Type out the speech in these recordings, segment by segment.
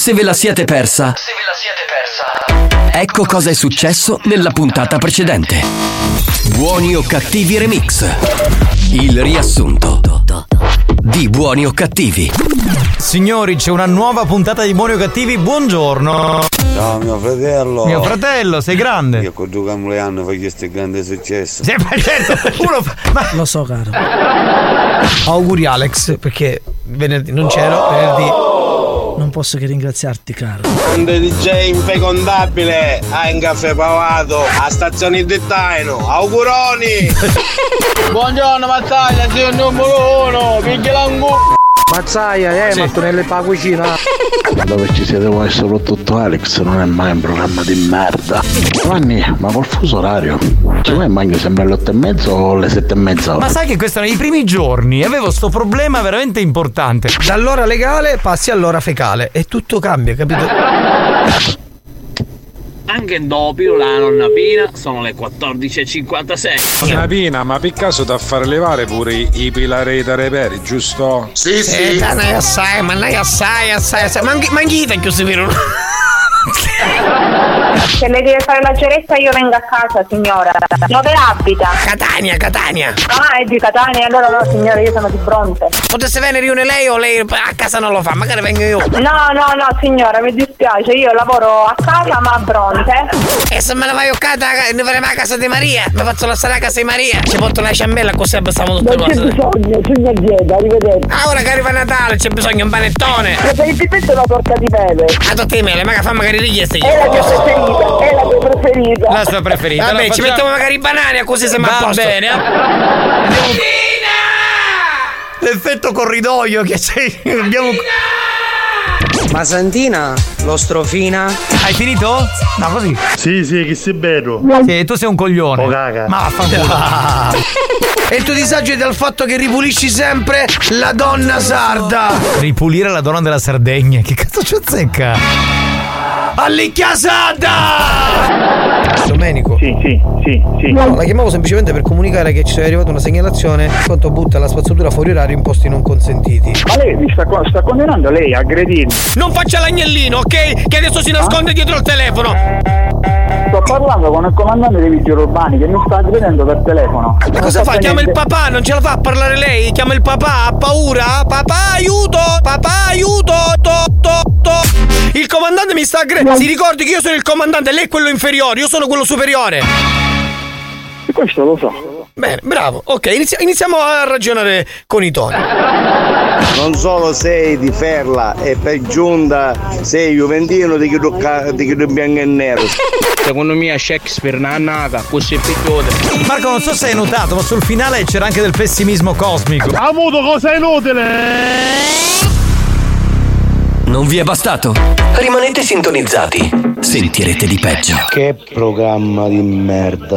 se ve la siete persa. Se ve la siete persa. Ecco cosa è successo nella puntata precedente. Buoni o cattivi remix. Il riassunto di Buoni o cattivi. Signori, c'è una nuova puntata di Buoni o cattivi. Buongiorno. Ciao mio fratello. Mio fratello, sei grande. Io con due Camleano faccio questo grande successo. Sì, ma certo, uno fa- ma- Lo so, caro. Auguri Alex, perché venerdì non c'ero, venerdì. Non posso che ringraziarti, caro. Grande DJ infecondabile, hai un caffè pavato, a stazione di Taino, auguroni! Buongiorno Mazzaglia, sei il numero uno, cu- Mazzaia, eh, Sì. ma tu nelle pa cucina. Dove ci siete voi, soprattutto Alex, non è mai un programma di merda. Giovanni, ma col fuso orario? Ci vuoi mangi sempre alle otto e mezzo o alle sette e mezza? Ma sai che questi erano i primi giorni, avevo sto problema veramente importante. Dall'ora legale passi all'ora fecale e tutto cambia, capito? Anche dopo la nonna Pina sono le 14.56. Nonna Pina, ma per caso da far levare pure i, i pilari da reperi, giusto? Sì, Eh, dai, assai, ma dai, assai, assai, assai. Manchi, manchita in questo vero. Se lei deve fare la ceretta io vengo a casa signora. Dove abita? Catania, Catania. Ah, è di Catania, allora no signora, io sono di Bronte. Potesse venire io lei o lei a casa non lo fa, magari vengo io. No, no, no signora, mi dispiace, io lavoro a casa ma a Bronte. E se me la vai occata, ne faremo a casa di Maria. Mi faccio lasciare a casa di Maria. Ci porto la ciambella così abbassiamo tutte le cose. bisogno, signor Dieta, arrivederci. Ah, ora che arriva Natale c'è bisogno di un panettone. Preferibilmente una torta di mele. A tutte le mele, magari fa magari richieste io. È la mia preferita, è la mia preferita. La sua preferita. Vabbè, Allora ci facciamo- mettiamo magari i banani così a Va posto. bene, L'effetto corridoio che c'è. Abbiamo. Ma Santina, lo strofina. Hai finito? No, così. Sì, sì, che sei bello. Sì, tu sei un coglione. Oh, caga. Ma vaffanculo. E il tuo disagio è dal fatto che ripulisci sempre la donna sarda. Ripulire la donna della Sardegna. Che cazzo ci azzecca? Allicchiasata! Domenico. Sì, sì, sì, sì. No, la chiamavo semplicemente per comunicare che ci è arrivata una segnalazione in quanto butta la spazzatura fuori orario in posti non consentiti. Ma lei mi sta, sta condenando lei a aggredirmi. Non faccia l'agnellino, ok? Che adesso si nasconde dietro il telefono. Sto parlando con il comandante dei vigili urbani che mi sta aggredendo per telefono. Ma cosa fa? Chiama il papà, non ce la fa a parlare lei? Chiama il papà, ha paura? Papà, aiuto! Papà, aiuto! To, to, to. Il comandante mi sta aggredendo. Si ricordi che io sono il comandante, lei è quello inferiore, io sono quello superiore. E questo lo so. Bene, bravo. Ok, inizia- iniziamo a ragionare con i toni. Non solo sei di Ferla e per giunta sei Juventino di chi tocca- di chi tu bianco e nero. Secondo me Shakespeare non è nata, così è picchiota. Marco, non so se hai notato, ma sul finale c'era anche del pessimismo cosmico. Ha avuto cosa inutile! Non vi è bastato? Rimanete sintonizzati. Sentirete di peggio. Che programma di merda.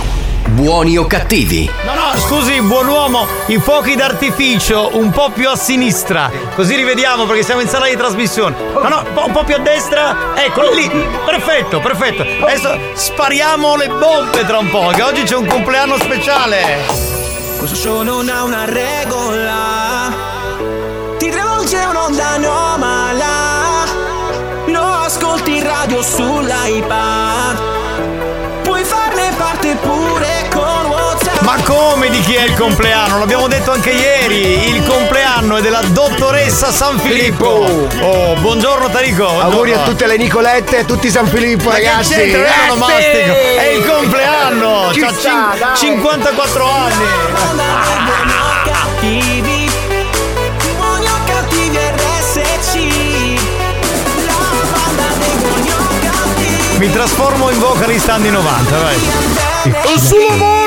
Buoni o cattivi? No, no, scusi, buon uomo, i fuochi d'artificio un po' più a sinistra. Così rivediamo perché siamo in sala di trasmissione. No, no, un po', più a destra. Ecco, lì. Perfetto, perfetto. Adesso spariamo le bombe tra un po', che oggi c'è un compleanno speciale. Questo show non ha una regola Ti travolge un'onda anomala Lo ascolti in radio sull'iPad Puoi farne parte pure Ma come di chi è il compleanno? L'abbiamo detto anche ieri. Il compleanno è della dottoressa San Filippo. Oh, buongiorno Tarico. Auguri a tutte le Nicolette e a tutti i San Filippo, Ma che ragazzi. c'entra? Non è Eh, onomastico, sì! è il compleanno! Ci C'ha sta, cin- dai. 54 anni! cattivi Mi trasformo in vocalist anni 90, vai! Solomoni!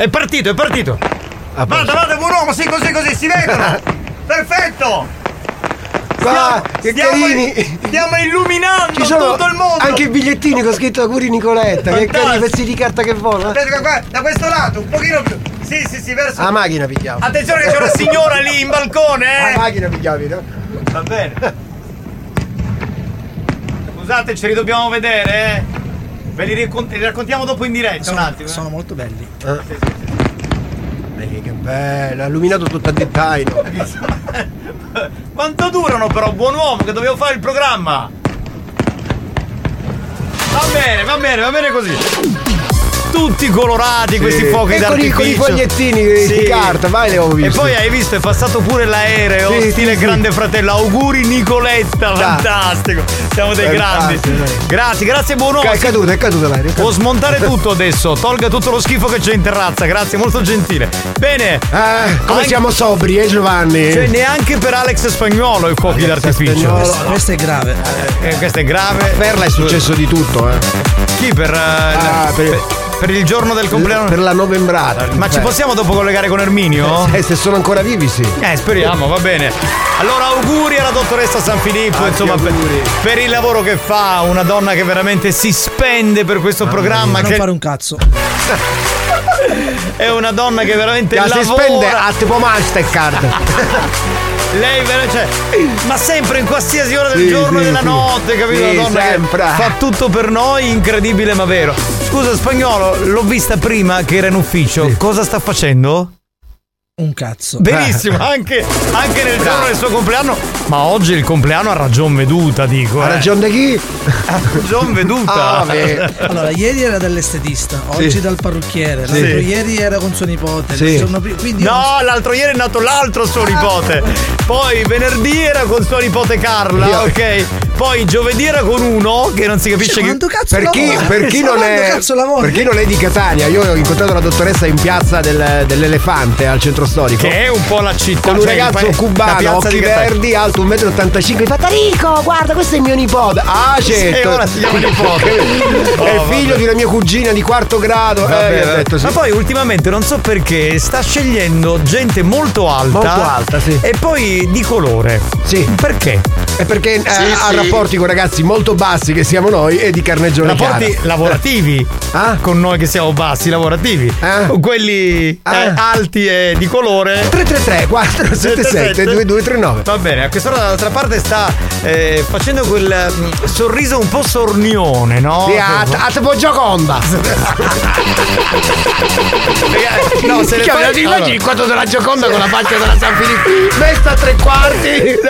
È partito, è partito. Vada, vada, buon uomo, sì, così, così, si vedono. Perfetto. Qua, stiamo, carini. stiamo illuminando Ci sono tutto il mondo. anche i bigliettini con scritto auguri Nicoletta. Che carini pezzi di carta che vola. Aspetta, qua, da questo lato, un pochino più. Sì, sì, sì, verso. La macchina pigliamo. Attenzione che c'è una signora lì in balcone, eh. La macchina pigliavi, no? Va bene. Scusate, ce li dobbiamo vedere, eh. Ve li, raccont- li raccontiamo dopo in diretta un attimo. eh. Sono molto belli. Vedi che bello, ha illuminato tutto a dettaglio. Quanto durano però, buon uomo, che dovevo fare il programma? Va bene, va bene, va bene così. Tutti colorati questi fuochi e con i, d'artificio. con i fogliettini di carta, vai le ho E visto. poi hai visto, è passato pure l'aereo, Sì, stile sì, sì. grande fratello. Auguri Nicoletta, fantastico. Siamo dei grandi. Grazie, grazie buon uomo. È caduto, è caduto l'aereo. Può smontare tutto adesso, tolga tutto lo schifo che c'è in terrazza, grazie, molto gentile. Bene. Eh, come Anche- siamo sobri, eh Giovanni? Cioè, neanche per Alex Spagnolo i fuochi d'artificio. Spagnolo. Questo è grave. Eh, questo è grave. Perla è successo di tutto, eh. Chi per, eh, Ah, per, per- per il giorno del compleanno? Per la novembrata. Ma ci possiamo dopo collegare con Erminio? Eh, se sono ancora vivi, sì. Eh, speriamo, va bene. Allora, auguri alla dottoressa San Filippo, Tanti insomma, per, per il lavoro che fa, una donna che veramente si spende per questo programma. non Che fare un cazzo. è una donna che veramente Ya lavora. si spende a tipo Mastercard. Lei cioè, ma sempre in qualsiasi ora del Sì, giorno e sì, della sì. notte, capito? Una donna sempre. che fa tutto per noi, incredibile ma vero. Scusa spagnolo, l'ho vista prima che era in ufficio. Cosa sta facendo? Un cazzo. Benissimo, anche, anche nel giorno del suo compleanno. Ma oggi il compleanno ha ragion veduta, dico. Ha eh. ragione di chi? Ha ragion veduta. Ah. Allora, ieri era dall'estetista, oggi Sì. dal parrucchiere, Sì. l'altro ieri era con suo nipote, Sì. giorno quindi io No, l'altro ieri è nato l'altro suo nipote. Poi venerdì era con sua nipote Carla, Io- ok? Poi giovedì era con uno che non si capisce Cioè, chi. quanto cazzo Per chi, per chi non Quanto è, per chi non è di Catania, io ho incontrato la dottoressa in piazza del- dell'Elefante al centro storico. Che è un po' la città. Con un cioè, ragazzo pa- la cubano, occhi verdi, alto 1,85 m. Fa Tarico, guarda, questo è il mio nipote. Ah, certo. E ora si chiama nipote. è Oh, figlio vabbè. di una mia cugina di quarto grado. Vabbè, eh, detto sì. Ma poi ultimamente non so perché sta scegliendo gente molto alta. Molto alta, sì. E poi di colore. Sì. Perché? È perché eh, ha rapporti con ragazzi molto bassi che siamo noi e di carnegione Rapporti chiara. lavorativi. Ah? Con noi che siamo bassi, lavorativi. Ah. Con quelli Ah. eh, alti e di colore. 333 477 2239 Va bene, a quest'ora dall'altra parte sta eh, facendo quel mm, sorriso un po' sornione, no? Sì, a, a tipo Gioconda. No, se Chiama- fai- allora- immagini il quadro della Gioconda con la faccia della San Filippo? Messa a tre quarti.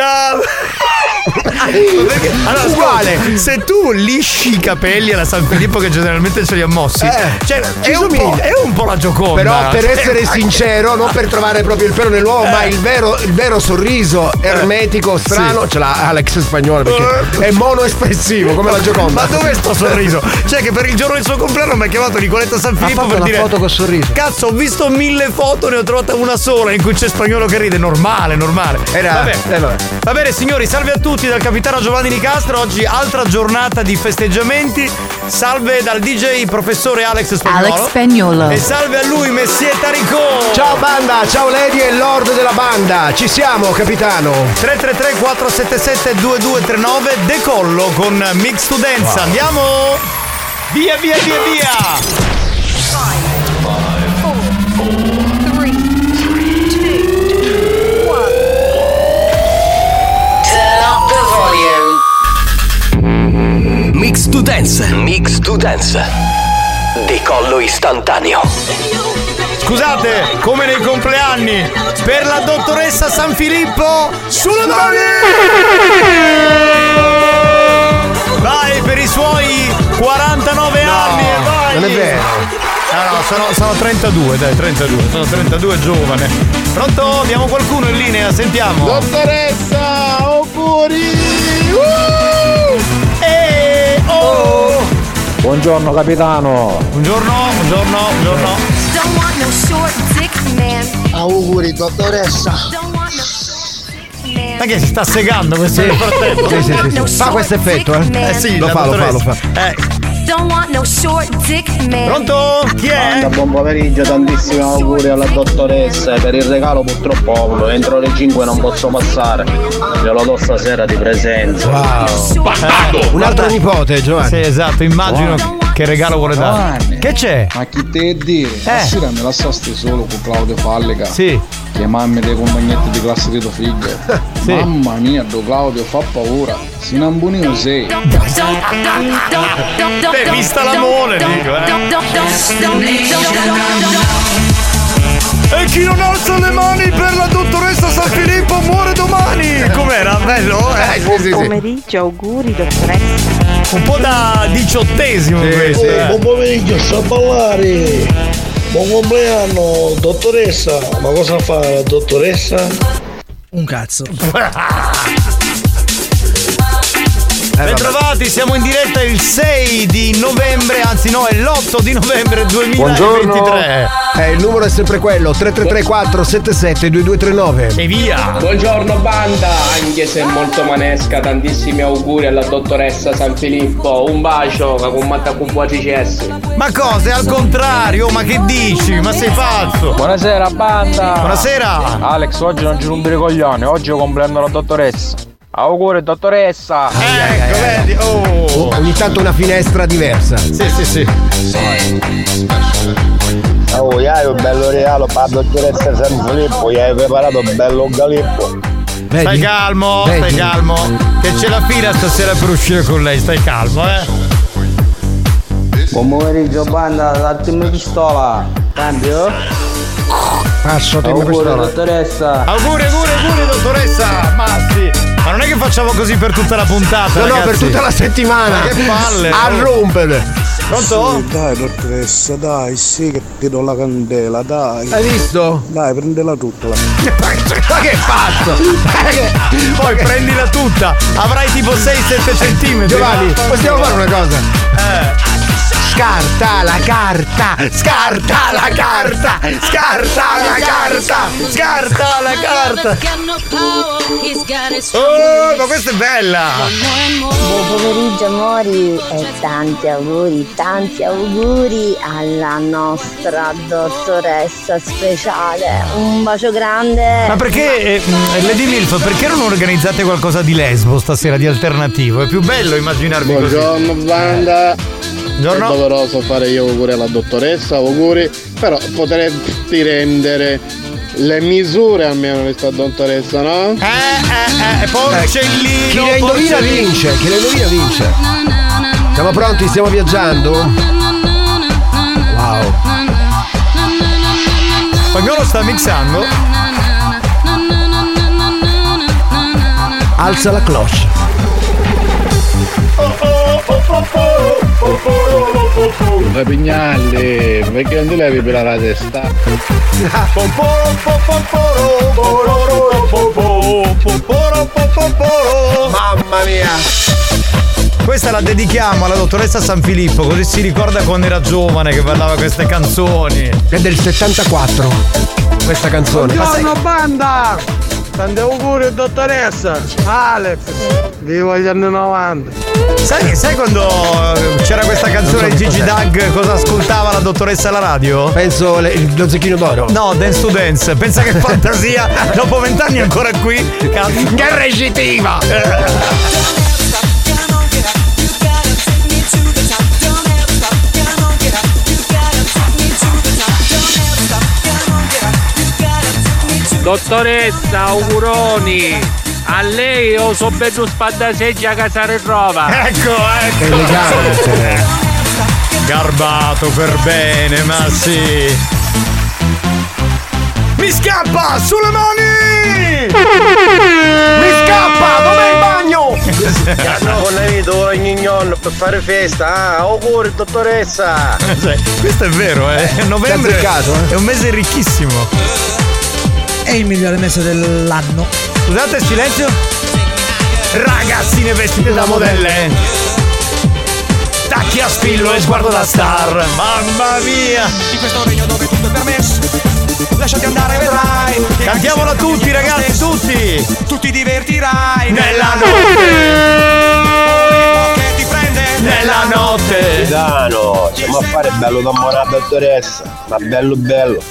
Perché- allora, Uguale. ascolta, se tu lisci i capelli alla San Filippo che generalmente ce li ha mossi, Eh, cioè, ci è, un è un po' la gioconda. Però per Cioè, essere sincero, non per trovare proprio il pelo nell'uovo, ma il vero, il vero sorriso ermetico, strano, ce l'ha Alex Spagnolo perché è monoespressivo come la Gioconda. Ma dov'è sto sorriso? Cioè, che per il giorno del suo compleanno mi ha chiamato Nicoletta San Ha Filippo fatto per una dire. foto col sorriso. Cazzo, ho visto mille foto, ne ho trovata una sola in cui c'è spagnolo che ride. Normale, normale. Era- Vabbè. eh, vabbè. Va bene, signori, salve a tutti dal capitano Giovanni Nicastro. Oggi altra giornata di festeggiamenti. Salve dal DJ professore Alex Spagnolo. Alex Spagnolo. E salve a lui, Messie Tarico. Ciao banda, ciao Lady e Lord della banda, ci siamo capitano. 333 477 2239 decollo con Mix to Dance. Andiamo! Via via via via! Mix to Dance. Mix to Dance. Decollo istantaneo. Scusate, come nei compleanni, per la dottoressa San Filippo, sulle mani! Vai per i suoi 49 anni, e vai! non è vero. No, no, sono, sono 32, dai, 32, sono 32 giovane. Pronto? Abbiamo qualcuno in linea, sentiamo. Dottoressa, auguri! Eh, oh! Buongiorno capitano. Buongiorno, buongiorno, buongiorno. Auguri, dottoressa. Ma che si sta segando questo nel frattempo? Sì, sì, sì, sì. Fa questo effetto, eh? Eh sì, lo fa, lo fa, lo fa. Eh, Pronto? Chi Manda buon pomeriggio, tantissimi auguri alla dottoressa. Per il regalo purtroppo entro le 5 non posso passare. Glielo do stasera di presenza. Wow. Un altro nipote, Giovanni. Sì, esatto, immagino che regalo vuole dare. Giovanni. Che c'è? Ma chi te dire? Eh. Stasera me la staste solo con Claudio Fallica. Sì. Che mamme dei compagnetti di classe di tuo figlio. Sì. Mamma mia, do Claudio fa paura. Si nambunino sei. Beh, vista la mole, dico, E chi non alza le mani per la dottoressa San Filippo muore domani! Com'era? Bello? Eh, sì, sì, sì. pomeriggio, auguri dottoressa. Un po' da diciottesimo questo. eh. buon pomeriggio, sta a ballare. Buon compleanno, dottoressa. Ma cosa fa la dottoressa? Un cazzo. Bentrovati, siamo in diretta il 6 di novembre, anzi no, è l'8 di novembre 2023. Eh, il numero è sempre quello: 3334 77 2239. E via! Buongiorno banda, anche se molto manesca, tantissimi auguri alla dottoressa San Filippo. Un bacio, che combatta con CS. Ma cosa? È al contrario, ma che dici? Ma sei pazzo! Buonasera banda! Buonasera! Alex, oggi non ci rompere i coglioni, oggi è compleanno la dottoressa. Auguri dottoressa! Ecco, vedi? Oh! Ogni tanto una finestra diversa. Sì, sì, sì. Oh, hai un bello regalo per la dottoressa San Filippo, gli hai preparato un bello galippo. Stai calmo, stai Vedi? calmo. Che c'è la fila stasera per uscire con lei, stai calmo, eh. Buon pomeriggio banda, datemi pistola. Cambio? Passo Auguri pistola. dottoressa. Auguri, auguri, auguri, dottoressa! Ma sì! Ma non è che facciamo così per tutta la puntata, No, no, ragazzi. per tutta la settimana. Ma che palle! A rompere. Pronto? Sì, dai, dottoressa, dai, sì che ti do la candela, dai. Hai visto? Dai, prendela tutta la Ma che pazzo! Poi prendila tutta, avrai tipo 6-7 centimetri. Giovanni, no? possiamo fare una cosa? Eh. Scarta la carta! Scarta la carta! Scarta la carta! Scarta la carta! Oh, ma questa è bella! Buon pomeriggio amori e tanti auguri, tanti auguri alla nostra dottoressa speciale. Un bacio grande. Ma perché, eh, Lady Milf, perché non organizzate qualcosa di lesbo stasera, di alternativo? È più bello immaginarvi così. Buongiorno banda. Buongiorno. È doveroso fare io auguri alla dottoressa, auguri, però potresti rendere le misure almeno di questa dottoressa, no? Eh, eh, eh, porcellino! Chi le indovina vince, chi le indovina vince. Siamo pronti, stiamo viaggiando? Wow. Spagnolo sta mixando. Alza la cloche. Le pignalli, perché non ti levi per la testa? Mamma mia! Questa la dedichiamo alla dottoressa San Filippo, così si ricorda quando era giovane che ballava queste canzoni. È del 74 questa canzone. Buongiorno banda! Tanti auguri dottoressa! Alex! Vivo gli anni 90! Sai, sai quando eh, c'era questa canzone di Gigi Doug cosa ascoltava la dottoressa alla radio? Penso le- lo zecchino d'oro. No, Dance to Dance. Pensa che fantasia, dopo vent'anni è ancora qui. Cazzo. Che recitiva! Dottoressa, auguroni! A lei io so bello spadaseggia che si ritrova! Ecco, ecco. Elegante. Garbato per bene, ma sì. Mi scappa! Sulle mani! Mi scappa! Dov'è il bagno? Hanno connenuto ogni giorno per fare festa, ah, auguri dottoressa! Questo è vero, eh. Novembre eh? è un mese ricchissimo. È il migliore mese dell'anno. Scusate il silenzio. Ragazzine vestite da modelle. Tacchi a spillo e sguardo da star. Mamma mia. Di questo regno dove tutto è permesso. Lasciati andare, vedrai. Cantiamola anche se tutti, ragazzi, tutti. Tu ti divertirai Nella notte. Che ti prende Nella notte. Capitano, siamo a fare bello da la dottoressa, ma bello bello.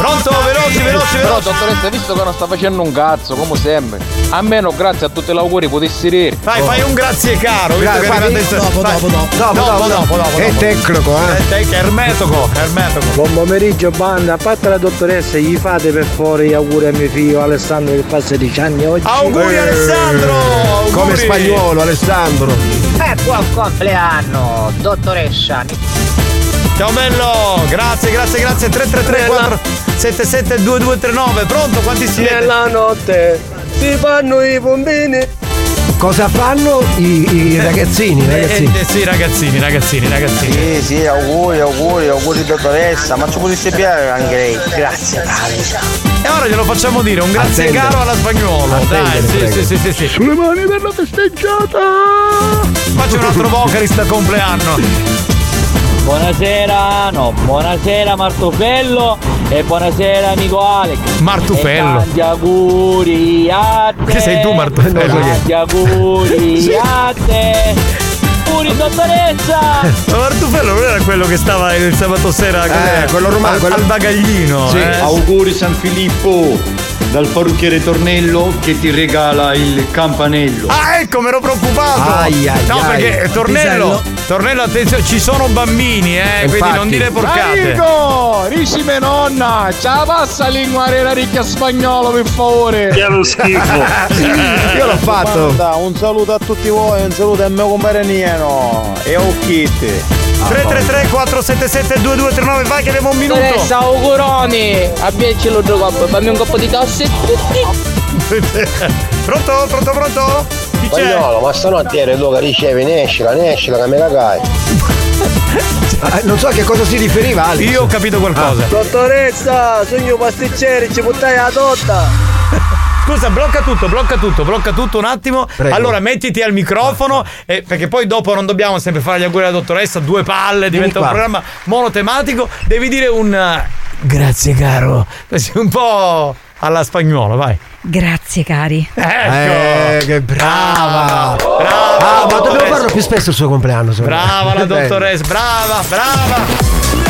Pronto, veloci, veloci, Però veloci. dottoressa, visto che non sta facendo un cazzo, come sempre, almeno grazie a tutti gli auguri potessi dire. Vai, fai un grazie caro. Grazie, che vai, adesso- dopo, dopo, dopo. Dopo, dopo, dopo, dopo, È tecnico, eh. È tec- ermetico, ermetico. Buon pomeriggio banda, a parte la dottoressa, gli fate per favore gli auguri a mio figlio Alessandro che fa 16 anni oggi. Auguri Alessandro! Auguri. Come spagnolo, Alessandro. E buon compleanno, dottoressa. Ciao bello, grazie, grazie, grazie. 333 477 2239. Pronto? Quanti siete? Nella notte si fanno i bombini. Cosa fanno i, i ragazzini? i Eh, ragazzini? eh, sì, ragazzini, ragazzini, ragazzini. Sì, sì, auguri, auguri, auguri dottoressa, ma ci potesse piacere anche lei. Grazie, cari. E ora glielo facciamo dire, un grazie Attendere. caro alla spagnolo. Dai, Attendere, sì, prego. sì, sì, sì, sì. Sulle mani per la festeggiata. Faccio un altro vocalist a compleanno. Buonasera, no, buonasera Martufello e buonasera amico Alex. Martufello. E tanti auguri a te. Che sei tu, Martufello? Tanti auguri Sì. a te. Auguri dottoressa. Ma Martufello non era quello che stava il sabato sera cos'era? quello romano, al, quello- al bagaglino. Sì, eh? auguri San Filippo dal parrucchiere Tornello che ti regala il campanello. Ah, ecco, mi ero preoccupato. Ai, ai, no, ai. perché Tornello, Pisello. Tornello, attenzione, ci sono bambini, eh, quindi Infatti. non dire porcate. Amico, dici me nonna, ce la passa a linguare la ricchia spagnolo per favore. Che lo schifo. Io l'ho fatto. Un saluto a tutti voi, un saluto al mio compare Nieno e a Occhiette. 333 477 2239 vai che abbiamo un minuto. Dottoressa, auguroni. Abbiaci lo coppo, fammi un coppo di tosse. pronto, pronto, pronto? Chi c'è? Spagnolo, ma stanotte eri tu che ricevi, nescila, nescila che me la cagai. Ah, non so a che cosa si riferiva Alex. Io ho capito qualcosa. Dottoressa, sogno pasticceri, ci buttai la torta. Scusa, blocca tutto, blocca tutto, blocca tutto un attimo. Prego. Allora mettiti al microfono, eh, perché poi dopo non dobbiamo sempre fare gli auguri alla dottoressa, due palle, diventa un programma monotematico. Devi dire un eh, grazie caro. Così un po' alla spagnola, vai. Grazie cari. Ecco. Eh, che brava. Brava. Ah, ma dobbiamo farlo più spesso il suo compleanno. secondo me. Brava la dottoressa, brava, brava.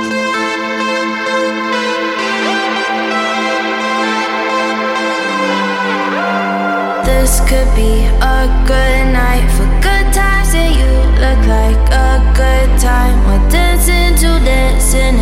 This could be a good night for good times, and you look like a good time. We're dancing to dancing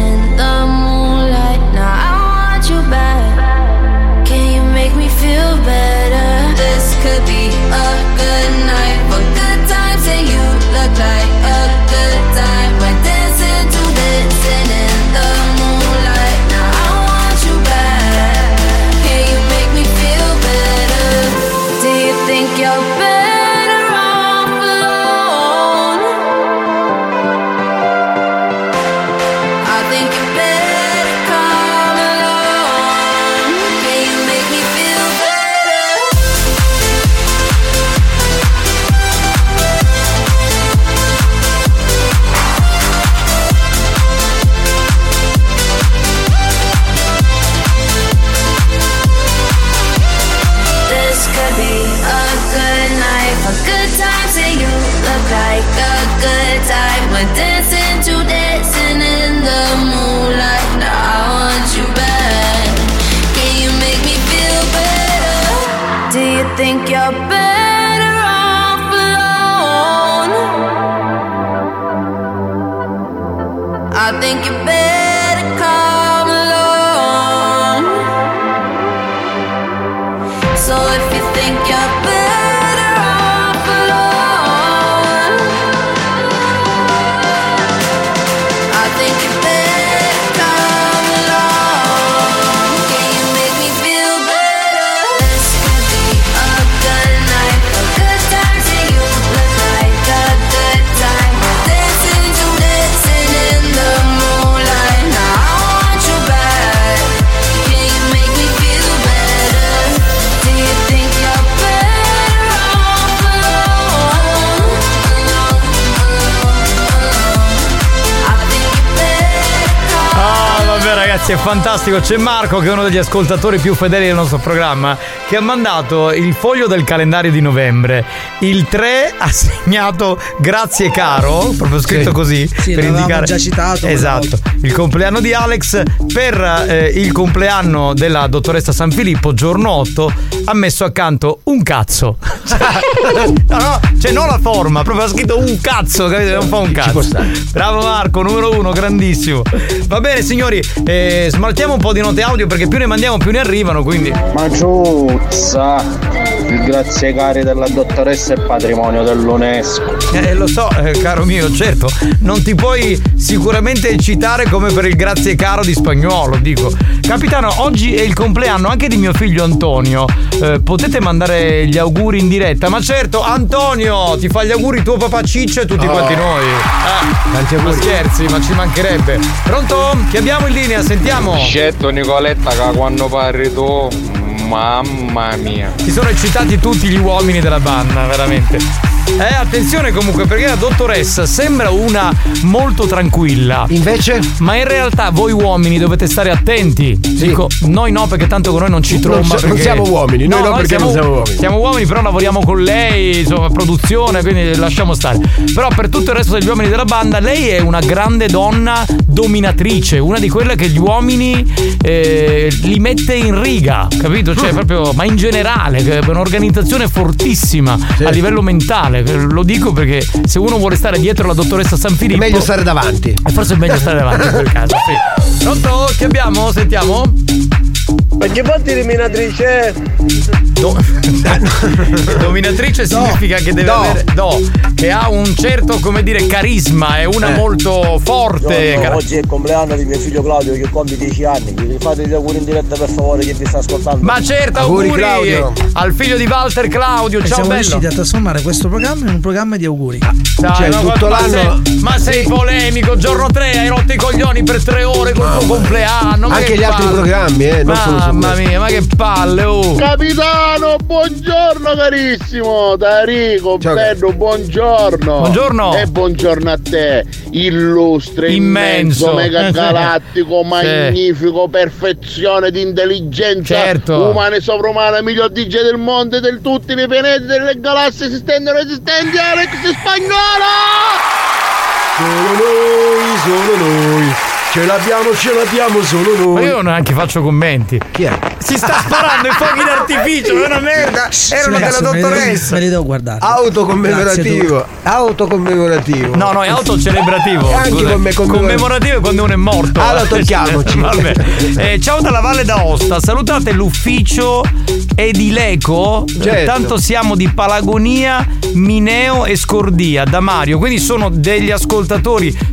Ragazzi, è fantastico. C'è Marco, che è uno degli ascoltatori più fedeli del nostro programma, che ha mandato il foglio del calendario di novembre. Il 3 ha segnato grazie caro, proprio scritto Sì. così. Sì, l'avevamo già citato Esatto. Il compleanno di Alex per eh, il compleanno della dottoressa San Filippo, giorno 8, ha messo accanto un cazzo. no, no, cioè non la forma, proprio ha scritto un cazzo, capite? Non fa un cazzo. Bravo Marco, numero uno, grandissimo. Va bene signori, eh, smaltiamo un po' di note audio perché più ne mandiamo più ne arrivano, quindi... Ma giuzza, il grazie cari della dottoressa è patrimonio dell'UNESCO. Eh, lo so, eh, caro mio, certo, non ti puoi sicuramente citare come per il grazie caro di spagnolo, dico. Capitano, oggi è il compleanno anche di mio figlio Antonio. Eh, potete mandare gli auguri in diretta? Ma certo, Antonio, ti fa gli auguri tuo papà Ciccio e tutti Oh. quanti noi. Ah, Tanti ma auguri. scherzi, ma ci mancherebbe. Pronto? Chi abbiamo in linea? Sentiamo. Scetto Nicoletta che quando parli tu, mamma mia. Si sono eccitati tutti gli uomini della banda, veramente. Eh, attenzione comunque perché la dottoressa sembra una molto tranquilla. Invece? Ma in realtà voi uomini dovete stare attenti. Dico, noi no perché tanto con noi non ci Non tromba. non perché- siamo uomini, noi no perché non siamo uomini. Siamo uomini, però lavoriamo con lei, insomma, produzione, quindi lasciamo stare. Però per tutto il resto degli uomini della banda, lei è una grande donna dominatrice, una di quelle che gli uomini eh, li mette in riga, capito? Mm. Cioè, proprio, ma in generale, è un'organizzazione fortissima a livello mentale. Che Lo dico perché se uno vuole stare dietro la dottoressa San Filippo. È meglio stare davanti. E forse è meglio stare davanti in quel caso, sì. Pronto? Che abbiamo? Sentiamo? Ma che parte eliminatrice? Do- Dominatrice significa che deve Do. avere do, che ha un certo, come dire, carisma, è una molto forte. No, no, car- oggi è il compleanno di mio figlio Claudio che compie 10 anni. Gli fate gli auguri in diretta per favore che vi sta ascoltando. Ma certo, Auguri, auguri, Claudio. al figlio di Walter Claudio. E Ciao siamo bello. riusciti a trasformare questo programma in un programma di auguri. Dai, Cioè, ma, tutto ma l'anno- sei, ma sei polemico, giorno 3 hai rotto i coglioni per tre ore col tuo compleanno. ma Anche che gli altri palle. programmi, eh, non solo su Mamma questo. mia, ma che palle, oh. Capitano, buongiorno carissimo, da Rico, Ciao, bello, buongiorno. Buongiorno. E buongiorno a te, illustre, Immenso. immenso, mega galattico, Sì. magnifico, perfezione di intelligenza Certo. umana e sovrumana, miglior DJ del mondo e del tutti i pianeti delle galassie esistenti e resistenti, Alex Spagnolo! Solo noi, solo noi. Ce l'abbiamo, ce l'abbiamo solo Ma noi. io non neanche faccio commenti. Chi è? Si sta sparando i fuochi d'artificio, è una merda. Erano ragazzi, della me dottoressa. Me li devo guardare. Autocommemorativo. Autocommemorativo. No, no, è autocelebrativo. Anche Scusa. come- come- commemorativo è quando uno è morto. Allora tocchiamoci. Vabbè. Eh, ciao dalla Valle d'Aosta. Salutate l'ufficio Edileco. Certo. Tanto siamo di Palagonia, Mineo e Scordia da Mario. Quindi sono degli ascoltatori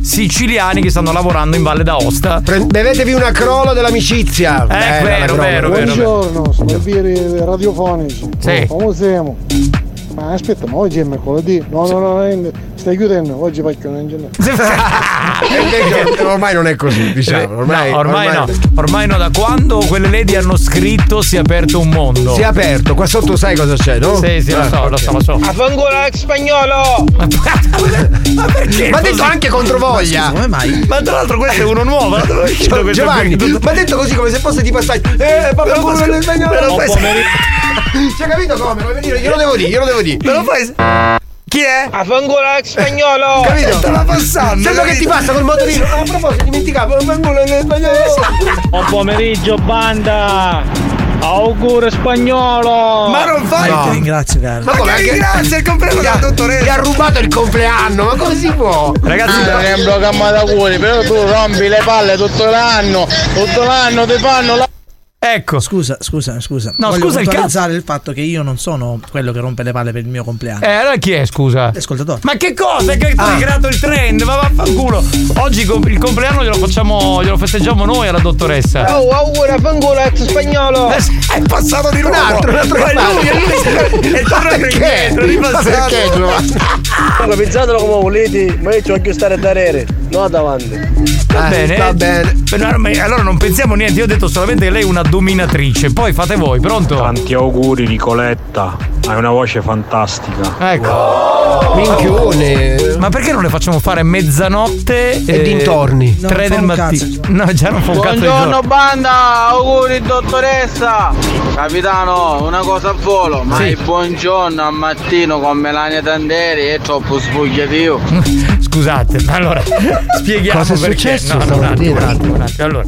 siciliani che stanno lavorando in Valle d'Aosta. Pre- bevetevi una crola dell'amicizia. Eh, Bella vero, vero, vero. Buongiorno, sono birri radiofonici. Sì. Come siamo? Ma aspetta, ma oggi è mercoledì. No, no, no, no, stai chiudendo, oggi faccio un invece ormai non è così, diciamo. Ormai, No, ormai, no. Ormai no, da quando quelle lady hanno scritto si è aperto un mondo. Si è aperto, qua sotto sai cosa c'è, no? Sì, sì, lo Ah, so, lo ok. so, lo so. Ex spagnolo! Ma perché? Ma ha detto anche controvoglia. Come mai? Ma tra l'altro questo è uno nuovo. ma dove è uscito Gio- questo Giovanni, ma ha detto così come se fosse tipo stai. Eh, papà, del spagnolo. Cioè, capito come? Come dire, glielo devo dire, glielo devo dire. Me lo fai. Chi è? Affanculo ex spagnolo! Capito? Stava passando. Sembra che ti passa col motorino. Ah, a proposito, dimenticavo, del spagnolo. Buon pomeriggio, banda! Auguri spagnolo! Ma non fai. No. Ti ringrazio, caro. Ma come? che ringrazia il compleanno della dottoressa. Gli ha rubato il compleanno, ma come si può? Ragazzi, Non è un programma da cuori, però tu rompi le palle tutto l'anno, tutto l'anno ti fanno la... ecco. Scusa, scusa, scusa. No, Voglio scusa il puntualizzare il fatto che io non sono quello che rompe le palle per il mio compleanno. Eh, allora chi è, scusa? L'ascoltatore. Ma che cosa? Che tu hai creato il trend? Ma vaffanculo. Oggi il compleanno glielo facciamo, glielo festeggiamo noi alla dottoressa. Oh, auguri affanculo ex spagnolo! Eh, È passato di nuovo. Un altro, un altro Ma è lui, è lui. È tornato indietro, è Ma ripassato. perché, Giovanni? Pensatelo come volete, ma io ci voglio stare a dare. No davanti. Va Eh, bene. va bene. Allora non pensiamo niente, io ho detto solamente che lei è una dominatrice. Poi fate voi, pronto? Tanti auguri Nicoletta, hai una voce fantastica. Ecco. Minchione. Ma perché non le facciamo fare mezzanotte E dintorni. Tre del mattino. No, già non fa un cazzo di Buongiorno giorno. banda, auguri dottoressa. Capitano, una cosa a volo, ma Sì. il buongiorno al mattino con Melania Tanderi è troppo sbugliativo. Scusate, ma allora spieghiamo Cosa è perché. successo No, no, un attimo, un attimo, un attimo. Allora,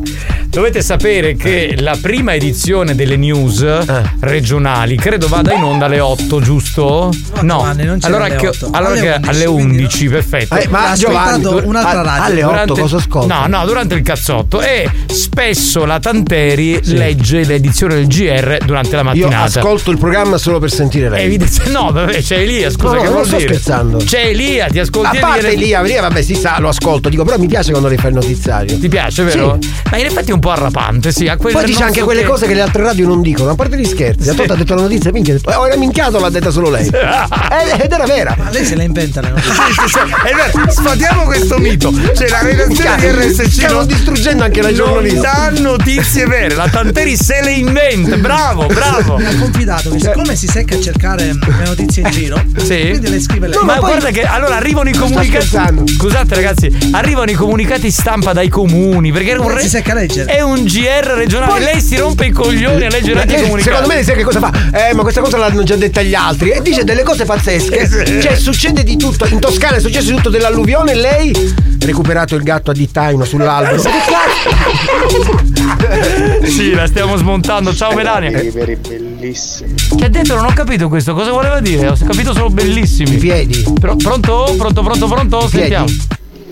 dovete sapere che la prima edizione delle news Eh. regionali credo vada in onda alle 8, giusto? No, Giovanni, non allora, alle che, 8. allora Alle che 11, alle quindi 11, perfetto. Eh, ma Giovanni, un'altra a- radio. alle 8 cosa ascolta? No, no, durante il cazzotto. E spesso la Tanteri legge l'edizione del GR durante la Io mattinata. ascolto il programma solo per sentire lei. Evidenzia- no, vabbè, c'è Elia, scusa, No, no, che non vuol sto dire? scherzando. C'è Elia, ti ascolti A parte Elia- Elia, Elia, vabbè, si sa, lo ascolto, dico, però mi piace quando lei fa il notiziario. Ti piace, vero? Ma in effetti è un po' arrapante, sì. A quel Poi dice non anche quelle che- cose che le altre radio non dicono, a parte gli scherzi. A Toto ha detto la notizia, minchia, ha detto, oh, era minchiato, l'ha detta solo lei. Eh, Ed era vera. Ma lei se la inventa le notizie. Sì, sì, sì, è vero, sfatiamo questo mito. Cioè, la redazione di RSC Stiamo non- distruggendo anche la non giornalista. dà notizie vere. La Tanteri se le inventa. Bravo, bravo. Mi ha confidato che siccome si secca a cercare le notizie in giro, Sì. quindi le scrive lei. ma guarda che allora arrivano i comunicati. Scusate, ragazzi, arrivano i comunicati stampa dai comuni. Perché era un, Lei si secca a leggere. È un GR regionale. Lei si rompe i coglioni a leggere anche i Eh, comunicati. secondo me sai che cosa fa? Eh, ma questa cosa l'hanno già detta gli altri. E dice delle cose pazzesche. Cioè, succede di tutto. In Toscana è successo di tutto dell'alluvione lei ha recuperato il gatto a dittaino sull'albero. Ma che cazzo? Sì, la stiamo smontando. Ciao Melania. Per i bellissimi. Che ha detto? Non ho capito questo. Cosa voleva dire? Ho capito solo bellissimi. I piedi. Pro- pronto? Pronto, pronto, pronto? piedi. Sentiamo.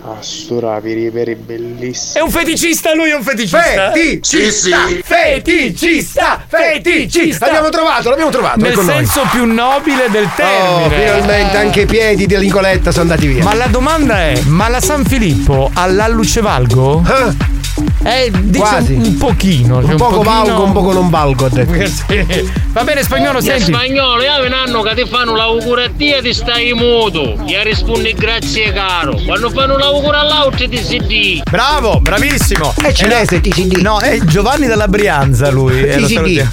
A stura per i per i bellissimi. È un feticista, lui è un feticista. Feticista! Feticista! Feticista! L'abbiamo trovato, l'abbiamo trovato. Nel con noi. senso più nobile del Oh, termine. finalmente anche i piedi di Nicoletta sono andati via. Ma la domanda è: ma la San Filippo ha l'allucevalgo? Ah, Eh, dice Quasi. un, un pochino. cioè un poco pochino- valgo, un poco non valgo. ha detto. Sì. Va bene, spagnolo, Gli senti. spagnoli, io un anno che ti fanno l'auguro a te ti stai muto. Gli rispondi grazie caro. Quando fanno l'auguro all'altro ti si di. Bravo, bravissimo. È cinese, TCD. No, è Giovanni della Brianza lui. eh, lo TCD. salutiamo.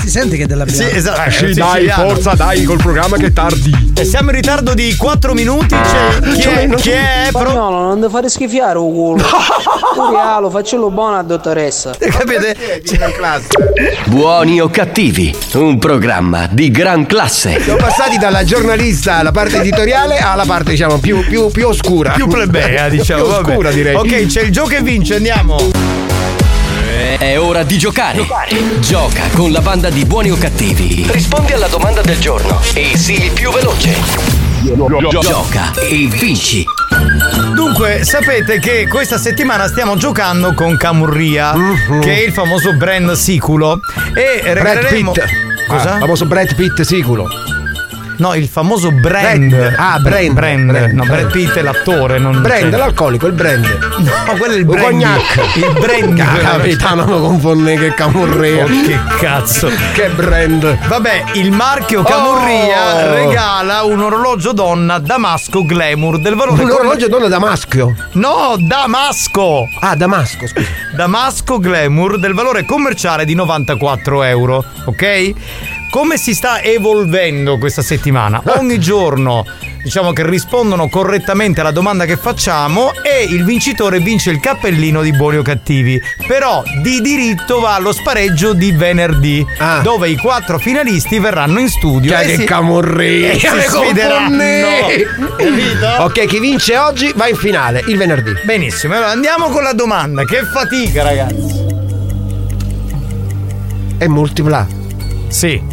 Si sente che è della Sì, Brianza. esatto. Eh, è sì, dai, forza, dai, col programma che tardi. E siamo in ritardo di 4 minuti. C'è chi è? Chi è? Spagnolo, non ti fare schifiare un culo. Curialo, faccelo buono a dottoressa. Capite? in classe. Buoni o cattivi, un programma di gran classe. Siamo passati dalla giornalista alla parte editoriale alla parte, diciamo, più, più, più oscura. Più plebea, diciamo. più vabbè. oscura, direi. Ok, c'è il gioco che vince, andiamo. È ora di giocare. Gioca con la banda di buoni o cattivi. Rispondi alla domanda del giorno e sii il più veloce. Gioca e vinci. Dunque, sapete che questa settimana stiamo giocando con Camurria, che è il famoso brand siculo. E Brad regaleremo. Pitt. Cosa? Ah, famoso Brad Pitt siculo. No, il famoso brand. Brand. Ah, brand. Brand. Brand. No, Brad Pitt è l'attore, non Brand, cioè- l'alcolico, il brand. No, quello è il brand. cognac. Il brand. Capitano, non confonde che camurria. Oh, che cazzo. Che brand. Vabbè, il marchio Camurria Oh. regala un orologio donna Damasco Glamour del valore Un orologio donna da maschio. No, Damasco! Ah, Damasco, scusa. Damasco Glamour del valore commerciale di 94 euro, ok? Come si sta evolvendo questa settimana? Ogni giorno diciamo che rispondono correttamente alla domanda che facciamo e il vincitore vince il cappellino di buoni o cattivi. Però di diritto va allo spareggio di venerdì, Ah. dove i quattro finalisti verranno in studio. Cioè, e che si- camurria. e si sfideranno. Ok, chi vince oggi va in finale il venerdì. Benissimo, allora andiamo con la domanda. Che fatica, ragazzi. È multipla. Sì.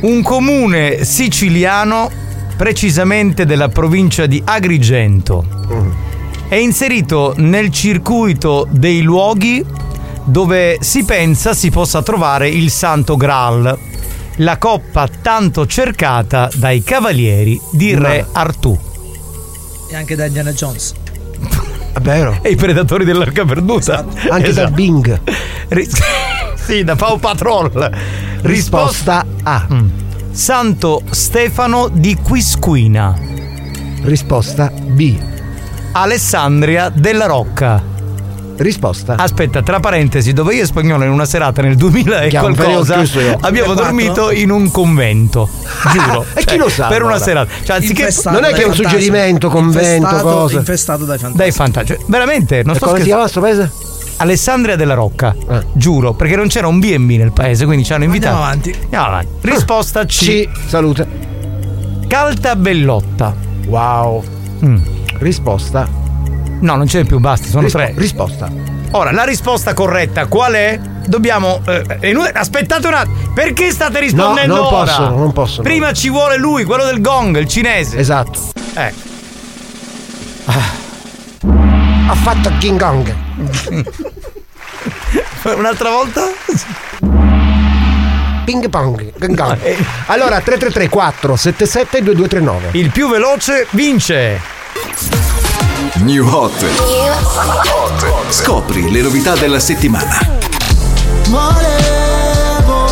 Un comune siciliano, precisamente della provincia di Agrigento, è inserito nel circuito dei luoghi dove si pensa si possa trovare il Santo Graal, la coppa tanto cercata dai cavalieri di Re Artù E anche da Indiana Jones. È vero. e i predatori dell'arca perduta. Anche Esatto. da Bing. Ris- sì, da Pau Patrol. Risposta A. Mm. Santo Stefano di Quisquina. Risposta B. Alessandria della Rocca. Risposta. Aspetta, tra parentesi, dove io e spagnolo in una serata nel 2000 e Chiamo, qualcosa chiuso io. abbiamo 2004? dormito in un convento. Giuro. E chi lo sa, Per una allora? serata. Cioè, anziché Non è che è un suggerimento, convento, infestato, cosa. infestato dai fantasmi. dai fantasmi. Cioè, veramente, non E sto come si scherzando. chiama sto paese? Alessandria della Rocca. Eh. Giuro, perché non c'era un B&B nel paese, quindi ci hanno invitato. Andiamo avanti. Andiamo avanti. Risposta C. C. Salute. Caltabellotta. Wow. Mm. Risposta. No, non ce n'è più, basta, sono Rispo- tre. Risposta. Ora, la risposta corretta qual è? Dobbiamo. eh, aspettate un attimo. Perché state rispondendo non ora? possono, non possono. Prima ci vuole lui, quello del gong, il cinese. Esatto. Eh. Ha fatto King Kong. Un'altra volta? Ping pong. King Kong. Allora 333 477 2239. Il più veloce vince. New Hot. Scopri le novità della settimana. Volevo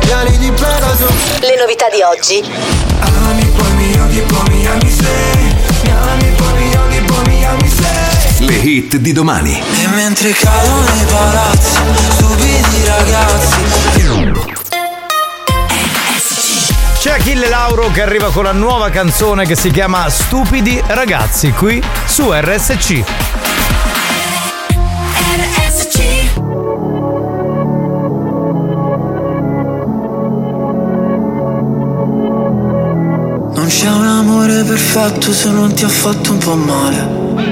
piani di Pegaso Le novità di oggi. Ami poi mi odi poi mi ami sei hit di domani. E mentre cadono i palazzi Stupidi ragazzi C'è Achille Lauro che arriva con la nuova canzone che si chiama Stupidi ragazzi qui su RSC. Non c'è un amore perfetto se non ti ha fatto un po' male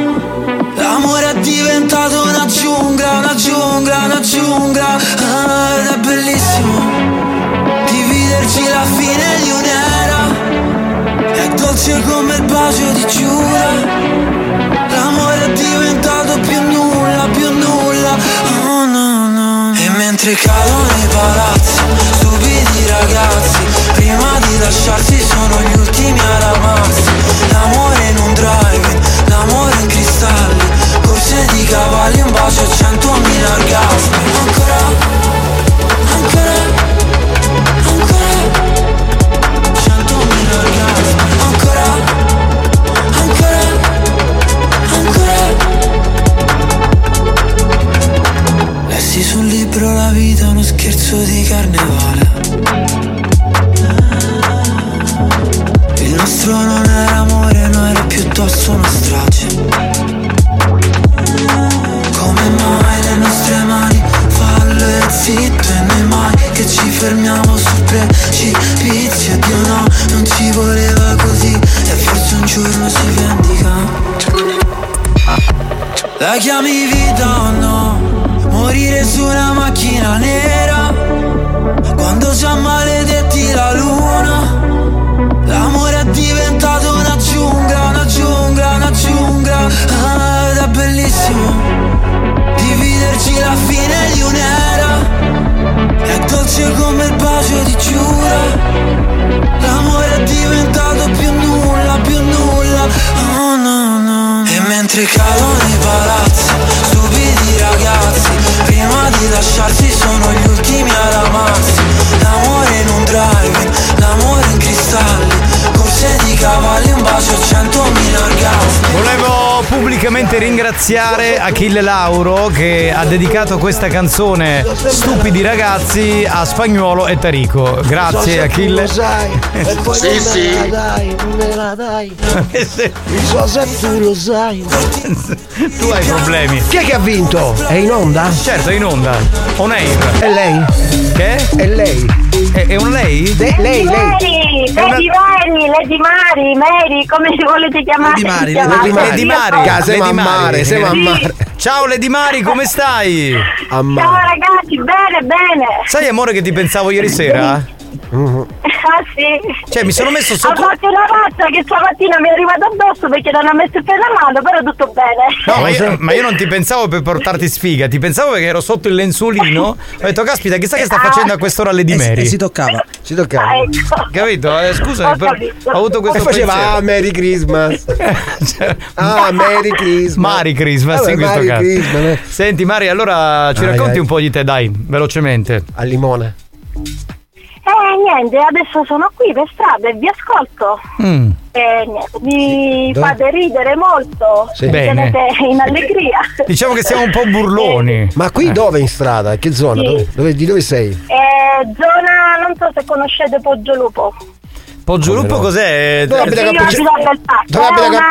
L'amore è diventato una giungla, una giungla, una giungla. Ah, Ed è bellissimo Dividerci la fine di un'era. È dolce come il bacio di Giura. L'amore è diventato più nulla, più nulla. Oh no no. E mentre cadono i palazzi Stupidi ragazzi Prima di lasciarsi sono gli ultimi ad amarsi. L'amore in un drive L'amore in cristalli Corse di cavalli Un bacio a centomila orgasmi. Ancora Ancora Ancora Centomila orgasmi. Ancora Ancora Ancora. Lessi sul libro la vita uno scherzo di carnevale. Il nostro non era amore, no era piuttosto una strage le nostre mani fallo e zitto e noi mai che ci fermiamo sul precipizio. Dio no, non ci voleva così e forse un giorno si vendica. La chiami vita o no? Morire su una macchina nera. Quando già maledetti la luna L'amore è diventato pubblicamente ringraziare Achille Lauro che ha dedicato questa canzone Stupidi ragazzi a Spagnuolo e Tarico. Grazie Achille. E poi Sì, sì. me la dai, non me la dai. Il so se tu lo sai. Tu hai problemi. Chi è che ha vinto? È in onda? Certo, è in onda. On air. È lei? Che? È lei. È, è un lei? lei, lei. Mary, una- Lady Mary, Lady Mari, Mary, come si volete chiamare? Lady Mari. Lady Mari. Lady. Ciao Lady Mari, come stai? Ciao ragazzi, bene, bene. Sai amore che ti pensavo ieri sera? Ah sì. Cioè, mi sono messo sotto. fatto una mazza che stamattina mi è arrivata addosso perché non ha messo il freno a mano, però tutto bene. No, ma io, ma io non ti pensavo per portarti sfiga, ti pensavo perché ero sotto il lenzuolino. Ho detto, caspita, chissà che sta facendo a quest'ora di Mary. E si toccava. Si toccava. Ah, ecco. Capito? Eh, scusami, Ho però ho avuto questo E faceva pensiero. ah, Merry Christmas. ah, Merry Christmas. Mari Christmas Vabbè, in questo Merry caso. Christmas. Senti Mari, allora ci Ai, racconti ai. un po' di te, dai, velocemente. Al limone. Eh niente, adesso sono qui per strada e vi ascolto. Mm. E niente, mi Dove? fate ridere molto. Sì. Mi Bene. tenete in allegria. Diciamo che siamo un po' burloni. Ma qui dove in strada? Che zona? Sì. Dove, dove- di dove sei? Eh, zona, non so se conoscete Poggiolupo. Poggiolupo no? cos'è? Dove abita Belpasso, Dove è abita Cap- una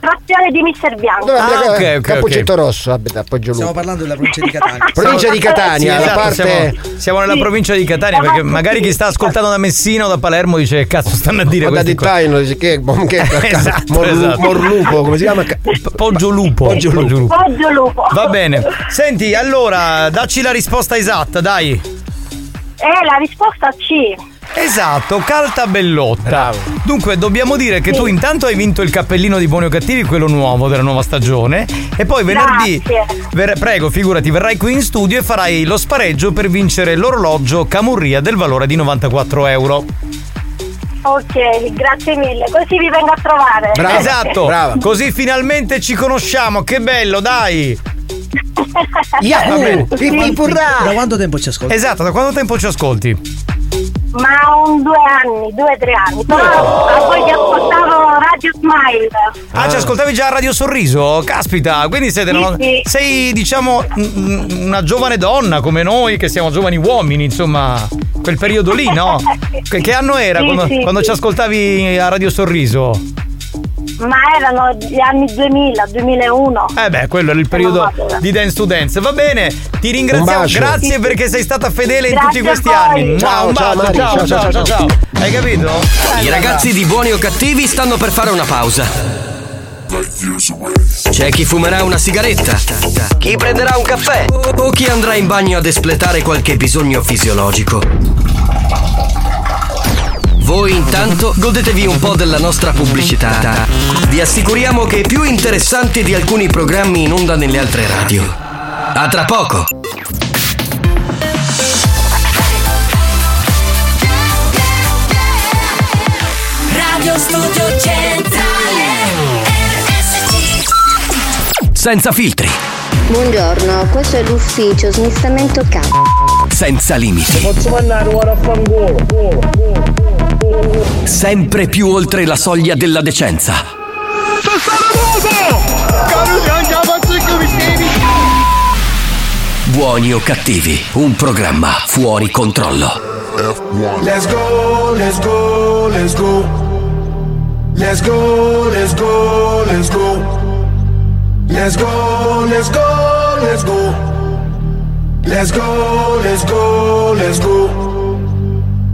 frazione di Mister Bianco. Dove Ah, abita ok, ok, Capoccetto Rosso, abita a Poggio Stiamo parlando della provincia di Catania. Provincia di Catania, Sì, esatto, parte siamo, siamo nella provincia di Catania perché magari chi sta ascoltando da Messina o da Palermo dice che cazzo stanno a dire Guarda questi di qua. Taino, dice che, che Esatto, esatto. Morlupo, come si chiama? Poggiolupo. Poggiolupo. Poggiolupo. Poggiolupo. Va bene. Senti, allora, dacci la risposta esatta, dai. Eh, la risposta C. Esatto, Calta Bellotta. Dunque, dobbiamo dire che tu intanto hai vinto il cappellino di Buoni o Cattivi, quello nuovo della nuova stagione. E poi venerdì, ver- prego, figurati, verrai qui in studio e farai lo spareggio per vincere l'orologio Camurria del valore di 94 euro. Ok, grazie mille. Così vi vengo a trovare. esatto, così finalmente ci conosciamo, che bello, dai! Va bene. Da quanto tempo ci ascolti? Esatto, da quanto tempo ci ascolti? Ma un due anni, due o tre anni. Però a voi che ascoltavo Radio Smile. Ah, ci ascoltavi già a Radio Sorriso? Caspita, quindi siete una- sì. sei, diciamo, una giovane donna come noi, che siamo giovani uomini, insomma, quel periodo lì, no? Che, che anno era Sì, quando, sì, quando sì. ci ascoltavi a Radio Sorriso? Ma erano gli anni 2000, 2001. Eh beh, quello era il periodo di Dance to Dance. Va bene, ti ringraziamo, grazie perché sei stata fedele in Grazie tutti questi anni. Ciao, un ciao, bacio, Mari, ciao, ciao, ciao, ciao. Hai capito? I ragazzi di buoni o cattivi stanno per fare una pausa. C'è chi fumerà una sigaretta, chi prenderà un caffè o chi andrà in bagno ad espletare qualche bisogno fisiologico. Voi intanto godetevi un po' della nostra pubblicità. Vi assicuriamo che è più interessante di alcuni programmi in onda nelle altre radio. A tra poco! Radio Studio Centrale RSC Senza filtri, Buongiorno, questo è l'ufficio smistamento capo. senza limiti, Posso mandare ora a fangolo? Sempre più oltre la soglia della decenza. Buoni o cattivi, un programma fuori controllo. Let's go, let's go, let's go. Let's go, let's go, let's go. Let's go, let's go, let's go. Let's go, let's go, let's go.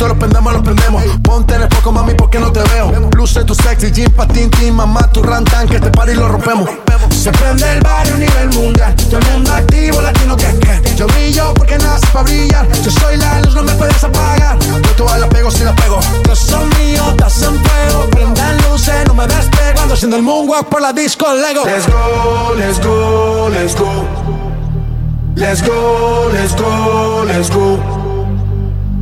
Esto lo prendemos, lo prendemos. Ponte en el foco, mami, porque no te veo. Luce tu sexy, jean, patín, tin, mamá, tu rantan, que este party lo rompemos. Se prende el barrio a nivel mundial. Todo el mundo activo, latino que que. Yo brillo porque nace para brillar. Yo soy la luz, no me puedes apagar. Yo todas la pego si la pego. Yo soy mío, estás en fuego. Prendan luces, no me despego. Ando haciendo el moonwalk por la disco Lego. Let's go, let's go, let's go. Let's go, let's go, let's go.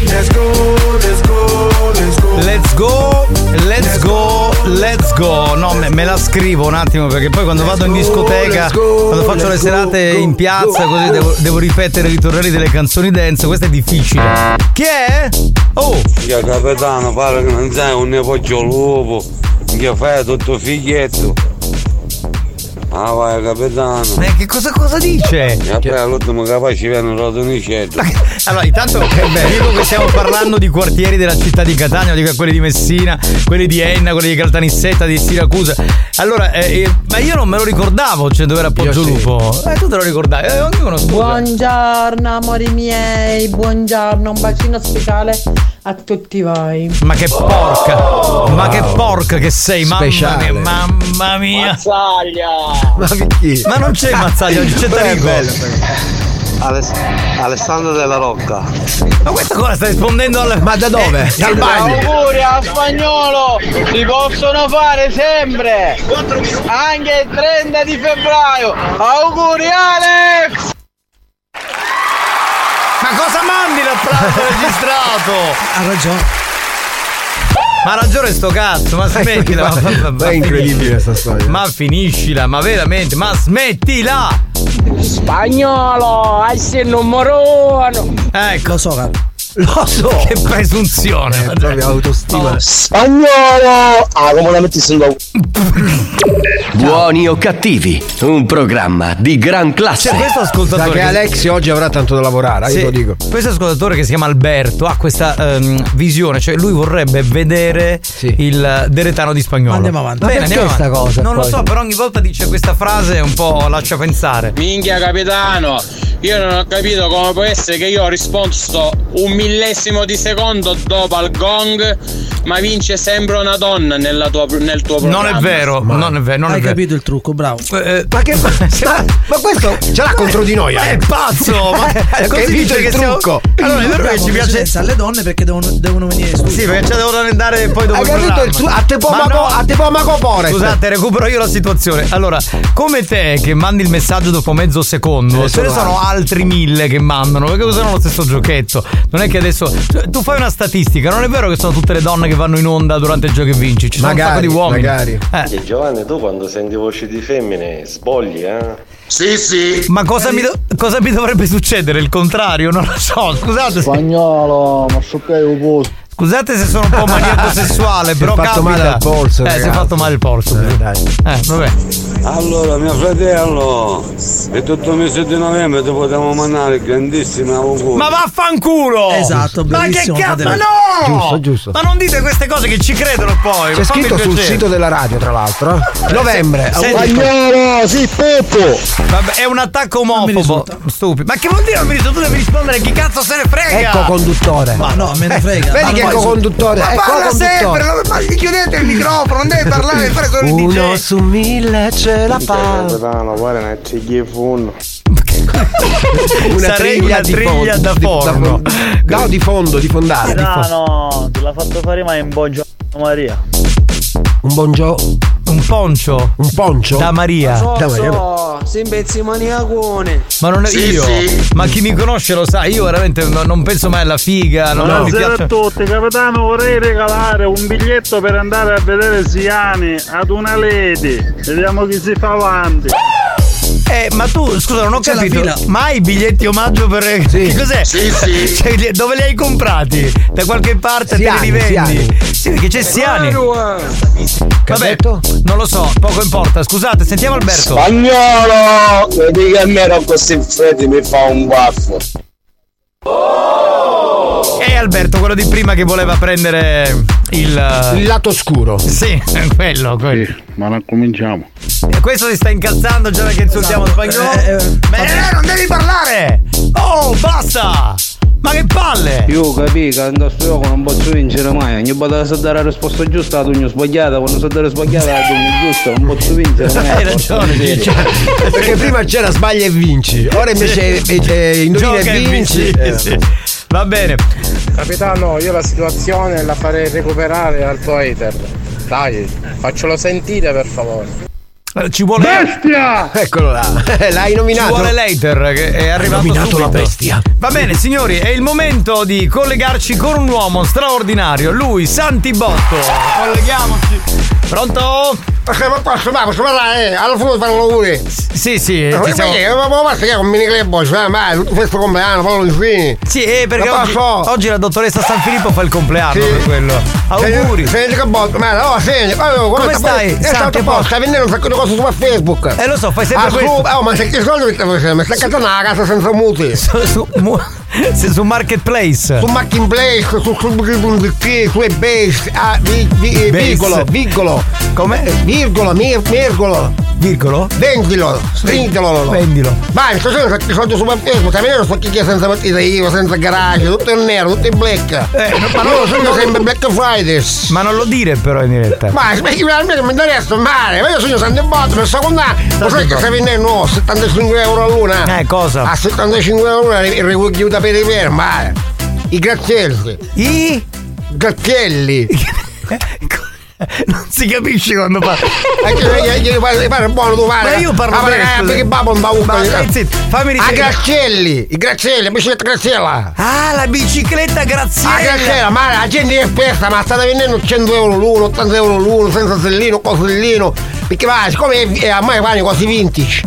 Let's go, let's go, let's go. No, me, me la scrivo un attimo perché poi quando vado in discoteca, let's go, quando faccio le let's go, serate go, in piazza, go, così go. devo, devo ripetere i ritornelli delle canzoni dance. Questo è difficile. Chi è? Oh! Ya capitano, pare che non sei un nepoggio lupo, che fai tutto figlietto. Ah vai capitano. Eh, che cosa, cosa dice? E poi all'ultimo capace viene rotonicello. Allora, intanto dico che stiamo parlando di quartieri della città di Catania, dico quelli di Messina, quelli di Enna, quelli di Caltanissetta, di Siracusa. Allora, eh, eh, ma io non me lo ricordavo, cioè dove era Poggio Lupo. Eh, tu te lo ricordavi? Eh, ognuno scusa. Buongiorno amori miei, buongiorno, un bacino speciale a tutti voi. Ma che porca! Ma che porca che sei, mamma Speciale. mia, mamma mia! Mazzaglia! Ma? Ma non c'è Mazzaglia, oggi c'è Tarico. bello, Aless- Alessandro della Rocca. Ma questa cosa sta rispondendo al. Ma da dove? Dal bagno. Auguri a spagnolo! Si possono fare sempre! Anche il 30 di febbraio! Auguri Alex! Ma cosa mandi l'applauso registrato? Ha ragione. Ma ha ragione sto cazzo, ma smettila. Ma- ma- ma- ma è incredibile sta storia. Ma finiscila, ma veramente, ma smettila! Spagnolo! Il numero uno! Ecco. Lo so, cara. Lo so. Che presunzione! È proprio autostima. Spagnolo! Ah, come la metti sulla... Buoni o cattivi, un programma di gran classe. C'è questo ascoltatore. che Alexi oggi avrà tanto da lavorare, Sì, io lo dico. Questo ascoltatore che si chiama Alberto ha questa ehm, visione, cioè lui vorrebbe vedere il deretano di spagnolo. Andiamo avanti. Bene, Ma perché andiamo avanti. cosa Non lo poi? so, però ogni volta dice questa frase e un po' lascia pensare. Minchia capitano! Io non ho capito come può essere che io ho risposto un millesimo di secondo dopo al gong, ma vince sempre una donna nella tua- nel tuo programma. Non è vero, non è vero, non Hai è vero. capito il trucco, bravo. Eh, Ma che ma, ma questo ce l'ha contro di noi, È eh? pazzo! Ma così dice il che siamo- trucco? Allora, è vero che ci piace. Alle donne perché devono, devono venire su. Sì, perché ci devono andare poi dopo Hai il capito programma. il tru- a te può Ma no. a te maco pore. Scusate, recupero io la situazione. Allora, come te che mandi il messaggio dopo mezzo secondo, Eh, ce ne sono sono altri mille che mandano, perché usano lo stesso giochetto. Non è che adesso. cioè, tu fai una statistica, non è vero che sono tutte le donne che vanno in onda durante il gioco e vinci. Ci sono un sacco Magari, di uomini. magari. Eh, Giovanni, tu quando senti voci di femmine sbogli, eh? Sì, sì. ma cosa mi, do- cosa mi dovrebbe succedere? Il contrario? Non lo so, scusate. Spagnolo, ma scioccaio un posto. Scusate se sono un po' maniaco sessuale, Si è però fatto capita. male al polso, Eh, si è ragazzi. fatto male il polso. Eh, dai. Eh, vabbè. Allora, mio fratello, e tutto il mese di novembre ti potremo mandare grandissimi auguri. Ma vaffanculo! Esatto, Ma che cazzo? Ma no! Giusto, giusto. Ma non dite queste cose che ci credono poi. C'è fammi scritto sul sito della radio, tra l'altro. eh. Novembre. Senti, auguri. Spagnolo, sì, Peppo! Vabbè, è un attacco omofobo. Stupido. Ma che vuol dire non mi risulta? Tu devi rispondere chi cazzo se ne frega? Ecco conduttore. Ma no, me ne frega. Vedi Ma che poi ecco su- conduttore. Ma Ecco parla sempre, conduttore. no, ma chiudete il microfono, non devi parlare, fare solo il Uno DJ. su mille ce la fa. Capitano, guarda, ne c'è chi funno. Una Sarei triglia una di triglia fondo. da di- forno. No, di fondo, di fondale. di fo- no, te l'ha fatto fare mai in Boggio Maria. Un buongio. Un poncio Un poncio. da Maria. Da Maria. sei un pezzi maniacone. Ma non è Sì, io. sì. Ma chi mi conosce lo sa, io veramente no- non penso mai alla figa, non, non mi piace. tutti, capitano vorrei regalare un biglietto per andare a vedere Siani ad una lady. Vediamo chi si fa avanti. Eh, ma tu, scusa, non ho C'è capito. Ma hai i biglietti omaggio per. Che cos'è? Sì, sì. Cioè, dove li hai comprati? Da qualche parte Siani, te li vendi? Siani. Sì, perché c'è Siani. Vabbè, detto? non lo so, poco importa. Scusate, sentiamo Alberto. Spagnolo! Vedi che a me ero così freddo mi fa un baffo. E Alberto, quello di prima che voleva prendere il. Il lato scuro. Sì, quello, quello. Ma non cominciamo. E questo si sta incazzando già che insultiamo spagnolo. Ma eh, non devi parlare! Oh, basta! Ma che palle! Io capì che in questo gioco non posso vincere mai. Ogni volta che so dare la risposta giusta la tugno sbagliata, quando so dare sbagliata la tugno giusta, non posso vincere mai. Hai ragione, Sì. Perché prima c'era sbaglia e vinci, ora invece Sì. eh, indovina e vinci. vinci, Eh. sì. Va bene. Capitano, io la situazione la farei recuperare al tuo hater. Dai, faccelo sentire per favore. Eh, Ci vuole. Bestia! Eccolo là, l'hai Ci nominato. vuole l'hater che è arrivato nominato subito. la bestia. Va bene, signori, è il momento di collegarci con un uomo straordinario. Lui, Santi Botto. Colleghiamoci. Pronto? Ma posso, ma posso parlare? Alla fine fanno pure. Sì, sì, Ma ti siamo- perché? Ma ma basta che è un mini club vai, vai, tutto questo compleanno, fallo di fine. Sì, eh, perché Ma oggi, oggi la dottoressa San Filippo fa il compleanno Sì. per quello. Auguri. Senti che botto, ma senti, oh, Come stai? È stato a posto, posto? stai vendendo un sacco di cose su Facebook. Eh lo so, fai sempre ah, questo. Su, oh, ma se che soldi mi stai cazzando la casa senza muti. Su, su, mu- se- su Marketplace. Su Marketplace, su, su, su, su, su eBay, ah, vi, vi, Base. virgolo, virgolo. Come? Virgolo, mir, virgolo. Virgolo? Vendilo, stringilo. Vendilo. Vai, sto facendo i soldi su a me non so chi senza partita io, senza garage, tutto in nero, tutto in black. Eh, ma ma non- sono sempre Black Fridays. Ma non lo dire però in diretta. Ma speghi veramente mi interessa male, ma io sono sempre botto, per seconda, lo sai che stai vendendo no, 75 euro all'una. Eh, cosa? A 75 euro all'una il recuglio da per per male. I grazielli. I? Grazielli. Non si capisce quando parla. Anche gli pare buono tu pare. Ma io parlo Ah, bene, perché- babbo non va Ma stai zitto, fammi A. Grazielli, i Grazielli, la bicicletta Graziella. Ah, la bicicletta Ah, Graziella. Graziella, ma la gente è esperta, ma state vendendo 100 euro l'uno, 80 euro l'uno, senza sellino, cosellino. Perché va, siccome è- è- a me vanno quasi vintage,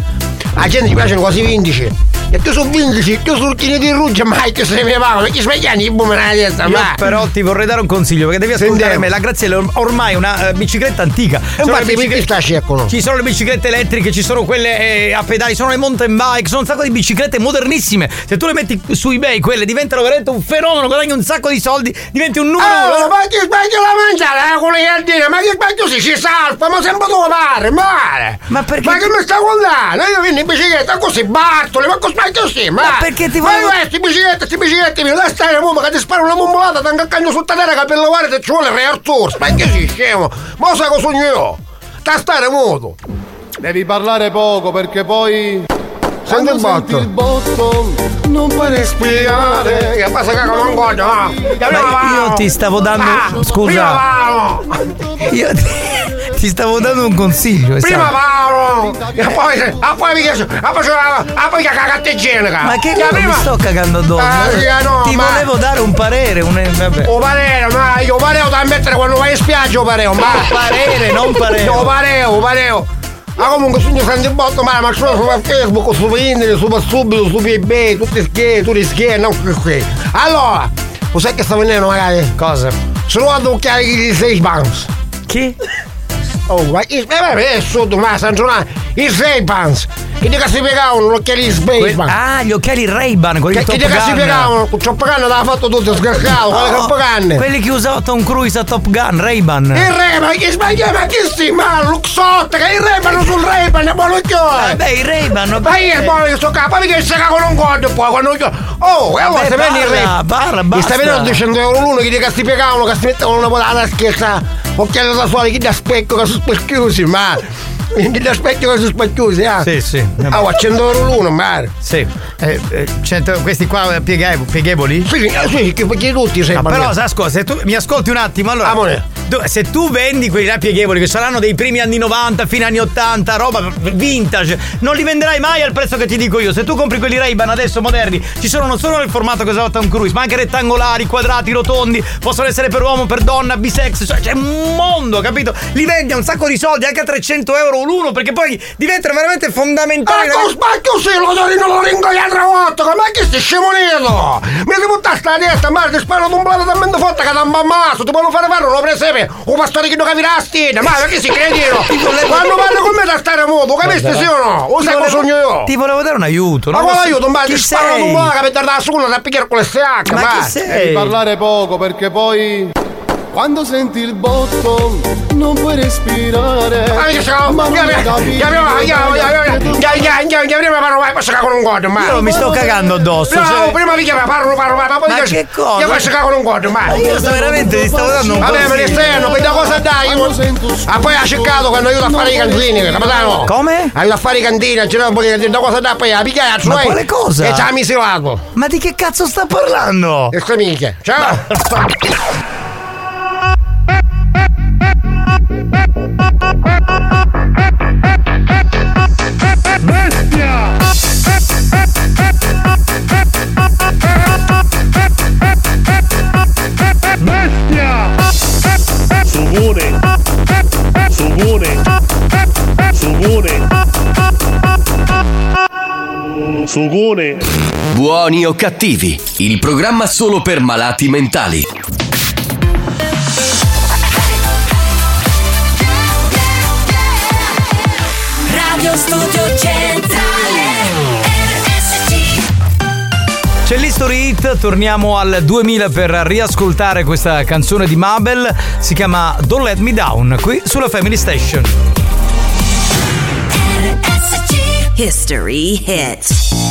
a gente ci piacciono quasi vintage. E tu su vintage, tu sul chino di ruggia, mai che se ne va, perché svegliani i boom nella testa, ma. però ti vorrei dare un consiglio perché devi ascoltare me. La Graziella è ormai una eh, bicicletta antica. E infatti biciclette- sta sceccono. Ci sono le biciclette elettriche, ci sono quelle eh, a pedali, sono le mountain bike, sono un sacco di biciclette modernissime. Se tu le metti su eBay, quelle diventano veramente un fenomeno, guadagni un sacco di soldi, diventi un numero. Oh, ma che sbaglio la mangiare, eh, con le giardine, ma che sbaglio si ci salpa, ma sempre dove pare, male. Ma perché? Ma che mi sta guardando? Io vengo in bicicletta così, bartoli, ma cosa sbaglio sì, ma. Ma perché ti Ma volevo- queste biciclette, queste biciclette, mi dai stare bomba che ti sparo una bombolata, tanto cagno su terra che per lavare te ci vuole il reartur, ma che si scemo? Ma cosa sogno io? Da stare muto. Devi parlare poco perché poi. Senti il botto. il botto non puoi Respirare. Che passa che non voglio, io ti stavo dando. Ah, scusa. Io ti, ti stavo dando un consiglio. Prima. Paolo! E poi, e poi mi chiesto, e poi c'era, e poi che cagata igienica! Ma che cazzo mi prima- sto cagando addosso? Ah, eh, no, ti ma- volevo dare un parere, un. Vabbè. O parere, ma io pareo da mettere quando vai in spiaggia o pareo, ma... Parere, non pareo. Io pareo, pareo! Ma comunque sono senti botto, ma ma solo su Facebook, su internet, su subito, su eBay, tutti schieri, tutti schieri, non qui qui. Allora, lo sai che sta venendo magari? Cosa? Sono andato a occhiali di 6 pounds. Chi? Oh, ma che eh, è sotto, ma San Giovanni, i 6 pounds. Che dica si piegavano gli occhiali Spaceman. ah, gli occhiali Ray-Ban, quelli Che, che Top dica si Gun. piegavano, con Top Gun l'aveva fatto tutto sgascato, quelle Oh, Top Gun. Quelli che usava Tom Cruise a Top Gun, Ray-Ban. Il ma che sbaglia, ma che si, ma Luxotta, che il vanno sul ma ne buono chiore. Beh, i Ray-Ban. Ma io è buono questo capo, che si cago non guardo poi quando io. Oh, e allora se prendi il re. parla, parla, Mi basta. sta venendo 200 euro l'uno che dica si piegavano, che si mettevano una potata scherza. Occhiali da sole, chi da specchio che sono specchiusi, ma. Chi da specchio che sono specchiusi, ah. Sì, sì. Ah, a 100 euro l'uno, ma. Sì. Eh, eh, cento- questi qua eh, pieghe- pieghevoli? Sì, eh, sì, che perché tutti No, sembrano. però, sai, ascolta, se tu mi ascolti un attimo, allora. Amore. tu- se tu vendi quelli là pieghevoli che saranno dei primi anni 90, fine anni 80, roba vintage, non li venderai mai al prezzo che ti dico io. Se tu compri quelli Ray-Ban adesso moderni, ci sono non solo nel formato che usava Tom Cruise, ma anche rettangolari, quadrati, rotondi, possono essere per uomo, per donna, bisex, cioè c'è un mondo, capito? Li vendi a un sacco di soldi, anche a 300 euro l'uno perché poi diventano veramente fondamentali. Ma così lo dorino lo ringo gli altre volte, ma che stai scemonito? Mi devi buttare sta testa, ma ti sparo un plato talmente forte che ti ammazzo, ti voglio fare fare una presepe, un pastore che non capirà la stina, ma perché si credino? Quando parlo con me da stare muto, capisci sì o no? O sai cosa sogno io? Ti volevo dare un aiuto. Ma non lo quale aiuto? Ma Chi ti sparo sei? un po' per dare da sulla da picchiare con le SH, Ma chi ma sei? Devi parlare poco perché poi quando senti il botto non puoi respirare. Ma che ciao, Ma non ya, prima parlo, vai, posso cagare un godo, ma. Io mi sto cagando addosso. No, cioè- prima vi chiama, parlo, parlo, parlo, poi Ma dici- che cosa? Io posso cagare con un godo, ma. Io sto veramente ti stavo dando un Vabbè, ma consiglio. ne poi da cosa dai? Io- Ah, poi ha cercato quando aiuta a fare i cantini, capitano. Come? Aiuta a fare i cantini, a girare un po' di cantini, da cosa dai? Poi a picchiare, Ma quale cosa? E c'ha misilato. Ma di che cazzo sta parlando? E sue amiche. Ciao. Sugone. Buoni o cattivi, il programma solo per malati mentali. Radio Studio Centrale RSC C'è l'History Hit, torniamo al 2000 per riascoltare questa canzone di Mabel, si chiama Don't Let Me Down, qui sulla Family Station. History Hits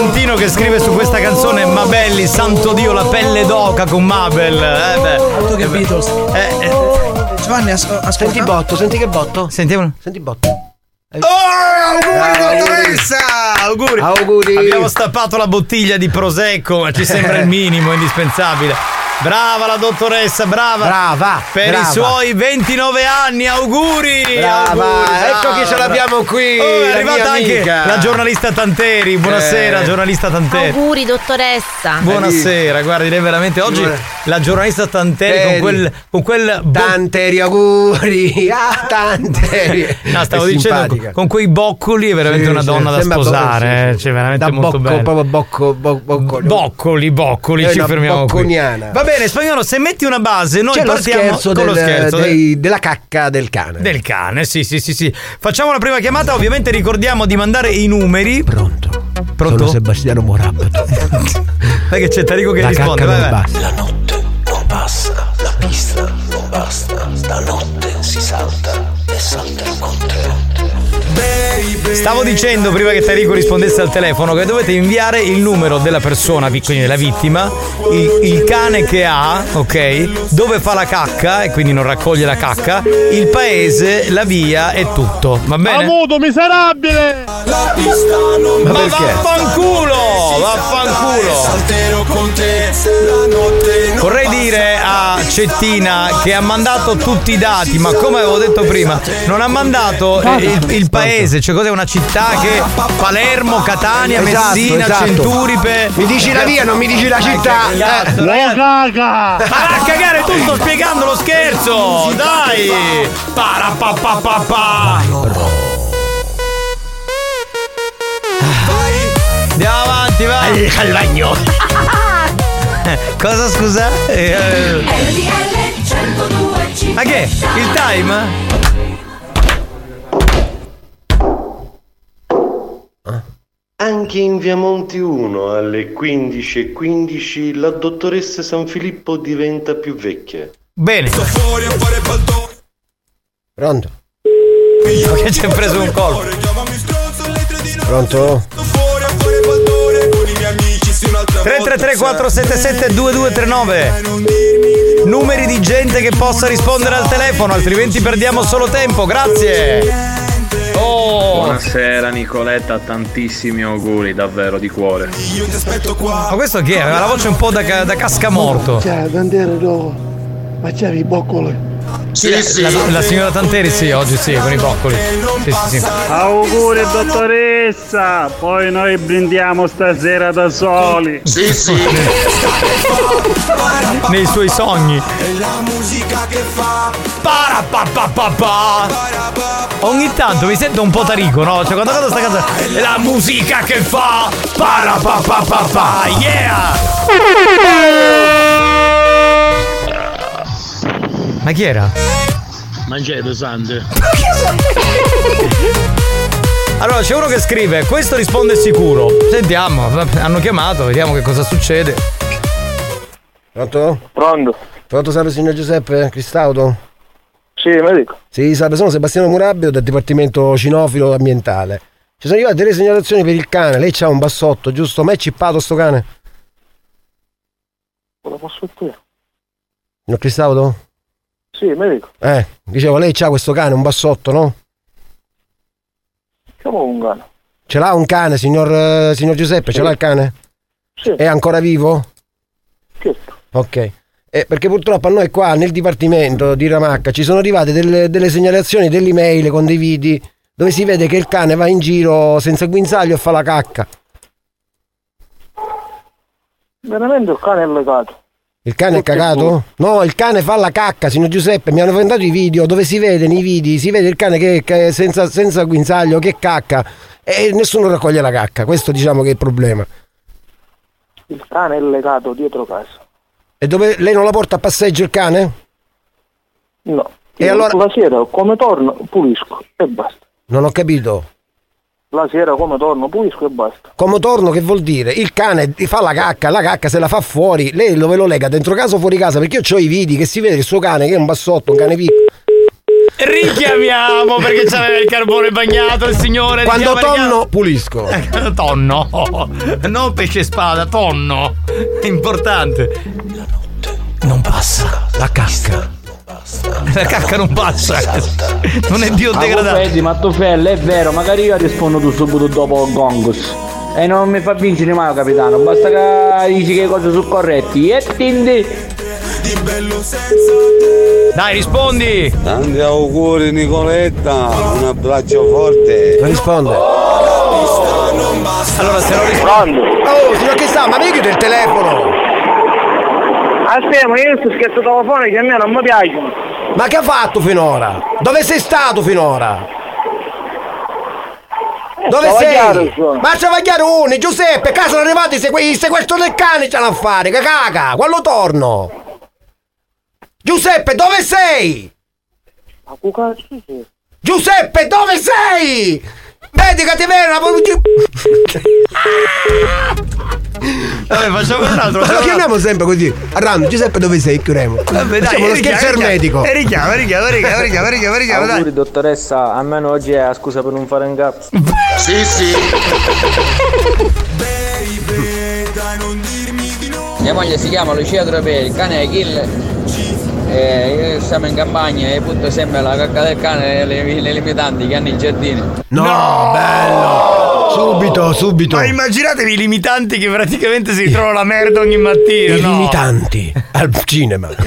Santino che scrive su questa canzone Mabelli, santo Dio, la pelle d'oca con Mabel. Eh beh. Tu che Beatles. Eh, eh. Giovanni, as- ascolta. Senti botto, senti che botto? Sentiamo. Senti botto. Oh, auguri Auguri. dottoressa! Auguri. Auguri. Abbiamo stappato la bottiglia di prosecco, ma ci sembra il minimo indispensabile. Brava la dottoressa, brava. Brava. Per brava. i suoi 29 anni, auguri! Brava, auguri, ecco chi ce l'abbiamo qui, Oh, è la arrivata anche amica. la giornalista Tanteri. Buonasera, Eh. giornalista Tanteri. Auguri dottoressa. Buonasera, guardi, lei veramente oggi la giornalista Tanteri con quel, con quel bo- Tanteri auguri. Ah, tanteri. No, stavo È dicendo simpatica. con, con quei boccoli è veramente Sì, una sì, donna da sposare, proprio- sì, eh, sì. cioè veramente Da molto bocco, bella. proprio bocco, bo- boccoli. Boccoli, boccoli, È ci fermiamo qui. bocconiana. Bene, spagnolo, se metti una base, noi C'è lo partiamo scherzo, con lo del- scherzo del- dei- della cacca del cane. del cane. Sì, sì, sì, sì. Facciamo la prima chiamata, ovviamente ricordiamo di mandare i numeri. Pronto. Pronto? Sono Sebastiano Morabato. Dai che c'è Tarico che La risponde. cacca vai, non vai. basta. La notte non passa, la pista non basta, stanotte si salta e salterò con te. Stavo dicendo prima che Tarico rispondesse al telefono che dovete inviare il numero della persona, quindi della vittima, il, il cane che ha, ok? Dove fa la cacca e quindi non raccoglie la cacca, il paese, la via e tutto. Va bene? Amuto miserabile! La pista non Ma basta. vaffanculo! Vaffanculo! Vorrei dire a Cettina che ha mandato tutti i dati, ma come avevo detto prima, non ha mandato il, il paese, cioè cos'è una città che Palermo, Catania, Esatto, Messina, esatto. Centuripe. Mi dici la via, non mi dici la città. Che cazzo, Eh. Ma a cagare tu, sto spiegando lo scherzo! Dai! Andiamo avanti, vai! Al bagno. Cosa scusa? Eh, Ma che? Il time? Anche in via Monti 1 alle 15.15 la dottoressa San Filippo diventa più vecchia. Bene. Pronto? Che ci ha preso un colpo. Pronto? 333 477 2239 Numeri di gente che possa rispondere al telefono, altrimenti perdiamo solo tempo. Grazie. Buonasera Nicoletta, tantissimi auguri, davvero di cuore. Ma questo chi è? Aveva la voce un po' da, da cascamorto. Cioè, dandere dopo. Ma c'è i boccoli. la, la- la signora Tanteri sì, oggi sì, con i boccoli. Sì, sì, sì. Auguri dottoressa! Poi noi brindiamo stasera da soli. Sì, sì. Nei suoi sogni. la musica che fa Parapapapapa. Ogni tanto mi sento un po' tarico, no? Cioè quando canto sta canzone La musica che fa Parapapapapa Yeah Ma chi era? Mangiate pesante. Allora c'è uno che scrive Questo risponde sicuro Sentiamo, hanno chiamato, vediamo che cosa succede Pronto? Pronto? Pronto, salve signor Giuseppe Cristaudo? Sì, medico. Sì, salve, sono Sebastiano Murabbio del Dipartimento Cinofilo Ambientale. Ci sono arrivate delle segnalazioni per il cane, lei c'ha un bassotto, giusto? Ma è cippato sto cane? Lo posso dire? Signor Cristaudo? Sì, medico. Eh, dicevo, lei c'ha questo cane, un bassotto, no? Siamo un cane. Ce l'ha un cane, signor, eh, signor Giuseppe? Ce l'ha il cane? Sì. È ancora vivo? Certo. Ok. Eh, perché purtroppo a noi qua nel dipartimento di Ramacca ci sono arrivate delle, delle segnalazioni, delle email con dei video dove si vede che il cane va in giro senza guinzaglio e fa la cacca. Veramente il cane è legato. Il cane è cagato? No, il cane fa la cacca, signor Giuseppe. Mi hanno mandato i video dove si vede nei video, si vede il cane che, che senza, senza guinzaglio, che cacca. E nessuno raccoglie la cacca. Questo diciamo che è il problema. Il cane è legato dietro casa. E dove lei non la porta a passeggio il cane? No. E Io allora- La sera come torno pulisco e basta. Non ho capito. La sera come torno pulisco e basta. Come torno che vuol dire? Il cane fa la cacca, la cacca se la fa fuori, lei dove lo lega? Dentro casa o fuori casa? Perché io ho i video che si vede il suo cane che è un bassotto, un cane piccolo. Richiamiamo perché c'aveva il carbone bagnato il signore. Quando tonno, pulisco. richiama. Tonno, non pesce spada, tonno. È importante. Non passa. La cacca. La cacca non passa. Non è Dio Ma degradato. vedi, ma tu felle, è vero, magari io rispondo tu subito dopo Gongus. E non mi fa vincere mai, capitano. Basta che dici che le cose sono corretti. E quindi. Dai, rispondi. Tanti auguri Nicoletta, un abbraccio forte. Non risponde. Allora, se lo rispondi. Oh, signor che sta? Ma mi chiude il telefono. Aspetta, ma io sto scherzo telefonico a me non mi piacciono. Ma che ha fatto finora? Dove sei stato finora? Dove sei? Ma travagliare uno, Giuseppe, casa sono arrivati i sequestro del cane c'hanno a fare, che caga, quando torno? Giuseppe, dove sei? Ma sei? Giuseppe, dove sei? Vedi che ti vedo Vabbè, facciamo un altro. Ma lo chiamiamo sempre così. A random, Giuseppe, dove sei? Chiudiamo. Vabbè, dai, Facciamo lo scherzo ermetico. E richiama, richiama, richiama, richiama, richiama, richiama, dai. Auguri dottoressa, almeno oggi è la scusa per non fare un cazzo. Sì, sì. Mia moglie si chiama Lucia Tropea, il cane è Kill. E io siamo in campagna e butto sempre la cacca del cane le, le limitanti che hanno i giardini. No, bello. Subito, subito. Ma immaginatevi i limitanti che praticamente si ritrovano la merda ogni mattina. I no? limitanti al cinema.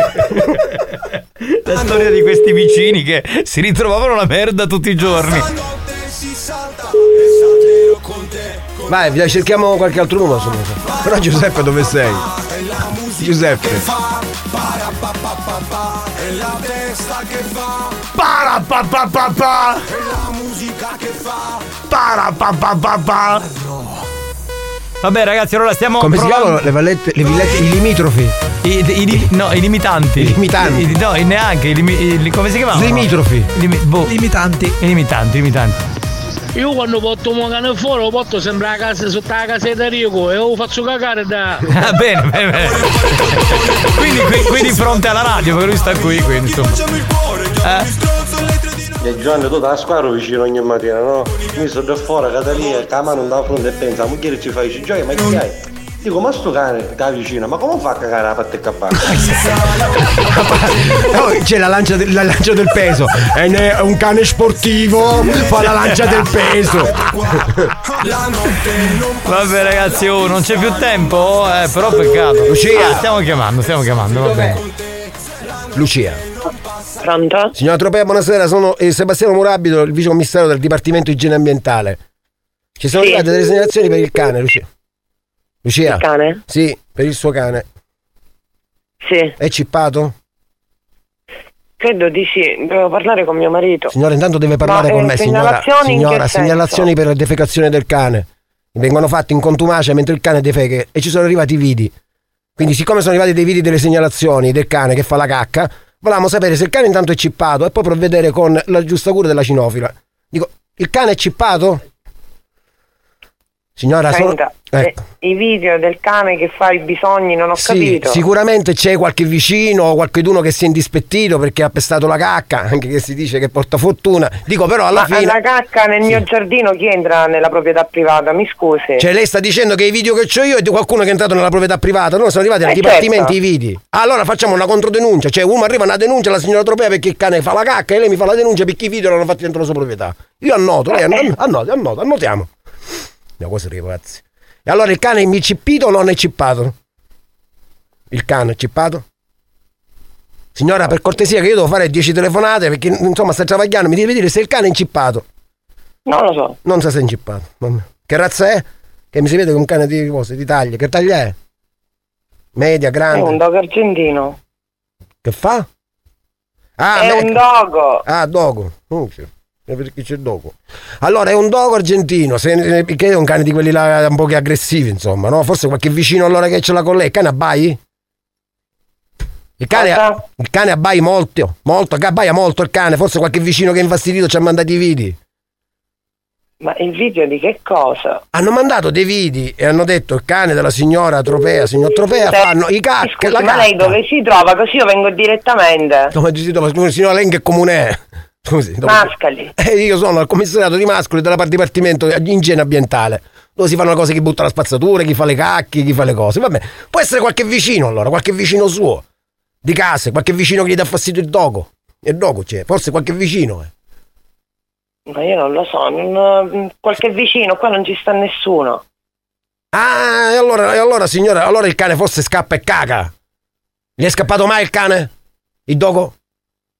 La storia di questi vicini che si ritrovavano la merda tutti i giorni. Vai, via, cerchiamo qualche altro numero. Però Giuseppe dove sei? Giuseppe. Para pa pa pa pa. Para pa pa pa pa. Vabbè ragazzi, allora stiamo Come si provando- chiamano le vallette, le villette, i limitrofi? I, i- i- no, i limitanti. I limitanti. no, i- neanche i, i- come si chiamano? Limitrofi. Limi- boh. Limitanti. I limitanti, limitanti. Io quando porto un cane fuori lo porto sempre a casa sotto la casetta Rico e lo faccio cagare da. Ah, bene, bene, bene. quindi qui, qui di fronte alla radio, perché lui sta qui, quindi insomma. Eh? E Giovanni tu da squadra vicino ogni mattina, no? Mi sto da fuori, Catalina, che la mano non da fronte e pensa, ma chi ci fai? Ci giochi, ma chi hai? Dico, ma sto cane da vicino, ma come fa a cagare la patte cappata? Oh, c'è la lancia, del, la lancia del peso. È ne- è un cane sportivo, fa la lancia del peso. Vabbè ragazzi, oh, non c'è più tempo, eh, però peccato. Lucia. Ah, stiamo chiamando, stiamo chiamando, va bene. Lucia. Pronto? Signora Tropea, buonasera, sono eh, Sebastiano Murabito, il vice commissario del Dipartimento Igiene Ambientale. Ci sono Sì. arrivate delle segnalazioni per il cane, Lucia. Lucia? Il cane? Sì, per il suo cane. Sì. È cippato? Credo di sì, devo parlare con mio marito. Signora, intanto deve parlare Ma, con eh, me, signora. segnalazioni Signora, che senso? segnalazioni per la defecazione del cane. Vengono fatti in contumacia mentre il cane defeca e ci sono arrivati i vidi. Quindi, siccome sono arrivati dei vidi delle segnalazioni del cane che fa la cacca, volevamo sapere se il cane intanto è cippato e poi provvedere con la giusta cura della cinofila. Dico, il cane è cippato? Signora, sono... Senta, Ecco. eh, i video del cane che fa i bisogni, non ho Sì, capito. sicuramente c'è qualche vicino o qualcuno che si è indispettito perché ha pestato la cacca, anche che si dice che porta fortuna. Dico però alla Ma fine... la cacca nel mio giardino chi entra nella proprietà privata? Mi scusi. Cioè lei sta dicendo che i video che ho io è di qualcuno che è entrato nella proprietà privata, no? Sono arrivati ai Eh, dipartimenti certo. i video. Allora facciamo una controdenuncia, cioè uno arriva una denuncia alla signora Tropea perché il cane fa la cacca e lei mi fa la denuncia perché i video l'hanno fatti dentro la sua proprietà. Io annoto, lei Eh, anno- annoti, annoti, annotiamo. No, cosa ragazzi. E allora il cane è inceppito o non è cippato? Il cane è cippato? Signora, per cortesia che io devo fare 10 telefonate perché insomma sta travagliando, mi deve dire se il cane è incippato. Non lo so. Non sa se è incippato. Che razza è? Che mi si vede che è un cane di cose, di taglia. Che taglia è? Media, È grande. un dog argentino. Che fa? Ah, è me- un dogo. Ah, dogo. Eh, Perché c'è dogo. Allora è un dogo argentino, se, che è un cane di quelli là un po' che aggressivi, insomma, no? Forse qualche vicino allora che ce l'ha con lei. Il cane abbai? Il cane, il cane abbai molto, molto, abbaia molto il cane, forse qualche vicino che è infastidito ci ha mandato i vidi. Ma il video di che cosa? Hanno mandato dei vidi e hanno detto il cane della signora Tropea, signor Tropea, Se- fanno i cacche, Scusi, la ma lei cacca. dove si trova? Così io vengo direttamente. Come ci si trova? Signora, lei in che comune è? Scusi, dopo- Mascali. Eh, io sono al commissariato di Mascoli della Dipartimento di igiene ambientale. Dove si fanno le cose, chi butta la spazzatura, chi fa le cacche, chi fa le cose. Vabbè, può essere qualche vicino allora, qualche vicino suo. Di casa, qualche vicino che gli dà fastidio il dogo. Il dogo c'è, forse qualche vicino. Eh. Ma io non lo so, non- qualche vicino, qua non ci sta nessuno. Ah, e allora, e allora signora, allora il cane forse scappa e caga. Gli è scappato mai il cane? Il dogo?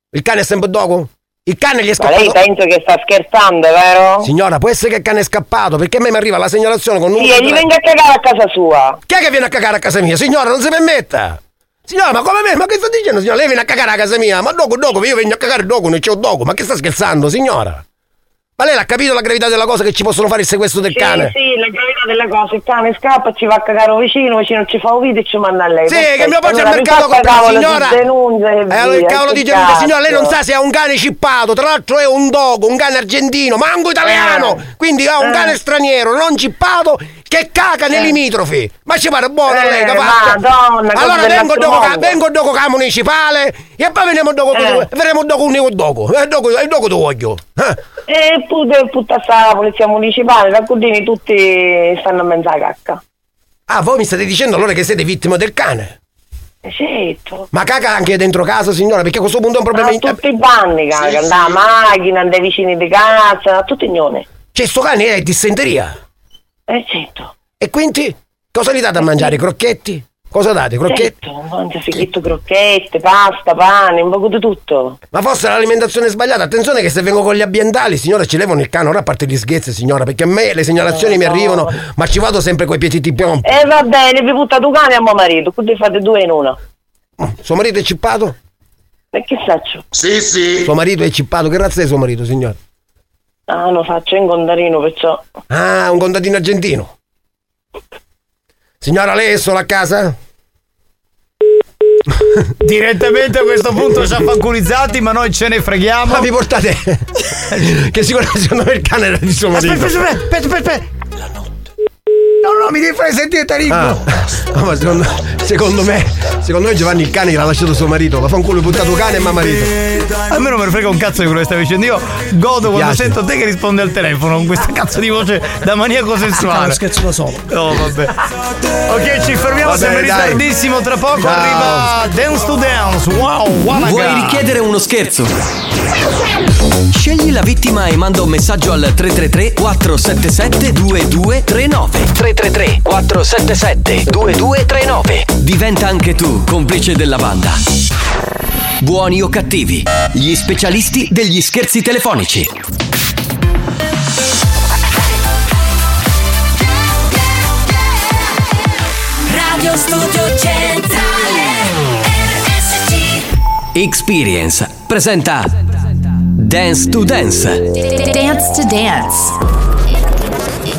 Il cane è sempre dogo? Il cane gli è Ma lei scappato. penso che sta scherzando, vero? Signora, può essere che il cane è scappato, perché a me mi arriva la segnalazione con Sì, numero e gli venga a cagare a casa sua. Chi è che viene a cagare a casa mia? Signora, non si permetta! Signora, ma come me? Ma che sta dicendo, signora? Lei viene a cagare a casa mia? Ma dopo, dopo, io vengo a cagare dopo, non c'è un dopo. Ma che sta scherzando, signora? Ma lei l'ha capito la gravità della cosa che ci possono fare il sequestro del Sì, cane? sì, la gravità della cosa, il cane scappa, ci va a cagare vicino, vicino ci fa un video e ci manda a lei. Sì, Perfetto. che mio padre al Allora, mi mercato compra, di signora. denuncia e E allora il cavolo di denuncia, signora, lei non cazzo. sa se ha un cane cippato, tra l'altro è un dogo, un cane argentino, manco italiano, Eh. quindi ha un Eh. cane straniero, non cippato, che caga nei Eh. limitrofi. Ma ci pare buono Eh, lei, capace? Madonna, Allora vengo dopo, ca- vengo dopo ca municipale e poi veniamo dopo, Eh. vedremo dopo un dopo. E dopo, e dopo tu voglio. Eh. E pure tutta sta polizia municipale, da cudini tutti stanno a mezza cacca. Ah, voi mi state dicendo allora che siete vittime del cane? Certo. Ma caga anche dentro casa, signora, perché a questo punto è un problema... A tutti i panni, caga, Sì, da sì. macchina, dai vicini di casa, a tutti ignone. Cioè, sto cane è dissenteria. Eh certo. E quindi cosa gli date a mangiare? Crocchetti? Cosa date? Crocchetti? Certo, mangia ficchetto crocchette, pasta, pane, un po' di tutto. Ma forse l'alimentazione è sbagliata. Attenzione che se vengo con gli ambientali, signora, ci levano il cane. Ora a parte gli scherzi, signora, perché a me le segnalazioni mi arrivano, ma ci vado sempre coi piediti piompi. E va bene, vi butta tu cane a mio marito, quindi fate due in uno. Suo marito è cippato? E che faccio? Sì, sì. Suo marito è cippato. Che razza è suo marito, signora? Ah, lo faccio in condarino, perciò. Ah, un contadino argentino. Signora, lei è solo a casa? Direttamente a questo punto ci ha fanculizzati, ma noi ce ne freghiamo. Ma vi portate. che sicuramente secondo me il cane era di suo marito. Aspetta, aspetta, aspetta, aspetta. No, no, mi devi fare sentire Taricco. Ah, no, ma secondo, secondo me, secondo me Giovanni il cane l'ha lasciato suo marito. Ma fa un culo buttato cane e ma marito. Almeno me ne frega un cazzo di quello che stai dicendo. Io godo quando Piace. sento te che risponde al telefono con questa cazzo di voce da maniaco sessuale. Lo scherzo da solo. No, vabbè. Ok, ci fermiamo, siamo in ritardissimo. Tra poco Ciao. arriva Dance to Dance. Wow, wow. Vuoi richiedere uno scherzo? Scegli la vittima e manda un messaggio al 333 477 2239 333 477 2239 Diventa anche tu complice della banda. Buoni o cattivi, gli specialisti degli scherzi telefonici. Radio Studio Centrale RSC Experience presenta Dance to Dance. Dance to Dance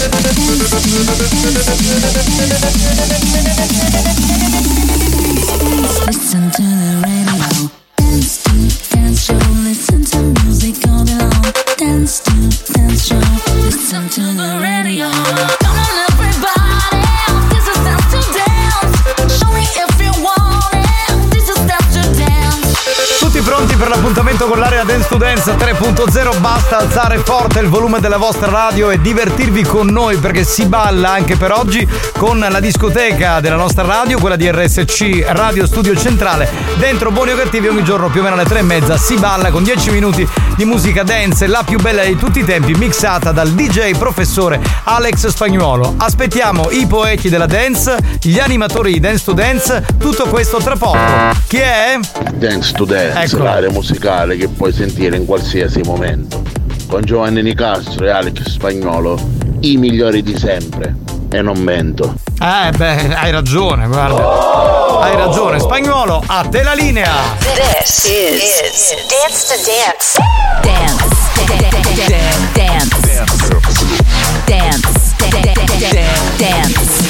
Listen to the radio. Dance to Dance Show Listen to music all day long Dance to Dance Show Listen to the radio. Come on everybody pronti per l'appuntamento con l'area Dance to Dance 3.0? Basta alzare forte il volume della vostra radio e divertirvi con noi perché si balla anche per oggi con la discoteca della nostra radio, quella di RSC Radio Studio Centrale. Dentro Buoni o Cattivi ogni giorno più o meno alle tre e mezza si balla con 10 minuti di musica dance, la più bella di tutti i tempi, mixata dal DJ professore Alex Spagnuolo. Aspettiamo i poeti della dance, gli animatori di Dance to Dance, tutto questo tra poco. Chi è? Dance to Dance, Ecco. L'area musicale che puoi sentire in qualsiasi momento. Con Giovanni Nicastro e Alex Spagnolo, i migliori di sempre. E non mento. Eh beh, hai ragione, guarda. Hai ragione, spagnolo, a te la linea. This is Dance to Dance Dance Dance. Dance. Dance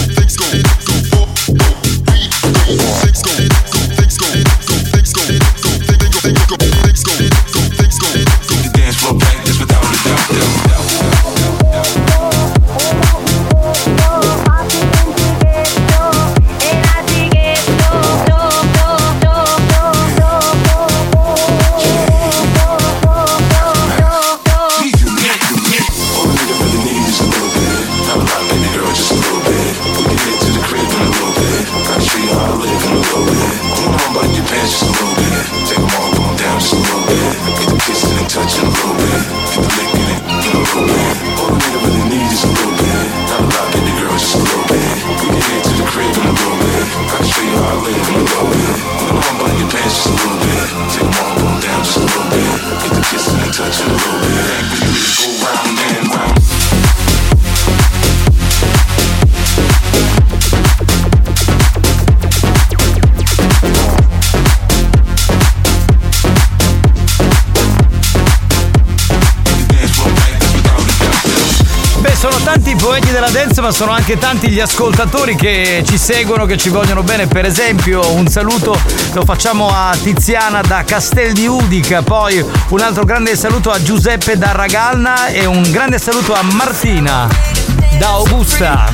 Della dance, ma sono anche tanti gli ascoltatori che ci seguono, che ci vogliono bene. Per esempio, un saluto lo facciamo a Tiziana da Castel di Udica, poi un altro grande saluto a Giuseppe da Ragalna e un grande saluto a Martina da Augusta.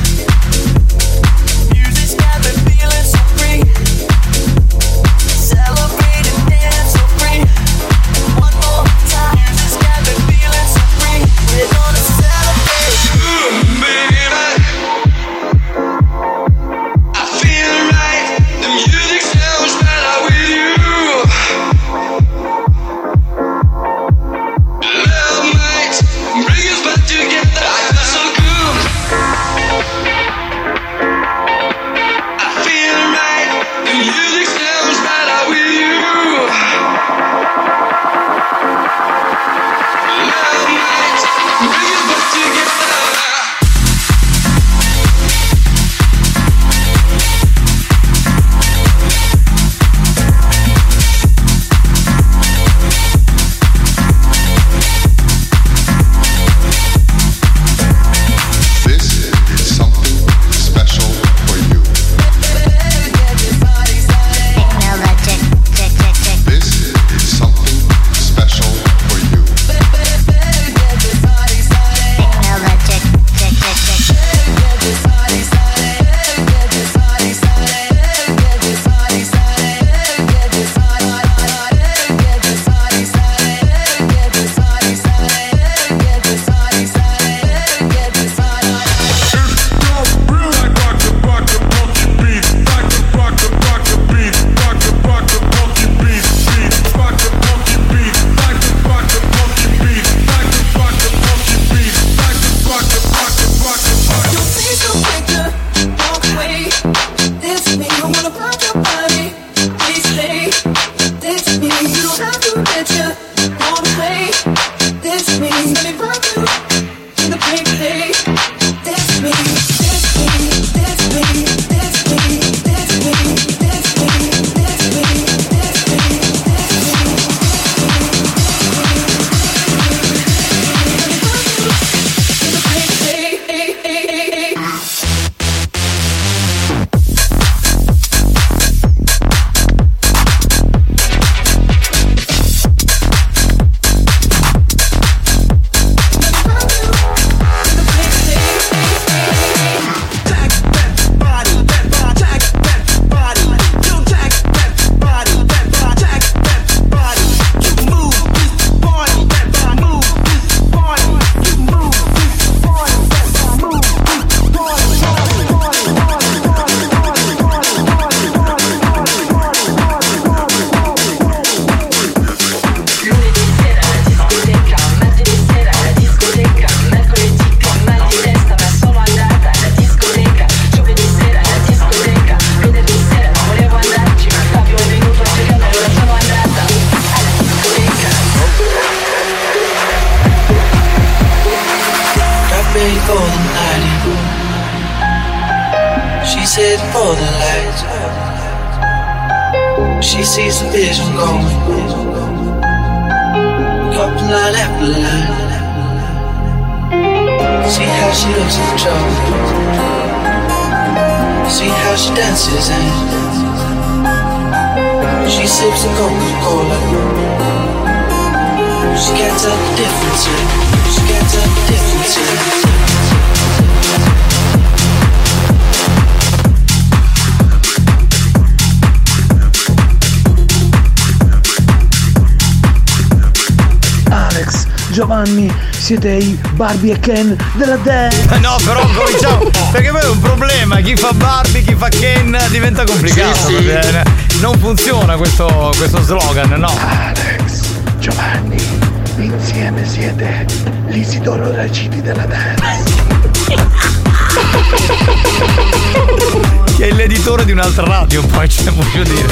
Barbie e Ken della Dance. Eh no, però cominciamo. perché poi è un problema. Chi fa Barbie, chi fa Ken diventa complicato. Sì, sì. Cioè, eh, non funziona questo, questo slogan, no? Alex, Giovanni, insieme siete l'Isidoro Raciti della Dance. che è l'editore di un'altra radio, poi ce ne voglio dire.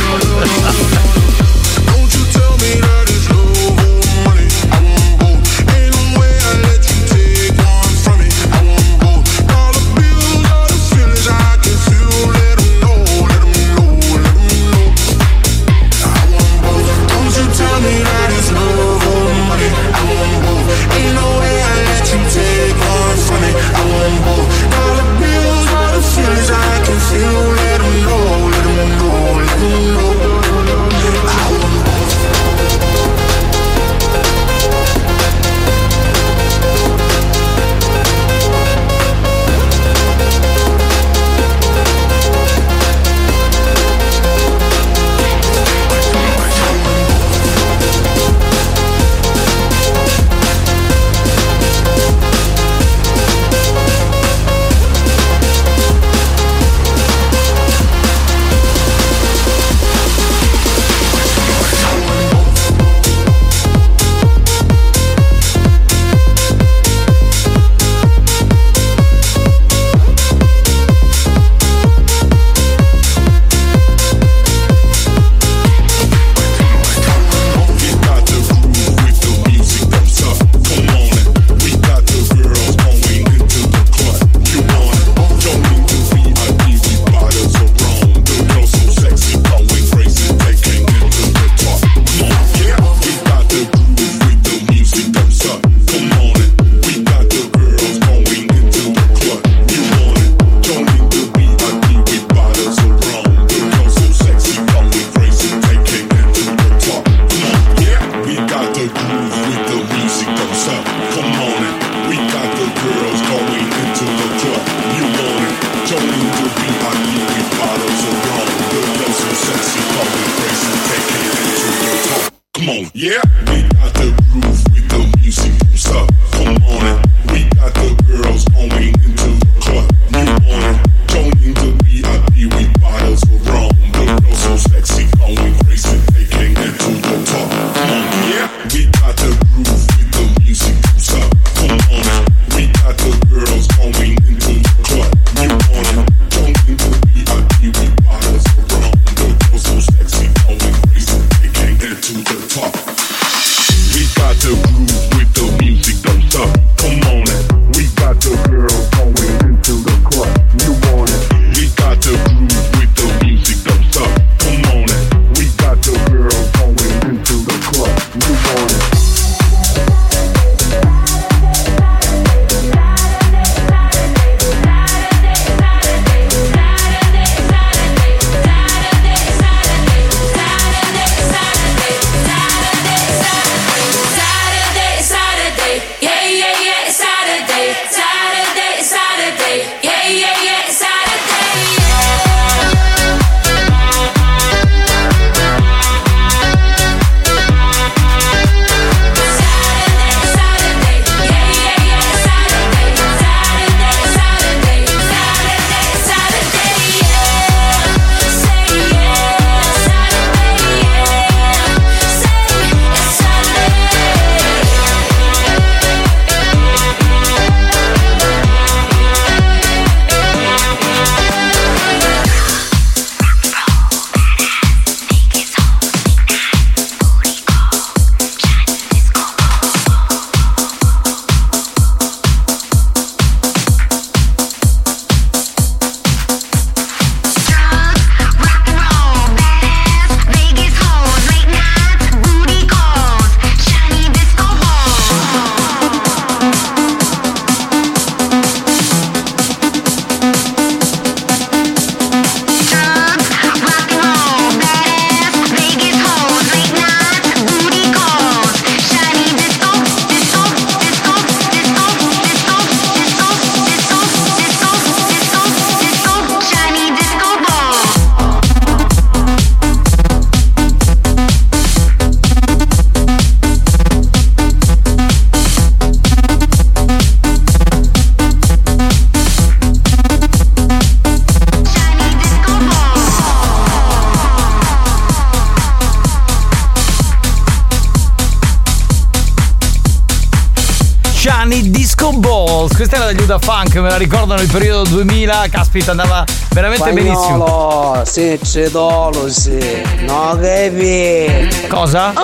Questa era degli Uda Funk, me la ricordano il periodo 2000, caspita, andava veramente benissimo. Spagnolo, se c'è dolo, sì. No, che Cosa?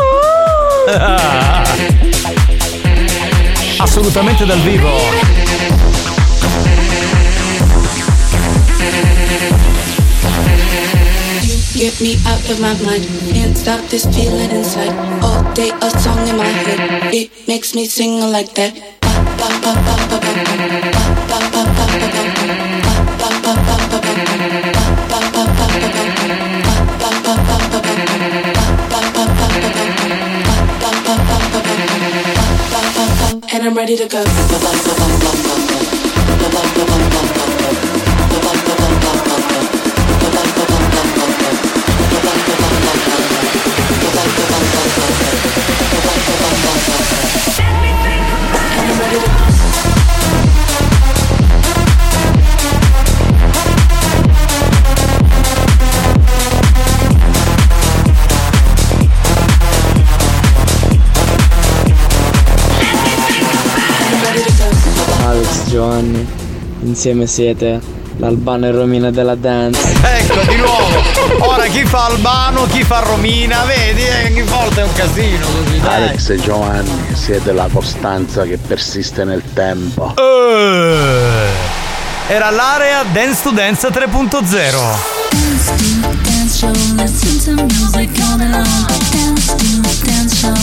Assolutamente dal vivo. Get me out of my mind. Can't stop this feeling inside. All day a song in my head. It makes me sing like that. And I'm ready to go. Insieme siete l'Albano e Romina della dance. Ecco, di nuovo. Ora chi fa Albano, chi fa Romina, vedi, eh, ogni volta è un casino così. dai. Alex e Giovanni siete la costanza che persiste nel tempo. Eh, Era l'area Dance to Dance 3.0. Dance show, listen to music all day long. Dance to dance show,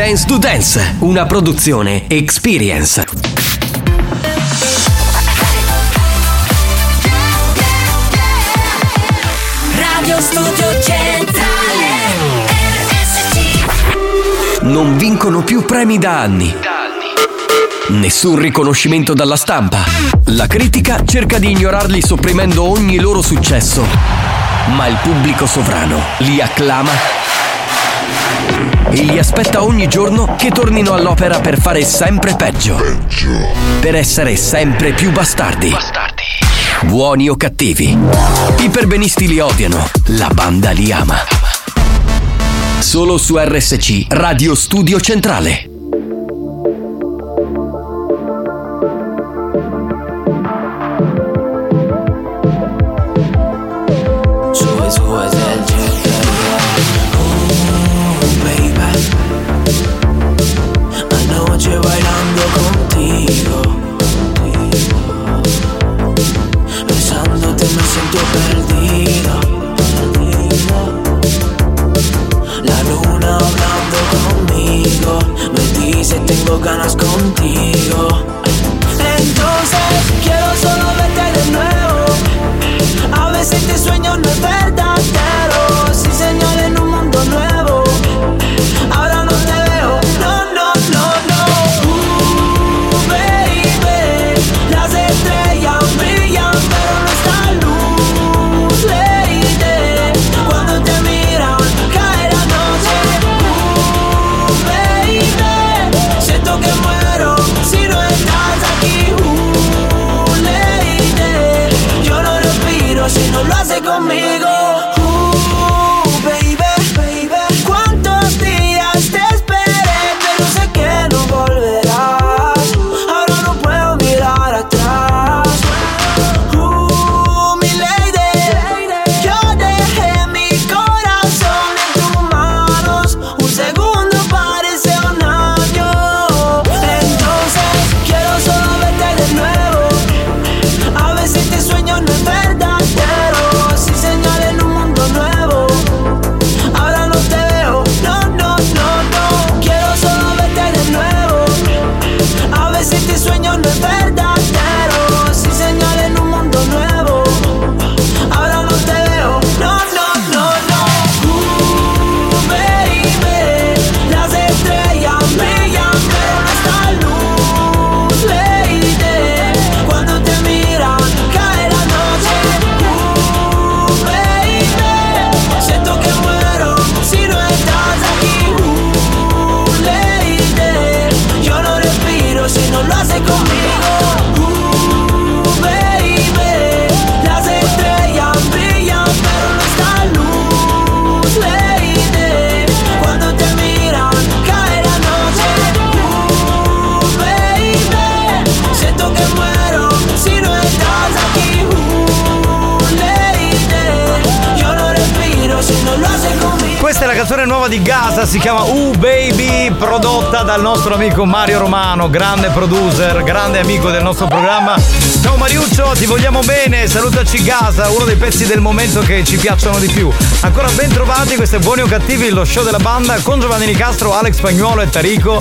dance. To Dance, una produzione Experience. Radio Studio Centrale. RSC. Non vincono più premi da anni. Nessun riconoscimento dalla stampa. La critica cerca di ignorarli sopprimendo ogni loro successo. Ma il pubblico sovrano li acclama e li aspetta ogni giorno che tornino all'opera per fare sempre peggio. Per essere sempre più bastardi. Buoni o cattivi. I perbenisti li odiano, la banda li ama. Solo su RSC, Radio Studio Centrale. Gaza si chiama Uh Baby, prodotta dal nostro amico Mario Romano, grande producer, grande amico del nostro programma. Ciao Mariuccio, ti vogliamo bene, salutaci Gaza, uno dei pezzi del momento che ci piacciono di più. Ancora ben trovati, questo è Buoni o Cattivi, lo show della banda con Giovanni Nicastro, Alex Spagnuolo e Tarico.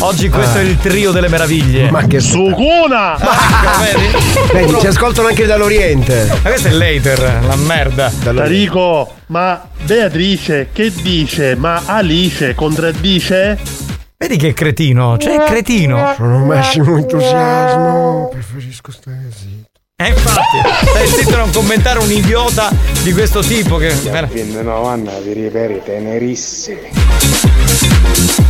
Oggi questo Ah. è il trio delle meraviglie. Ma che sucuna! vedi? Vedi, ci ascoltano anche dall'Oriente. Ma questo è l'hater, la merda. Tarico, ma Beatrice che dice? Ma Alice contraddice? Vedi che cretino, cioè è cretino. Sono massimo entusiasmo, preferisco stare zitto. E infatti, stai zitto a non commentare un idiota di questo tipo che. Quindi no, Anna, vi riperi tenerissimi.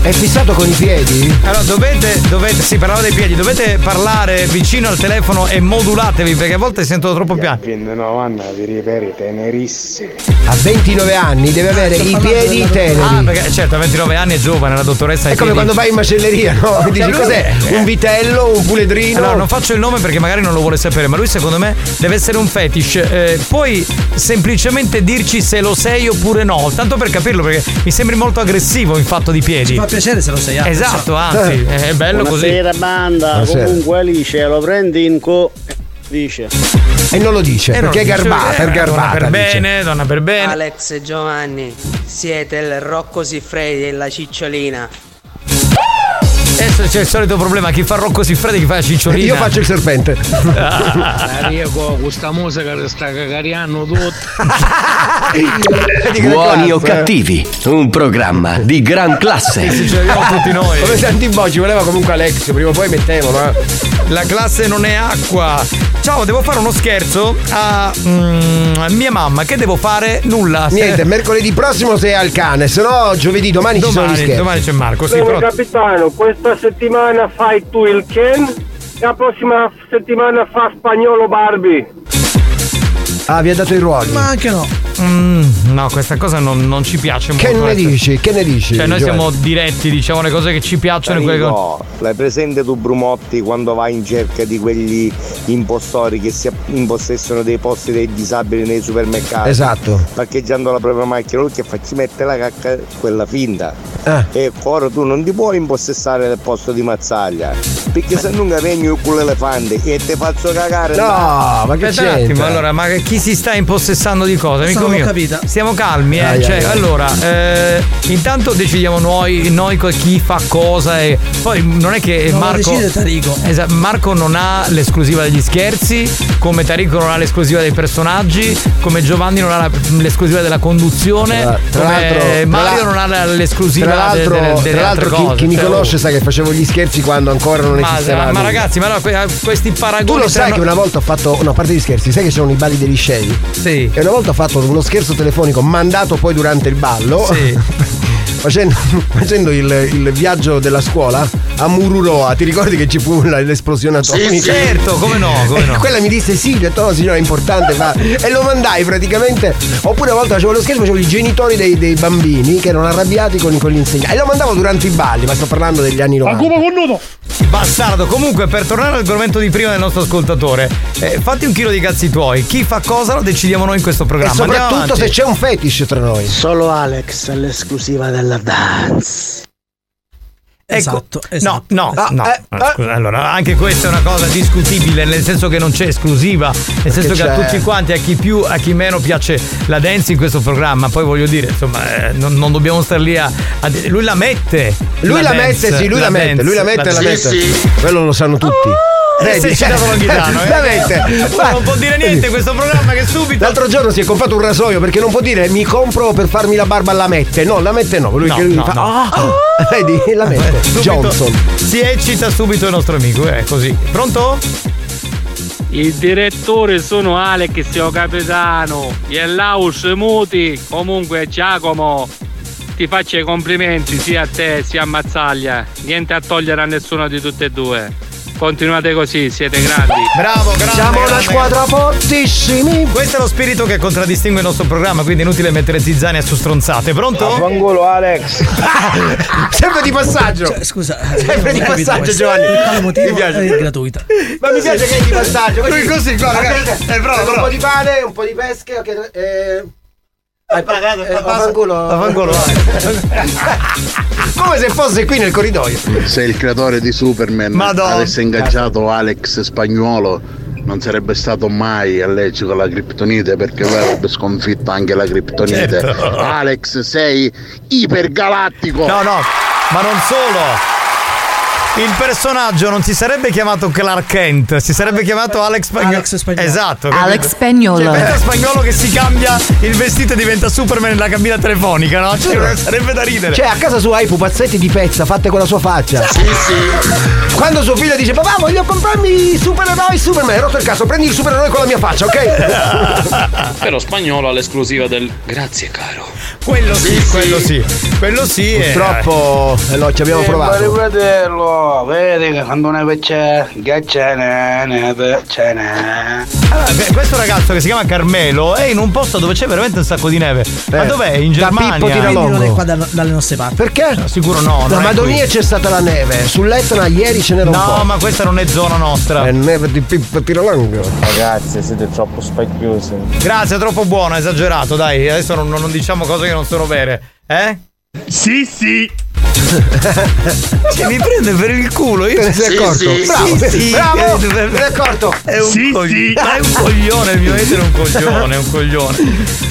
È fissato con i piedi? Allora dovete, dovete, si parlava dei piedi, dovete parlare vicino al telefono e modulatevi perché a volte sento troppo piano. Quindi no, Anna, vi riperi tenerissimi. A 29 anni deve avere i piedi teneri. Ah, perché certo, a 29 anni è giovane, la dottoressa È come quando vai in macelleria, no? Mi dici cos'è? Un vitello, un puledrino? Allora, non faccio il nome perché magari non lo vuole sapere, ma lui secondo me deve essere un fetish. Eh, puoi semplicemente dirci se lo sei oppure no, tanto per capirlo, perché mi sembri molto aggressivo in fatto di piedi. Ci fa piacere se lo sei. ah, Esatto, so. anzi, è bello così. Buonasera banda, Buonasera. comunque Alice lo prendi in co... dice. E non lo dice, Eh, non perché è dice, garbata, eh, è garbata. Donna per dice. bene, donna per bene. Alex e Giovanni, siete il Rocco Siffredi e la cicciolina. Adesso c'è il solito problema, chi fa Rocco Siffredi, chi fa cicciolina. Io faccio il serpente. Tarico, questa musica ti sta cagariando tutto. Buoni o cattivi, un programma di gran classe. Sì, ce l'abbiamo tutti noi. Come senti boh, ci voleva comunque Alex, prima o poi mettevano, eh. La classe non è acqua. Ciao, devo fare uno scherzo a mm, mia mamma. Che devo fare? Nulla. Niente, mercoledì prossimo sei al cane, se no giovedì domani, ci sono gli Domani, scherzi. domani c'è Marco, sì, però. capitano, questa settimana fai tu il Ken e la prossima settimana fa spagnolo Barbie. Ah, vi ha dato i ruoli. Ma anche no. Mm, no, questa cosa non, non ci piace Che molto. ne ecco. dici? Che ne dici? Cioè, noi Giovanni? siamo diretti, diciamo le cose che ci piacciono quelle che. Tarico, l'hai presente tu Brumotti quando vai in cerca di quegli impostori che si impossessano dei posti dei disabili nei supermercati? Esatto. Parcheggiando la propria macchina, lui che fa ci mette la cacca quella finta. Ah. E ora tu non ti puoi impossessare del posto di Mazzaglia. Perché se non regni con l'elefante e ti faccio cagare. No, ma che Aspetta un attimo, allora, ma chi si sta impossessando di cosa? Questa Amico mio? capita. Stiamo calmi, eh. Ai, cioè, ai, allora, eh, intanto decidiamo noi, noi chi fa cosa e poi non è che Non Marco. decide Tarico. Esatto, Marco non ha l'esclusiva degli scherzi, come Tarico non ha l'esclusiva dei personaggi, come Giovanni non ha la- l'esclusiva della conduzione, Tra- tra come Mario non ha l'esclusiva Tra l'altro, de- de- delle tra l'altro chi, cose. chi mi Cioè, conosce sa che facevo gli scherzi quando ancora non ma, esisteva. ma lui. ragazzi, ma no, que- questi paragoni Tu lo sai no- che una volta ho fatto. No, a parte gli scherzi, sai che sono i balli dei licei? Sì. E una volta ho fatto uno scherzo telefonico mandato poi durante il ballo. Sì. facendo facendo il, il viaggio della scuola a Mururoa. Ti ricordi che ci fu l'esplosione atomica? certo, come no, come E no. Quella mi disse sì, ho detto no signora è importante va. E lo mandai praticamente. Oppure una volta facevo lo scherzo, facevo i genitori dei, dei bambini che erano arrabbiati con, con gli insegnanti. E lo mandavo durante i balli, ma sto parlando degli anni 90. con nudo! Bastardo, comunque per tornare all'argomento di prima del nostro ascoltatore, eh, fatti un chilo di cazzi tuoi. Chi fa cosa lo decidiamo noi in questo E programma. Andiamo soprattutto se c'è un fetish tra noi. Solo Alex l'esclusiva della dance. Ecco, Esatto, esatto. No, no, Ah, no. eh, no, scusa, allora, anche questa è una cosa discutibile, nel senso che non c'è esclusiva, nel senso che a c'è? tutti quanti, a chi più, a chi meno piace la dance in questo programma. Poi voglio dire, insomma, eh, non, non dobbiamo star lì a, a dire- Lui la mette. Lui la, dance, mette, sì, lui la, mette, dance, lui la mette la dance. mette. Quello lo sanno tutti. Eh, sì, ci dava Longhitano, eh. Mette. Uno non può dire niente questo programma che subito. L'altro giorno si è comprato un rasoio perché non può dire mi compro per farmi la barba alla mette. No, la mette no. Lui No, che lui no, fa. no. "Ah". Vedi, la mette. Subito Johnson. Si eccita subito il nostro amico, è così. Pronto? Il direttore sono Alex, io capitano. E Laus Muti. Comunque Giacomo. Ti faccio i complimenti sia a te sia a Mazzaglia. Niente a togliere a nessuno di tutte e due. Continuate così, siete grandi. Bravo, grande. Siamo una squadra fortissimi. Questo è lo spirito che contraddistingue il nostro programma, quindi è inutile mettere zizzania su stronzate. Pronto? Vangolo Alex. Sempre di passaggio. Cioè, scusa, Sempre di passaggio, Giovanni. Per quale motivo Mi piace. è gratuita? Ma mi piace che è di passaggio. Lui così, guarda, Guarda, eh, bravo, Un po' di pane, un po' di pesche. ok, eh, Hai pagato? Eh, vaffanculo. Vaffanculo, Come se fosse qui nel corridoio. Se il creatore di Superman Madonna. avesse ingaggiato Alex Spagnuolo non sarebbe stato mai allergico alla criptonite perché lui avrebbe sconfitto anche la criptonite. Certo. Alex sei ipergalattico. No, no, ma non solo. Il personaggio non si sarebbe chiamato Clark Kent, si sarebbe chiamato Alex Spagnolo. Alex Spagnolo. Esatto. Alex capito? Spagnolo. Cioè, pensa spagnolo che si cambia il vestito e diventa Superman nella cabina telefonica, no? Cioè, sarebbe da ridere. Cioè, a casa sua hai pupazzetti di pezza fatte con la sua faccia. Sì, sì. Quando suo figlio dice, papà, voglio comprarmi i supereroi Superman, hai rotto il caso, prendi il supereroe con la mia faccia, ok? Però spagnolo ha l'esclusiva del grazie caro. Quello sì, quello sì. Quello sì. è- Purtroppo, eh, no, ci abbiamo Eh, provato. ma fratello, vedi che quando neve c'è, che c'è ne, neve, c'è ne. Allora, questo ragazzo che si chiama Carmelo è in un posto dove c'è veramente un sacco di neve. Ma Eh, dov'è? In da Germania? Pippo Quindi non è Tiralongo. qua da- dalle nostre parti. Perché? Sicuro no. Da Madonia c'è stata la neve, sull'Etna ieri ce n'era un po'. No, ma questa non è zona nostra. È neve di Pippo Tiralongo. Ragazzi, siete troppo spacchiosi. Grazie, troppo buono, esagerato, dai. Adesso non, non diciamo cose che non sono vere. Eh? Sì, sì. Cioè, mi prende per il culo. Io Te ne sei accorto? Bravo, Sì, sì, bravo, eh, te ne sei accorto? È un, Sì, cogli- sì. Ma è un coglione, il mio essere è un coglione, è un coglione.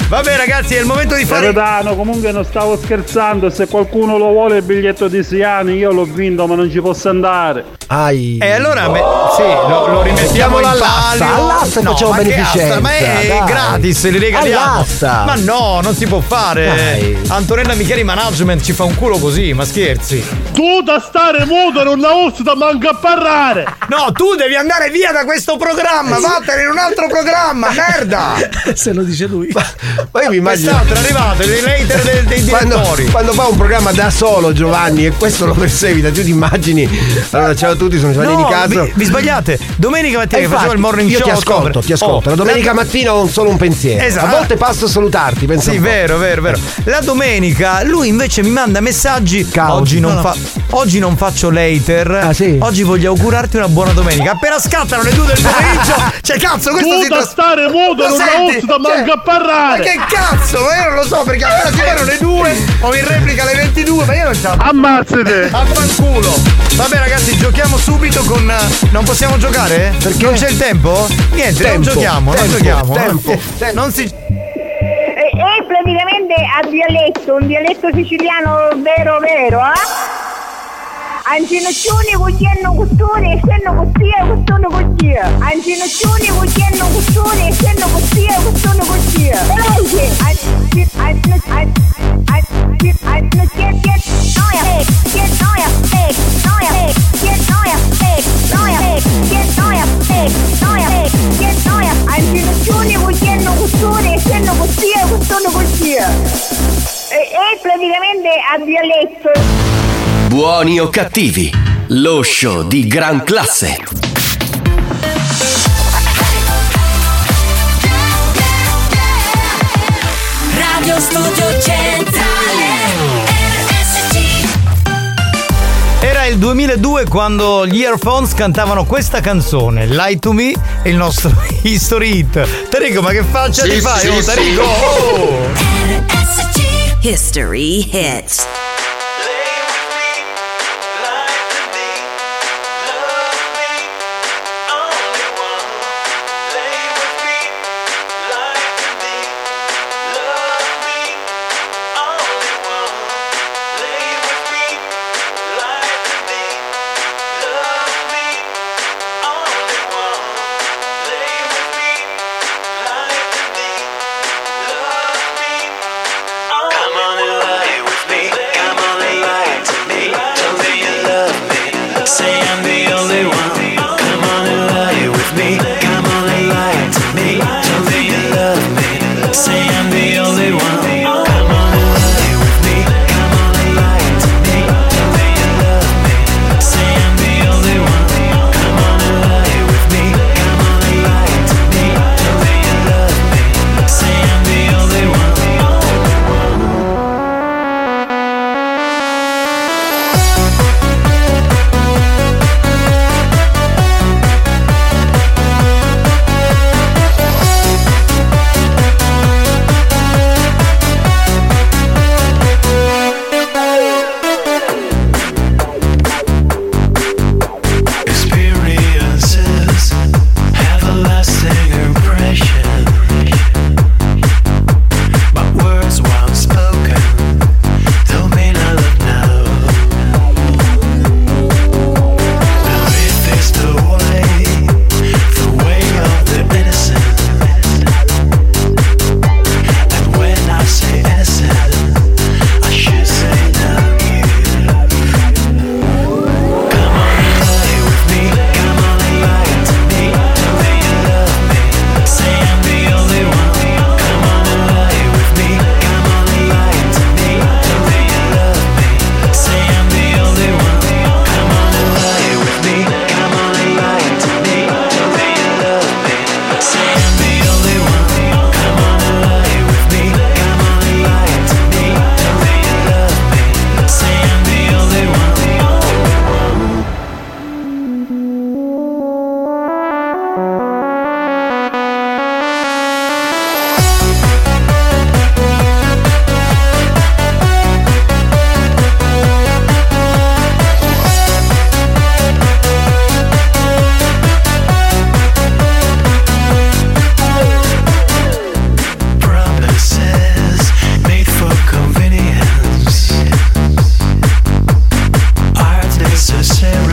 Vabbè, ragazzi, è il momento di fare. Capitano, comunque non stavo scherzando, se qualcuno lo vuole il biglietto di Siani io l'ho vinto ma non ci posso andare. Ai. E allora me- sì, lo, lo rimettiamo in Mettiamolo all'asta, palio. all'asta no, facciamo ma beneficenza, asta? Ma è dai. gratis, li regaliamo. All'asta. Ma no, non si può fare. Dai. Antonella Micheli Management ci fa un culo così, ma scherzi. Tu da stare muto non la usi da manca a parlare. No, tu devi andare via da questo programma, vattene in un altro programma, merda! Se lo dice lui. Ma io mi immagino. Quest'altro è arrivato, il later dei, dei Quando, direttori. quando fa un programma da solo Giovanni e questo lo perseguita, tu ti immagini. Allora, ciao a tutti, sono Giovanni No, Nicastro. vi, vi sbagliate. Domenica mattina E che facevo il morning io show. ti ascolto, scopri- ti ascolto. Oh, la domenica mattina ho solo un pensiero. Esatto. A volte passo a salutarti, pensa Sì, vero, vero, vero. La domenica lui invece mi manda messaggi. Oggi non, No, no. fa- oggi non faccio later. Ah, sì? Oggi voglio augurarti una buona domenica. Appena scattano le due del pomeriggio. cioè, cazzo, questo Tu si da tras- stare muto Lo non la senti? da Cioè, manca a parlare. Ma che cazzo? Ma io non lo so perché appena si le due o in replica alle 22, ma io non la Ammazzate. Affanculo. Vabbè ragazzi, giochiamo subito con. eh, Non possiamo giocare? Perché? Non c'è il tempo? Niente, non Tempo, giochiamo, non tempo, giochiamo. tempo, Non si. E, e praticamente ha dialetto, un dialetto siciliano vero vero, eh? Ancinoccioni cucchiano custone, essendo costia, custone costia. Ancinoccioni custone, essendo costia, custone costia. Che noia. Ancinoccioni cucchiano custone, essendo costia, custone costia. E, e praticamente a dialetto. Buoni o cattivi, lo show di gran classe. Radio Studio Centrale RSC Era il 2002 quando gli Earphones cantavano questa canzone, Lie to Me, e il nostro History Hit. Tarico, ma che faccia Sì, ti fai? sì, oh, sì. Tarico! oh! RSC History Hits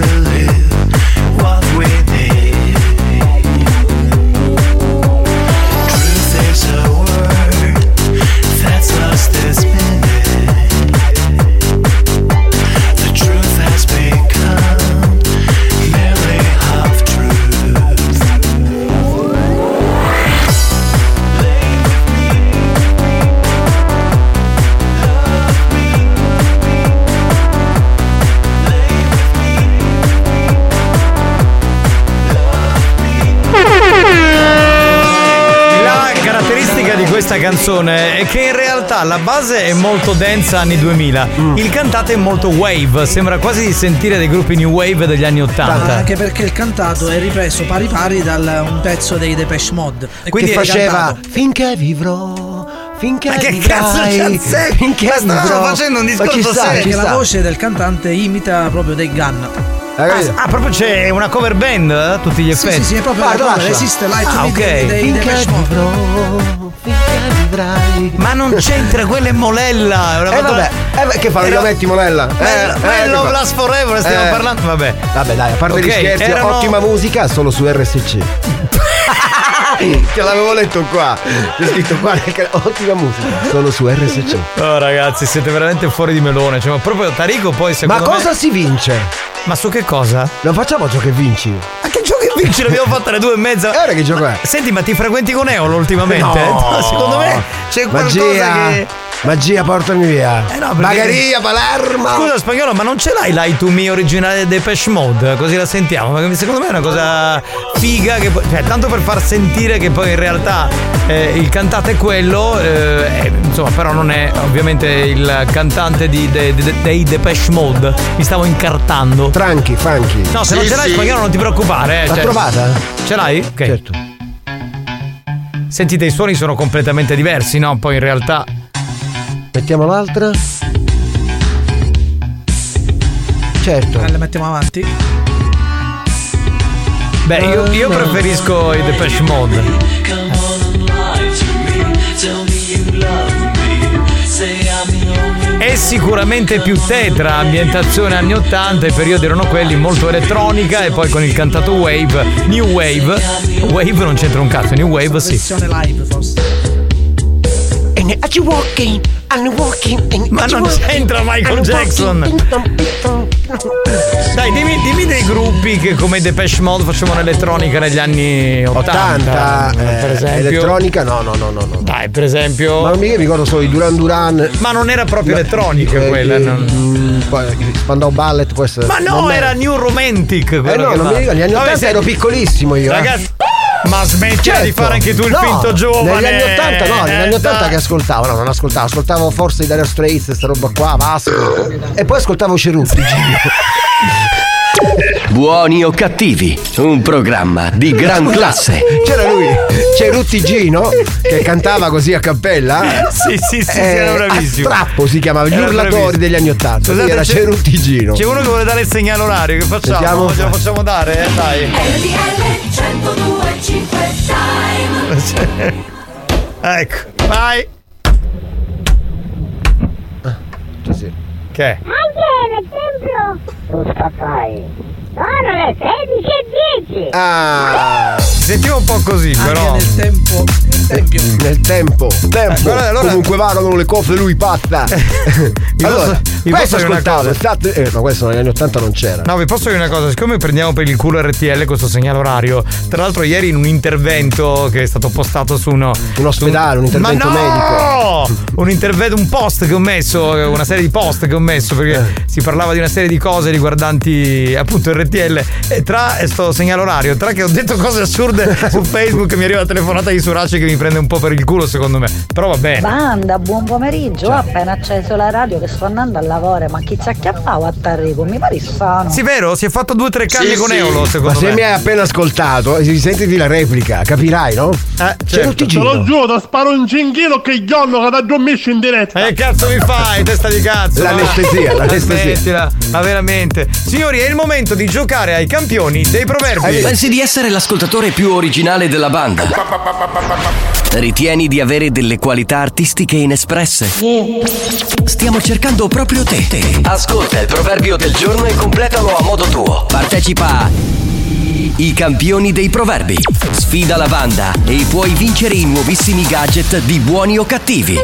believe canzone è che in realtà la base è molto dance anni 2000, Mm. il cantato è molto wave, sembra quasi di sentire dei gruppi new wave degli anni 80. Anche perché il cantato è ripreso pari pari da un pezzo dei Depeche Mode. E Quindi che faceva finché vivrò. Finché Ma che cazzo c'è? Finché Ma stavamo vivrò. facendo un Ma discorso serio. Perché la voce del cantante imita proprio dei Gun. Ah, ah, proprio c'è una cover band eh, a tutti gli Sì, effetti. sì, sì, è proprio Guarda, la cover, esiste Light Ah, Me ok. dei- dei Depeche Mode. Ma non c'entra, quella è Molella. è una Eh vabbè, eh, che fanno? Era- Glielo metti Molella? Eh, Eh, eh, fa? Last Forever, stiamo Eh. parlando. Vabbè. Vabbè dai, a parte gli Ok, scherzi, erano- ottima musica solo su RSC. Che l'avevo letto qua. C'è scritto qua ottima musica solo su RSC. Oh ragazzi, siete veramente fuori di melone. Cioè, ma proprio Tarico poi Ma secondo me- cosa si vince? Ma su che cosa? Non facciamo ciò che vinci. Ma che gioco che vinci? L'abbiamo fatta alle due e mezza. E ora che gioco è? Senti, ma ti frequenti con Eolo ultimamente? No. Secondo me c'è qualcosa Magia, che. Magia, portami via. Eh no, perché- Bagaria, Palermo. Scusa spagnolo, ma non ce l'hai l'I to Me originale dei Depeche Mode? Così la sentiamo. Perché secondo me è una cosa figa. Che, cioè, tanto per far sentire che poi in realtà eh, il cantante è quello. eh, eh, insomma, però non è ovviamente il cantante di- de- de- dei Depeche Mode. Mi stavo incartando. Tranchi, franchi. No, se non Sì, ce l'hai sì. spagnolo non ti preoccupare. Eh, L'ha cioè- trovata? Ce l'hai? Ok. Certo. Sentite, i suoni sono completamente diversi, no? Poi in realtà. Mettiamo l'altra. Certo. Eh, Le mettiamo avanti. Beh, io, io preferisco i Depeche Mode. È sicuramente più tetra, ambientazione anni 80, i periodi erano quelli molto elettronica e poi con il cantato wave, new wave. Wave non c'entra un cazzo, new wave sì. Versione live forse. And are you walking? Ma non c'entra Michael Jackson. Dai, dimmi, dimmi dei gruppi che come Depeche Mode facevano elettronica negli anni 80. 80, per eh, esempio. elettronica, no, no, no, no. no. Dai, per esempio. Ma non mi ricordo solo i Duran Duran. Ma non era proprio No, elettronica eh, quella. eh, non- mm, Spandau Ballet essere. Ma no, era New Romantic. Eh no, che non fa. mi ricordo, negli anni Vabbè, 80 ero piccolissimo io. eh. Ragazzi, ma smettila Certo. di fare anche tu il No, finto giovane. Negli anni 80 no, negli anni Eh, 80 dai. che ascoltavo, no, non ascoltavo, ascoltavo forse i Dire Straits, sta roba qua, Vasco. E poi ascoltavo Cerutti. Buoni o cattivi, un programma di gran classe. C'era lui, Cerutti Gino, che cantava così a cappella. Sì, sì, sì, sì, Eh, era bravissimo. a strappo si chiamava, gli Era urlatori bravissimo. degli anni 80. Scusate, era c'è- Cerutti Gino. C'è uno che vuole dare il segnale orario, che facciamo? Sentiamo. Ce lo facciamo dare? Eh, dai. ecco, vai. Che? è? Anche nel tempio. Cosa fai? Sono le 16 e 10. Ah, Sentivo un po' così, però. nel tempo. Nel tempio. nel tempo, tempo. Eh, guarda, allora- Comunque vadano le cose, lui passa. allora, vi questo cosa? state- eh, ma questo negli anni 80 non c'era. No, vi posso dire una cosa, siccome prendiamo per il culo RTL questo segnale orario, tra l'altro ieri in un intervento che è stato postato su uno Un ospedale, un intervento Ma no! medico. Un intervento, un post che ho messo, una serie di post che ho messo perché Eh. si parlava di una serie di cose riguardanti appunto il RTL e tra e sto segnale orario, tra che ho detto cose assurde su Facebook mi arriva la telefonata di Surace che mi prende un po' per il culo secondo me. Però va bene. Banda, buon pomeriggio. Ho appena acceso la radio che sto andando al lavoro, ma chi ci ha chiappato a Tarrico? Mi pare sano. Sì, vero? Si è fatto due o tre canne Sì, con sì. Eolo, Ma secondo se me. mi hai appena ascoltato, eh, sentiti la replica, capirai, no? Eh, Cerutti Te lo giuro, sparo un cinghino che giorno che da dormisci in diretta. Eh, cazzo mi fai, testa di cazzo? L'anestesia, ma- l'anestesia. Ma veramente. Signori, è il momento di giocare ai campioni dei proverbi. Pensi di essere l'ascoltatore più originale della banda? Ritieni di avere delle qualità artistiche inespresse? Stiamo cercando proprio te. Ascolta il proverbio del giorno e completalo a modo tuo. Partecipa a I campioni dei proverbi. Sfida la banda e puoi vincere i nuovissimi gadget di buoni o cattivi.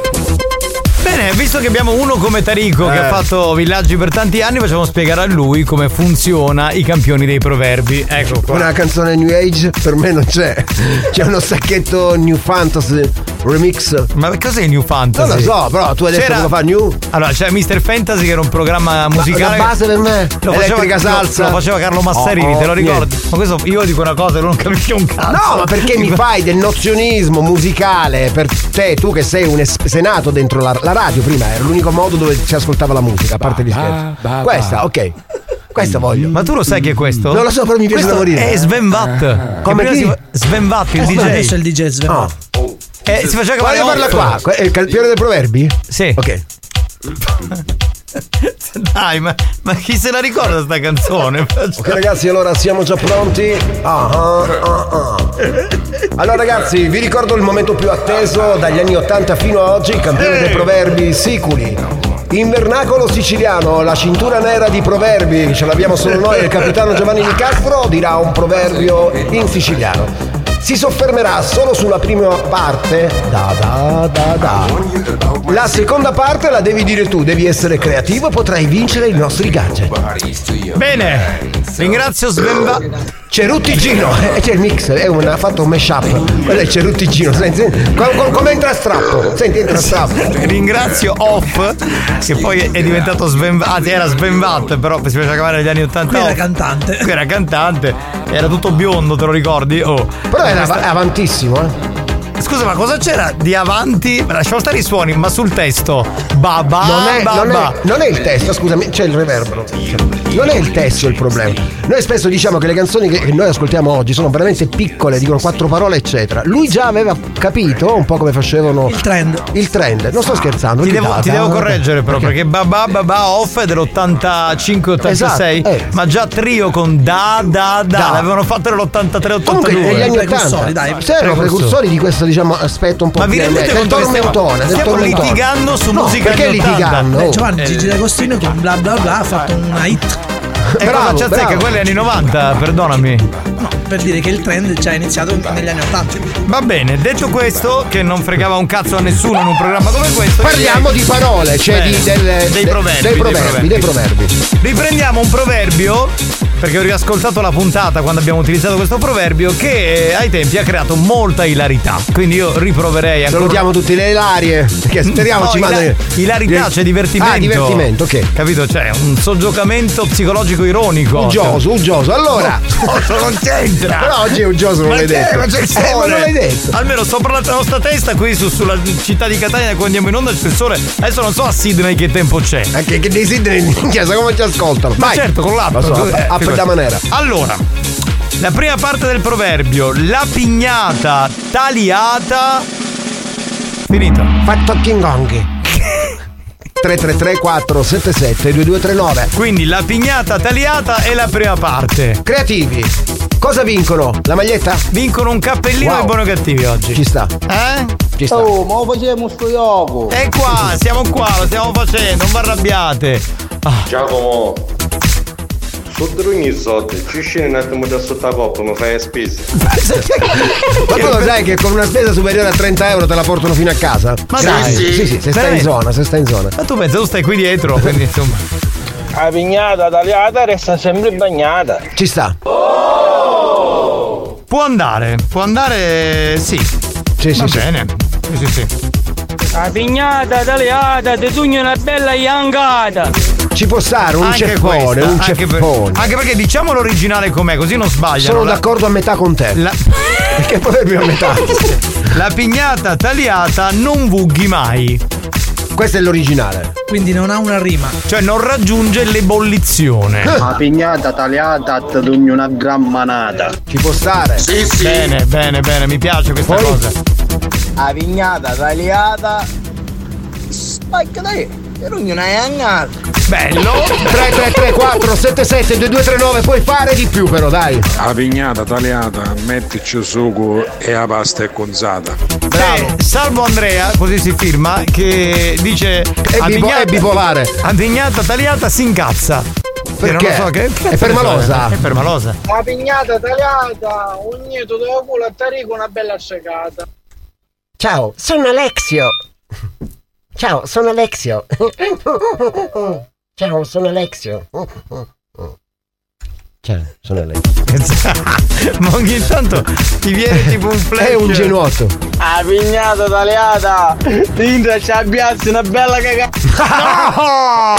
Bene, visto che abbiamo uno come Tarico che Eh. ha fatto villaggi per tanti anni, facciamo spiegare a lui come funziona i campioni dei proverbi. Ecco qua. Una canzone New Age per me non c'è. C'è uno sacchetto New Fantasy. remix. Ma cos'è New Fantasy? Non lo so, però tu hai detto C'era- che lo fa New. Allora, c'era Mr. Fantasy che era un programma musicale. la base per me, Lo faceva, salsa. Lo, lo faceva Carlo Massarini, Oh, te lo oh, ricordi? Ma questo io dico una cosa e non capisco un cazzo. No, ma perché mi fai del nozionismo musicale per te, tu che sei un es- sei nato dentro la, la radio prima, era l'unico modo dove si ascoltava la musica, a parte gli scherzi. Questa, ok. Questa voglio. Ma tu lo sai chi è questo? Non lo so, però mi piace da Questo morire. È Sven Vatt. Come Che prima chi? si Sven Vatt, il DJ. adesso è il DJ Sven. Ah. Eh, si faceva chiamare Voglio farla qua. È il campione dei proverbi? Sì. Ok. Dai, ma, ma chi se la ricorda sta canzone? Ok ragazzi, allora siamo già pronti? Ah, ah. Allora ragazzi, vi ricordo il momento più atteso dagli anni 80 fino a oggi, campione dei proverbi siculi. In vernacolo siciliano, la cintura nera di proverbi, ce l'abbiamo solo noi, il capitano Giovanni Di Castro dirà un proverbio in siciliano. Si soffermerà solo sulla prima parte, da da da da. La seconda parte la devi dire tu, devi essere creativo e potrai vincere i nostri gadget. Bene, ringrazio Sven Vatt. Ceruttigino, eh, c'è il mix, è un, ha fatto un mashup. Quello è il Ceruttigino, senti, senti, com- com- come entra a strappo? Senti, entra a strappo. Ringrazio Off, che poi è diventato Sven Vatt, anzi era Sven Vatt, però si faceva chiamare negli anni 80. Qui era cantante. Qui era cantante, era tutto biondo, te lo ricordi? Oh. Però Questa- av- avantissimo, eh. Scusa, ma cosa c'era di avanti? Lasciamo stare i suoni, ma sul testo. Baba, Non è, non, baba. è, non è il testo, scusami, c'è il reverbero. Non è il testo il problema. Noi spesso diciamo che le canzoni che noi ascoltiamo oggi sono veramente piccole, dicono quatto parole, eccetera. Lui già aveva capito un po' come facevano. Il trend. Il trend. Non sto scherzando. Ti devo, ti devo correggere però Perché? perché Baba Baba Off è dell'85-86 Esatto, eh. ma già trio con Da Da Da, Da. l'avevano fatto nell'83-82 Comunque negli anni Precursori, 80 dai. sì, erano precursori di questo diciamo aspetto un po' Ma vi più rendete del conto che del stiamo tormentone. litigando su no, musica perché anni 80? litigando Beh. Giovanni Gigi D'Agostino con bla bla bla ha fatto una hit. E Bravo, cosa c'azzecca? bravo. Quelli anni 90, perdonami. No, per dire che il trend già è iniziato negli anni 80. Va bene, detto questo, che non fregava un cazzo a nessuno in un programma come questo. Parliamo di parole, cioè di, Bene, del- dei de- proverbi. dei proverbi, dei proverbi. Riprendiamo un proverbio, perché ho riascoltato la puntata quando abbiamo utilizzato questo proverbio, che ai tempi ha creato molta ilarità. Quindi io riproverei ancora. Salutiamo tutte le ilarie che speriamo No, ci ila- mandano Ilarità, c'è divertimento. Ah, divertimento, ok. Capito? C'è un soggiocamento psicologico ironico. Uggioso, uggioso. Allora, Uggioso non c'entra. Però oggi è uggioso, non l'hai detto. Ma c'è il Eh, ma sole. non l'hai detto. Almeno sopra la nostra testa, qui su- sulla città di Catania, quando andiamo in onda c'è il sole. Adesso non so a Sydney che tempo c'è. Anche che dei Sidney in chiesa come ci ascoltano? Ma Vai. certo, con l'app. So, Eh, da manera. Allora, la prima parte del proverbio, la pignata tagliata. Finito. Fatto King Kong. 333 477 2239 Quindi la pignata tagliata è la prima parte. Creativi. Cosa vincono? La maglietta? Vincono un cappellino Wow. e buoni o cattivi oggi. Ci sta. Eh? Ci sta. Oh, ma lo facciamo sto gioco! E qua, siamo qua, lo stiamo facendo, non vi arrabbiate. Ah, Giacomo, ogni soldi, ci scendi un attimo da sotto la coppa, mi fai le spese. Ma tu lo sai che con una spesa superiore a 30 euro te la portano fino a casa? Ma Sì, dai. sì, sì, sì, se stai in zona, se stai in zona. ma tu pensa, tu stai qui dietro, quindi insomma. La pignata tagliata resta sempre bagnata. Ci sta. Può andare, può andare. Sì. Sì, Va sì, bene. Sì, sì, sì. La pignata tagliata, ti tugno una bella iangata. Ci può stare un Anche ceffone, questa, un anche, per- ceffone. anche perché diciamo l'originale com'è, così non sbagliano. Sono La- d'accordo a metà con te. La, Perché poi a metà. la pignata tagliata non vughi mai. Questo è l'originale. Quindi non ha una rima. Cioè non raggiunge l'ebollizione. La pignata tagliata una gran manata. Ci può stare. Sì, sì. Bene, bene, bene, mi piace questa Poi? cosa. La pignata tagliata. Spacca dai, ti tugno una iangata. Bello. 333 477 2239 puoi fare di più però dai. La pignata tagliata, mettici sugo e la pasta è conzata. C'è Salvo Andrea, così si firma, che dice È "A bipo- pignata- è bipolare." A pignata tagliata si incazza. Che Perché? Non lo so, che, che È permalosa. È permalosa. La pignata tagliata, un nieto da culo a tarico una bella secata. Ciao, sono Alexio. Ciao, sono Alexio. Ciao, sono Alexio. Cioè, sono lei. Ma ogni tanto ti viene tipo un flash. È un genuotto. Ah, pignata tagliata! Dentro ci abbiazzi una bella cagata!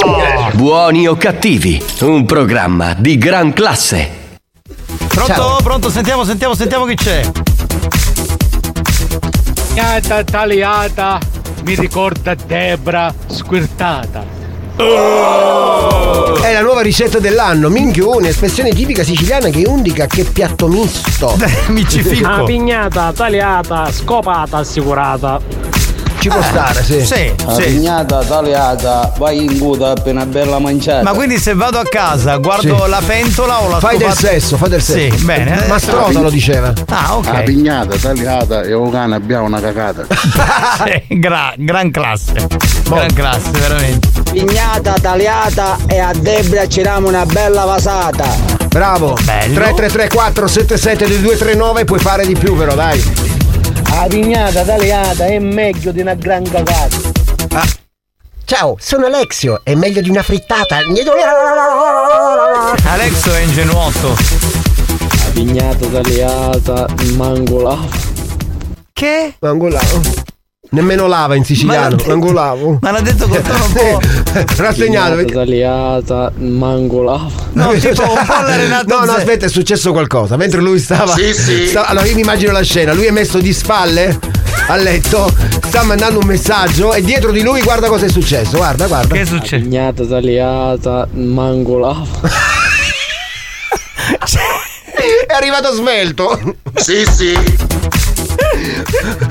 Buoni o cattivi, un programma di gran classe. Pronto? Ciao. Pronto? Sentiamo, sentiamo, sentiamo chi c'è. Pignata tagliata mi ricorda Debra squirtata. È la nuova ricetta dell'anno, minchione, espressione tipica siciliana che indica che piatto misto. Mi Una pignata tagliata, scopata, assicurata. Ci può stare, sì. Sì, La sì. pignata tagliata, vai in coda appena bella mangiata. Ma quindi se vado a casa guardo Sì. la pentola o la Fai del sesso, fai del sesso. Sì, bene. Mastrota lo diceva. Ah, ok. La pignata tagliata e un cane abbiamo una cagata. Sì, gra- gran classe. Gran classe, veramente. Pignata tagliata e a Debra ci diamo una bella vasata. Bravo. Bello. 3334 77 2239 puoi fare di più però, dai. La pignata tagliata è meglio di una gran cagata. Ciao, sono Alexio, è meglio di una frittata. Alexo è ingenuotto. La pignata tagliata, mangolava. Che? Mangolavo. Nemmeno lava in siciliano, Ma- mangolavo. Ma l'ha detto con tono un po'. Rassegnato. perché- tagliata, mangolava. No, tipo un po' alla Renato No, no, aspetta, è successo qualcosa. Mentre lui stava. Sì, sì. stava- allora io mi immagino la scena, lui è messo di spalle a letto, sta mandando un messaggio e dietro di lui guarda cosa è successo. Guarda, guarda. Che è successo? Pignata tagliata, mangolava. È arrivato svelto. Sì, sì.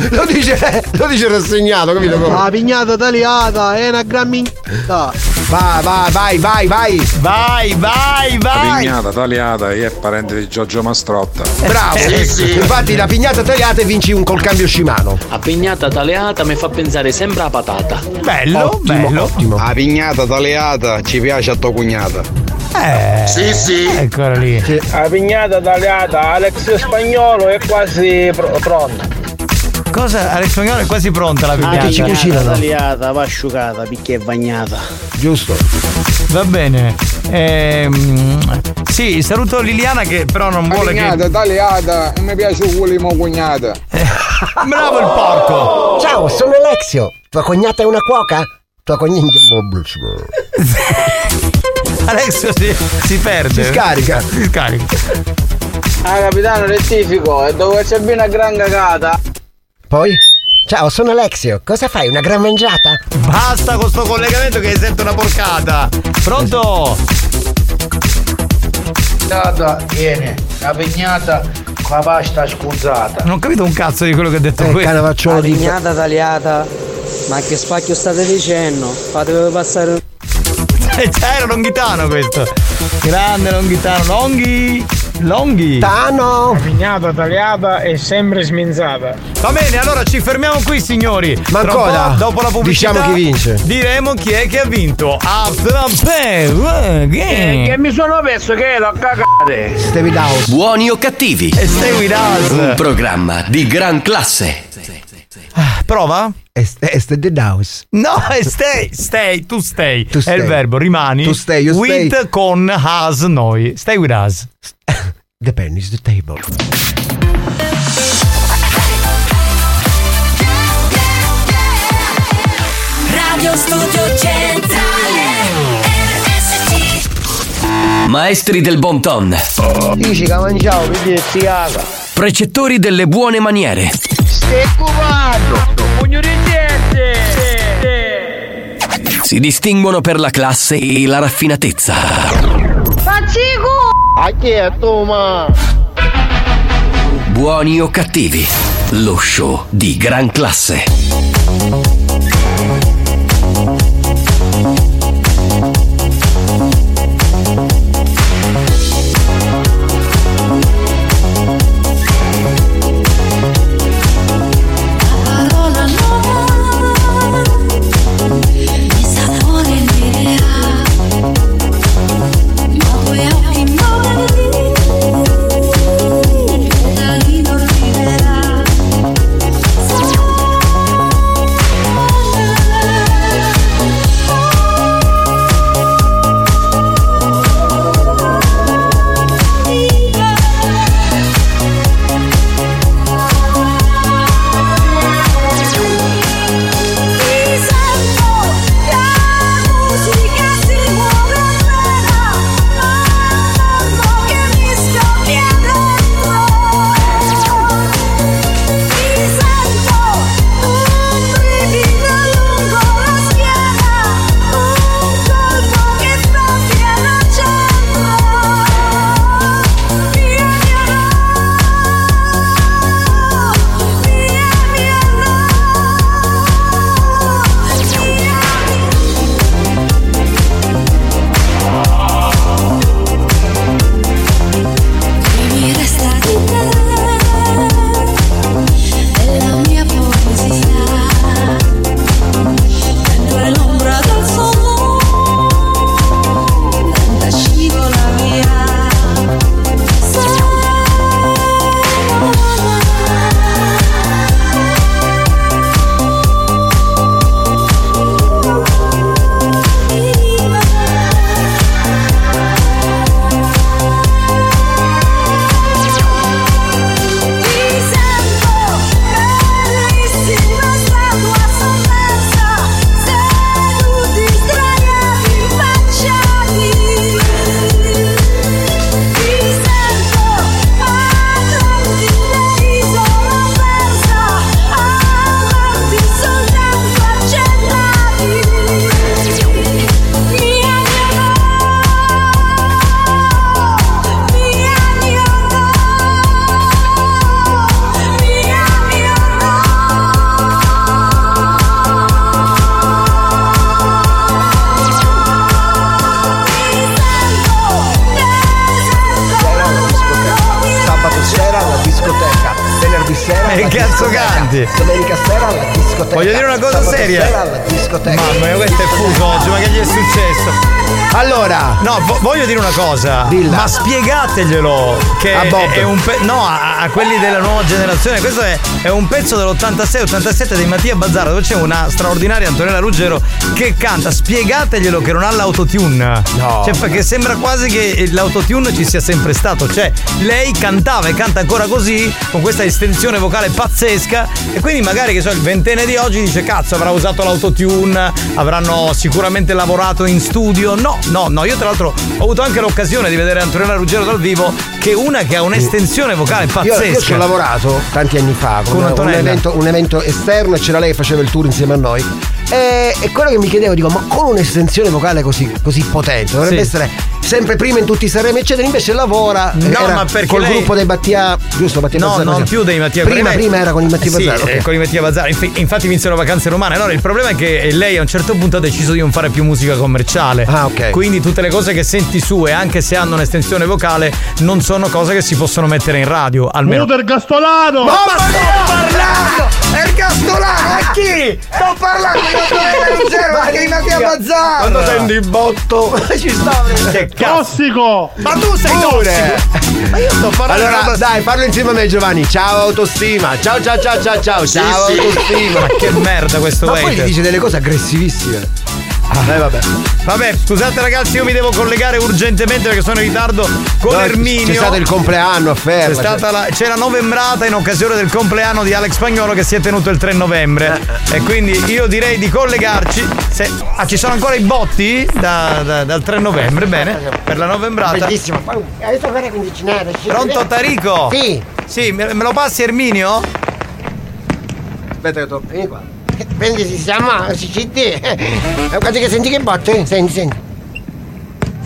Lo dice, lo dice rassegnato, capito? come? La pignata tagliata è una gran minchiata. Vai, vai, vai, vai, vai. Vai, vai, La vai. pignata tagliata è parente di Giorgio Mastrotta. Bravo. Sì, sì. Infatti la pignata tagliata e vinci un col cambio scimano. La pignata tagliata mi fa pensare sempre a patata. Bello, bello. Ottimo. La pignata tagliata ci piace a tua cognata. Eh. Sì, sì. Eccola lì. La pignata tagliata, Alex Spagnolo è quasi pr- pronta. Cosa? Alex Spagnolo è quasi pronta la che ci pignata. cucinano. tagliata, va asciugata, picchia e bagnata. Giusto. Va bene. Ehm, sì, saluto Liliana che però non vuole che. tagliata, mi piace un culo di cognata. Bravo il porco! Ciao, sono Alexio. Tua cognata è una cuoca? Tua cognata. Alessio si, si perde. Si scarica. Si scarica. Ah capitano rettifico, e dove c'è bene una gran cagata. Poi? Ciao, sono Alexio. Cosa fai? Una gran mangiata? Basta con sto collegamento che sento una porcata. Pronto? Pignata, viene, la pignata con la pasta scuzzata. Non ho capito un cazzo di quello che ha detto Eh, canavacciolo di. pignata tagliata. Ma che spacchio state dicendo? Fatevi passare un Eh, Era Longhitano questo. Grande Longhitano. Longhi. Longhi. Tano! Pignata tagliata e sempre sminzata. Va bene, allora ci fermiamo qui, signori. Ma un ancora? po', dopo la pubblicità, Diciamo chi vince. Diremo chi è che ha vinto. After Eh, Che mi sono perso che l'ho cagate. Stevie House. Buoni o cattivi, stay with un us. programma di gran classe. Prova? Este the House. No, stay, stay, tu stay. Tu È stay. il verbo, rimani. Tu stay, you with stay. con us noi. Stay with us. The pen is the table. Radio Studio Centrale Maestri del bon ton, precettori delle buone maniere, si distinguono per la classe e la raffinatezza. Pazzico! A chi è tu, ma? Buoni o cattivi, lo show di gran classe. Cazzo discoteca. Voglio dire una cosa seria. sera alla discoteca. Mamma mia, questo è fuso oggi, ma che gli è successo? Allora, No, vo- voglio dire una cosa. Dilla. Ma spiegateglielo che A Bob. è un pe- no, a, a quelli della nuova generazione. Questo è, è un pezzo dell'86-87 di Mattia Bazzara, dove c'è una straordinaria Antonella Ruggero che canta. Spiegateglielo che non ha l'autotune. No. Cioè, perché sembra quasi che l'autotune ci sia sempre stato. Cioè, lei cantava e canta ancora così, con questa estensione vocale pazzesca. E quindi magari che so, il ventenne di oggi dice: cazzo, avrà usato l'autotune, avranno sicuramente lavorato in studio. No, no, no. Io tra l'altro ho avuto anche l'occasione di vedere Antonella Ruggero dal vivo, che è una che ha un'estensione vocale pazzesca. io ci ho lavorato tanti anni fa con, Con un, Antonella. evento, un evento esterno e c'era lei che faceva il tour insieme a noi. E, e quello che mi chiedevo, dico, ma con un'estensione vocale così, così potente, dovrebbe Sì. essere sempre prima in tutti i Sanremo, eccetera. Invece lavora No, era ma perché col lei- gruppo dei Battia, giusto? Battia No, Bazzara, non così. più dei Mattia Prima, lei- prima era con i Mattia Sì, Bazzara. ok. eh, con i Mattia Bazzara. Inf- infatti vinsero vacanze romane. Allora il problema è che lei a un certo punto ha deciso di non fare più musica commerciale. Ah, ok. Quindi tutte le cose che senti sue, anche se hanno un'estensione vocale, non sono cose che si possono mettere in radio. Almeno. Il gastolano! Ma sto parlando! È il castolano! A chi? Sto parlando Antonella Ruggero, ma di Mattia Bazzara! Quando senti il botto, ci sta Che cazzo? Tossico! Ma tu sei Pure. Ma io sto parlando Allora, dai, parlo insieme a me Giovanni. Ciao autostima. Ciao ciao ciao ciao ciao. ciao sì. autostima. Ma che merda questo Ma poi gli dice delle cose aggressivissime. Eh vabbè. Vabbè, scusate ragazzi, io mi devo collegare urgentemente perché sono in ritardo con No, Erminio. C'è stato il compleanno a C'è, Ferma. stata la, c'è la novembrata in occasione del compleanno di Alex Spagnolo che si è tenuto il 3 novembre. Eh, E quindi io direi di collegarci. Se, ah, ci sono ancora i botti da- da- dal 3 novembre, bene? Per la novembrata. Bellissimo. Avete ancora condizionato? Pronto Tarico? Sì. Sì, me, me lo passi Erminio? Aspetta che to- Vieni qua. Prendi, si chiama CCD. Guarda che senti che botte? Senti, senti.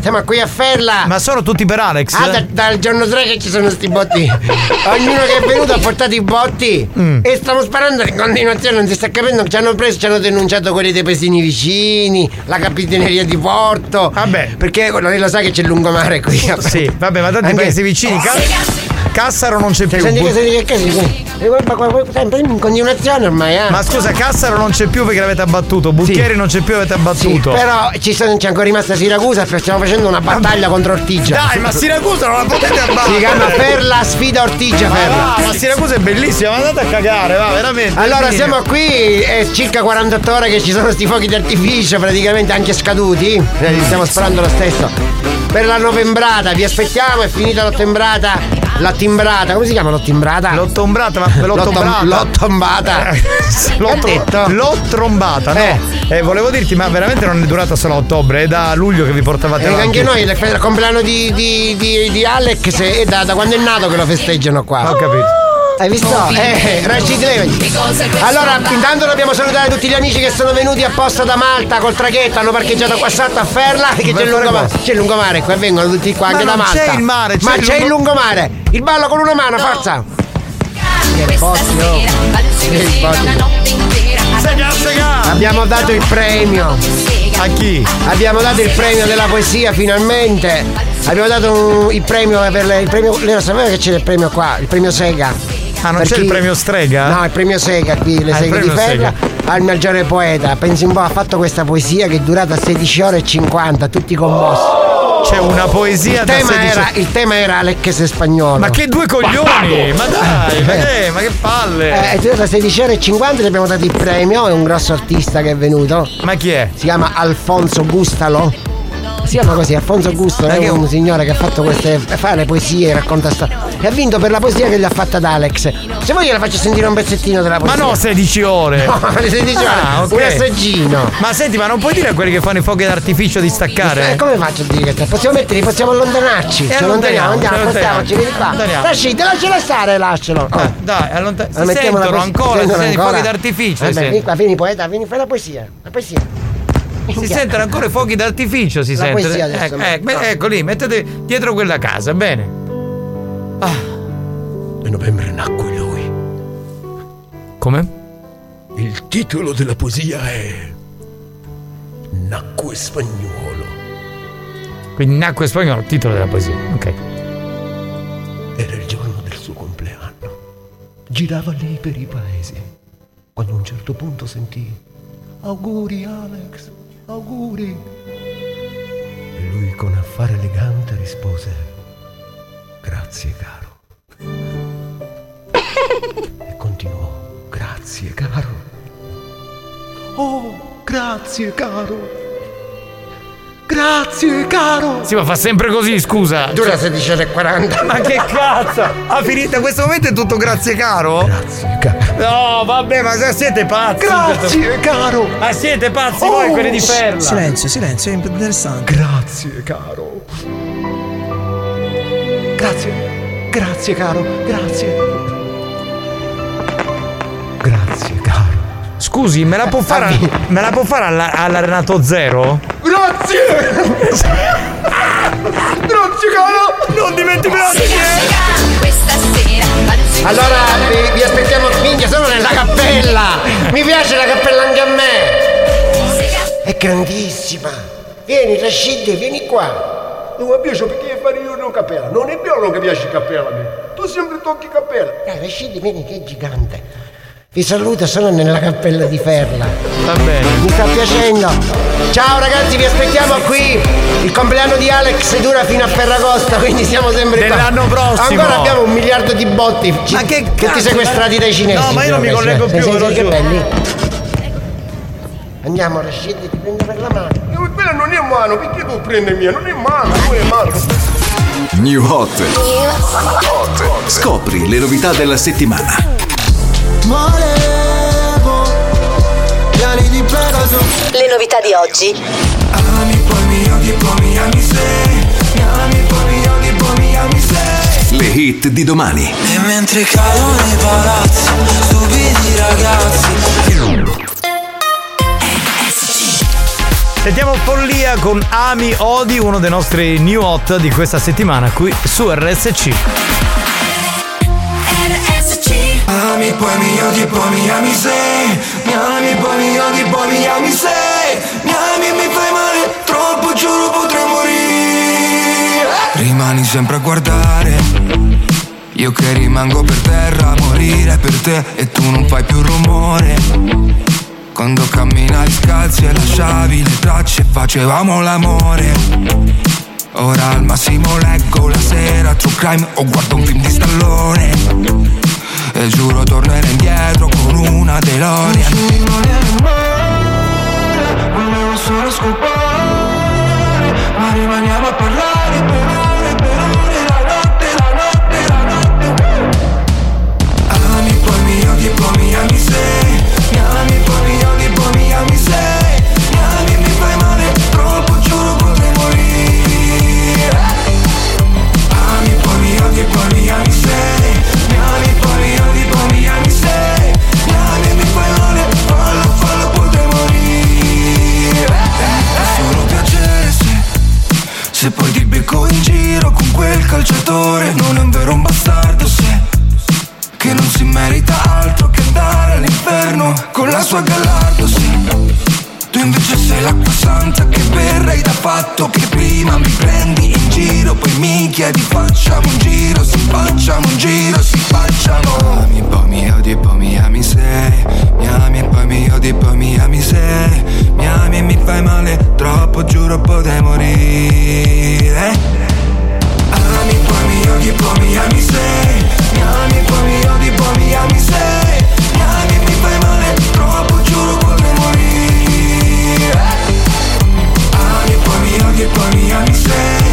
Siamo qui a Ferla. Ma sono tutti per Alex? Ah, da- dal giorno 3 che ci sono sti botti. Ognuno che è venuto ha portato i botti. Mm. E stiamo sparando in continuazione, non si sta capendo. Ci hanno preso, ci hanno denunciato quelli dei paesini vicini, la capitaneria di Porto. Vabbè. Perché lei lo sa che c'è il lungomare qui. Sì, vabbè, ma tanti Anche- paesi vicini. Ca- Cassaro non c'è più. Senti che senti che. E qua, Sempre in continuazione ormai, eh. Ma scusa, Cassaro non c'è più perché l'avete abbattuto. Bucchieri non c'è più avete Sì, abbattuto. però ci sono- c'è ancora rimasta Siracusa perché stiamo facendo una battaglia contro Ortigia. Dai, ma Siracusa non la potete abbattere. Si chiama per la sfida Ortigia Ma Ferla. va, ma Siracusa è bellissima, ma andate a cagare, va, veramente. Allora siamo qui, è circa 48 ore che ci sono sti fuochi d'artificio, praticamente anche scaduti. Eh, Stiamo sparando lo stesso. Per la novembrata, vi aspettiamo, è finita l'ottembrata. La timbrata, come si chiama l'ottimbrata? L'ottombrata, ma l'ottombrata. L'ottombata. L'ho, Che ha detto? l'ho trombata, no? Eh. Eh, volevo dirti, ma veramente non è durata solo a ottobre, è da luglio che vi portavate E avanti. anche noi, il compleanno di, di, di, di Alex è da, da quando è nato che lo festeggiano qua. Ho capito. Hai visto? Eh, Rashid Levy. Allora, intanto dobbiamo salutare tutti gli amici che sono venuti apposta da Malta col traghetto, hanno parcheggiato qua sotto a Ferla, che c'è il lungomare. C'è il lungomare, qua vengono tutti qua, Ma anche da Malta. c'è il mare, c'è Ma il c'è il lungo- lungomare. Il ballo con una mano, forza. Che botti, oh. Che sega. Abbiamo dato il premio. A chi? Abbiamo dato il premio della poesia finalmente. Abbiamo dato un- il premio per le- il premio. Lei lo sapeva che c'è il premio qua, il premio Sega. Ah, non c'è il premio Strega? No, il premio Sega qui, le Ah, il seghe di premio Ferra al maggiore poeta. Pensi un po', ha fatto questa poesia che è durata 16 ore e 50, tutti commossi. C'è una poesia Il da tema, 16 era, il tema era Alex spagnolo. Ma che due coglioni! Ma dai, ma che, ma che palle! Eh, è durata 16 ore e 50, gli abbiamo dato il premio, è un grosso artista che è venuto. Ma chi è? Si chiama Alfonso Gustalo. Si chiama così, Alfonso Gustalo, è un signore che ha fatto queste. fa le poesie, racconta storie. E ha vinto per la poesia che gli ha fatta ad Alex. Se vuoi gliela faccio sentire un pezzettino della Ma poesia. no, 16 ore! No, le 16 ore. Ah, ok. Un assaggino. Ma senti, ma non puoi dire a quelli che fanno i fuochi d'artificio di staccare? Eh, come faccio a dire che possiamo metterli, possiamo allontanarci. E ci allontaniamo, allontaniamo, andiamo, ci spostiamoci, vieni qua. allontaniamo. Lasci, lascialo stare, lascialo. Oh. Eh, dai, allontana. La Si sentono ancora, si sentono sentono i ancora? fuochi d'artificio. Vabbè, si vieni qua, vieni poeta, vieni, fai la poesia. La poesia. Si sentono ancora i fuochi d'artificio, si La sentono. poesia adesso, Ecco, no. ecco, ecco lì, mettete dietro quella casa, bene. Ah, A novembre nacque lui. come? Il titolo della poesia è Nacque spagnolo. Quindi nacque spagnolo, titolo della poesia. Ok. Era il giorno del suo compleanno. girava lì per i paesi. Quando a un certo punto sentì Auguri Alex, auguri. E lui con affare elegante rispose Grazie caro. E continuò Grazie caro. Oh, grazie caro. Grazie caro. Sì, ma fa sempre così, scusa. Dura 16,40. Ma che cazzo? Ha finito in questo momento è tutto grazie caro? Grazie caro. No, vabbè, ma siete pazzi. Grazie, caro. Ma siete pazzi voi, Oh, quelli di Perla. Silenzio, silenzio, è interessante. Grazie caro. Grazie. Grazie caro. Grazie Scusi, me la può fare, me la può fare alla, alla Renato Zero? Grazie. Grazie caro. Non dimenticarti Questa sera Allora vi, vi aspettiamo. Minchia, sono nella cappella. Mi piace la cappella anche a me. È grandissima. Vieni, Rashid, vieni qua. Non mi piace perché fare io una cappella. Non è bello che piace cappella a me. Tu sempre tocchi cappella. Eh, Rashid, vieni che è gigante. Vi saluto, sono nella cappella di Ferla. Va bene. Mi sta piacendo. Ciao ragazzi, vi aspettiamo qui. Il compleanno di Alex dura fino a Ferragosto, quindi siamo sempre qua. Dell'anno prossimo. Ancora abbiamo un miliardo di botti. Ma che Tutti cazzo, sequestrati ma- dai cinesi. No, ma io non mi collego più, sì, che belli. Andiamo Rashid, ti prendo per la mano. Io, quella non è mano, perché tu prendi mia? Non è mano, non è mano. New Hot. Scopri le novità della settimana. Volevo piani di Pegaso Le novità di oggi. Ami poi mi odi poi mi ami sei Mi ami poi mi odi poi mi ami sei Le hit di domani. E mentre cado nei palazzi Stupidi ragazzi Sentiamo Follia con Ami Odi, uno dei nostri new hot di questa settimana qui su RSC. Ami poi mi odi poi mi ami sei Mi ami poi mi odi poi mi ami sei Mi ami e mi fai male Troppo giuro potrei morire. Rimani sempre a guardare. Io che rimango per terra a morire per te E tu non fai più rumore. Quando camminavi scalzi e lasciavi le tracce facevamo l'amore. Ora al massimo leggo la sera True crime o guardo un film di stallone E giuro tornerò indietro con una DeLorean. Volevo solo scopare Ma rimaniamo a Se poi ti becco in giro con quel calciatore Non è un vero un bastardo se che non si merita altro che andare all'inferno con la sua Gallardo, sì. Tu invece sei l'acqua santa che berrei da fatto Che prima mi prendi in giro Poi mi chiedi facciamo un giro Si facciamo un giro, si facciamo. Ami poi mi odi poi mi ami sei. Mi ami poi mi odi poi mi ami sei. Mi ami e mi fai male Troppo giuro potrei morire. Ami poi mi odi poi mi ami sei. Mi ami poi mi odi poi mi ami sei poi mi odi poi mi ami sei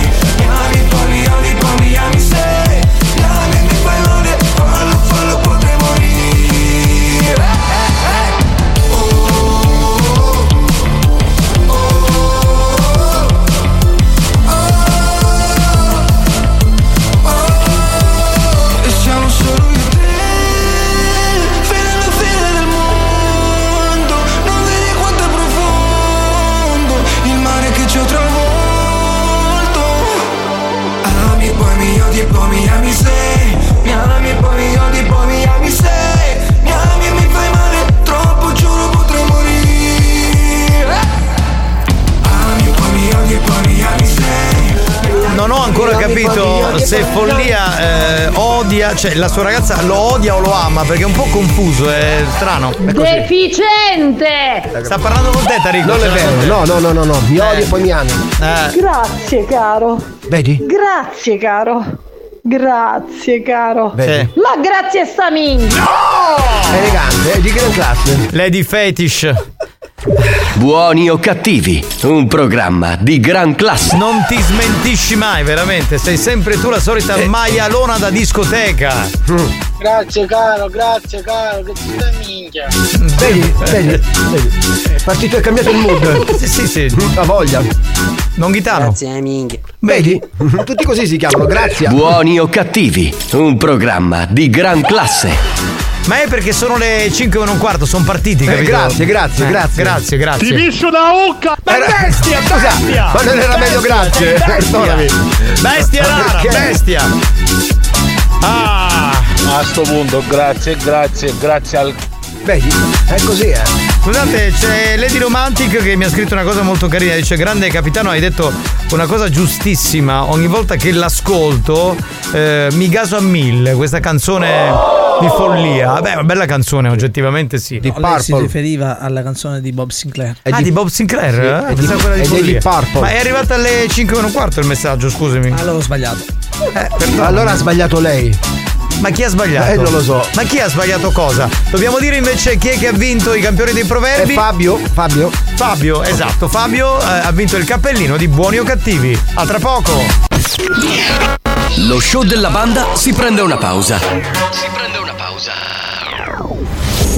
ragazza, cioè la sua ragazza lo odia o lo ama perché è un po' confuso, è strano. È così. Deficiente! Sta parlando con te, Tarico. Non è vero, no, no, no, no, no. Mi odio e poi mi ami. Eh. Grazie caro. Vedi? Grazie caro. Grazie caro. Vedi? Ma grazie a sta minchia. Elegante, è di gran classe. Lady Fetish. Buoni o cattivi, un programma di gran classe. Non ti smentisci mai, veramente. Sei sempre tu la solita Eh. maialona da discoteca. Grazie caro, grazie caro, che dai minchia. Vedi, vedi, vedi. È partito e cambiato il mood. Sì, sì, sì. Ha voglia. Non ghitano. Grazie minchia. Vedi? Tutti così si chiamano, grazie. Buoni o cattivi, un programma di gran classe. Ma è perché sono le 5 e un quarto, sono partiti, Eh, capito? grazie, grazie, Eh, grazie. Grazie, grazie. Ti piscio da occa! Ma Era- bestia, Scusa, bestia! ma non era meglio grazie? Bestia, Perdonami. Bestia rara, perché? bestia! Ah! A sto punto, grazie, grazie, grazie al. Vedi? È così, eh. Scusate, c'è Lady Romantic che mi ha scritto una cosa molto carina. Dice: Grande capitano, hai detto una cosa giustissima. Ogni volta che l'ascolto eh, mi gaso a mille. Questa canzone di follia. Beh, una bella canzone, oggettivamente sì. No, lei si riferiva alla canzone di Bob Sinclair. Ah, di Bob Sinclair? Sì, eh? è di- quella di è. Deep Purple. Ma è arrivata alle 5 e un quarto il messaggio, scusami. Allora ho sbagliato. Allora ha sbagliato lei. Ma chi ha sbagliato? Eh, non lo so. Ma chi ha sbagliato cosa? Dobbiamo dire invece chi è che ha vinto i campioni dei proverbi? È Fabio, Fabio. Fabio, esatto. Fabio eh, ha vinto il cappellino di buoni o cattivi. A tra poco. Lo show della banda si prende una pausa.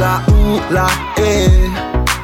La G, la U, la E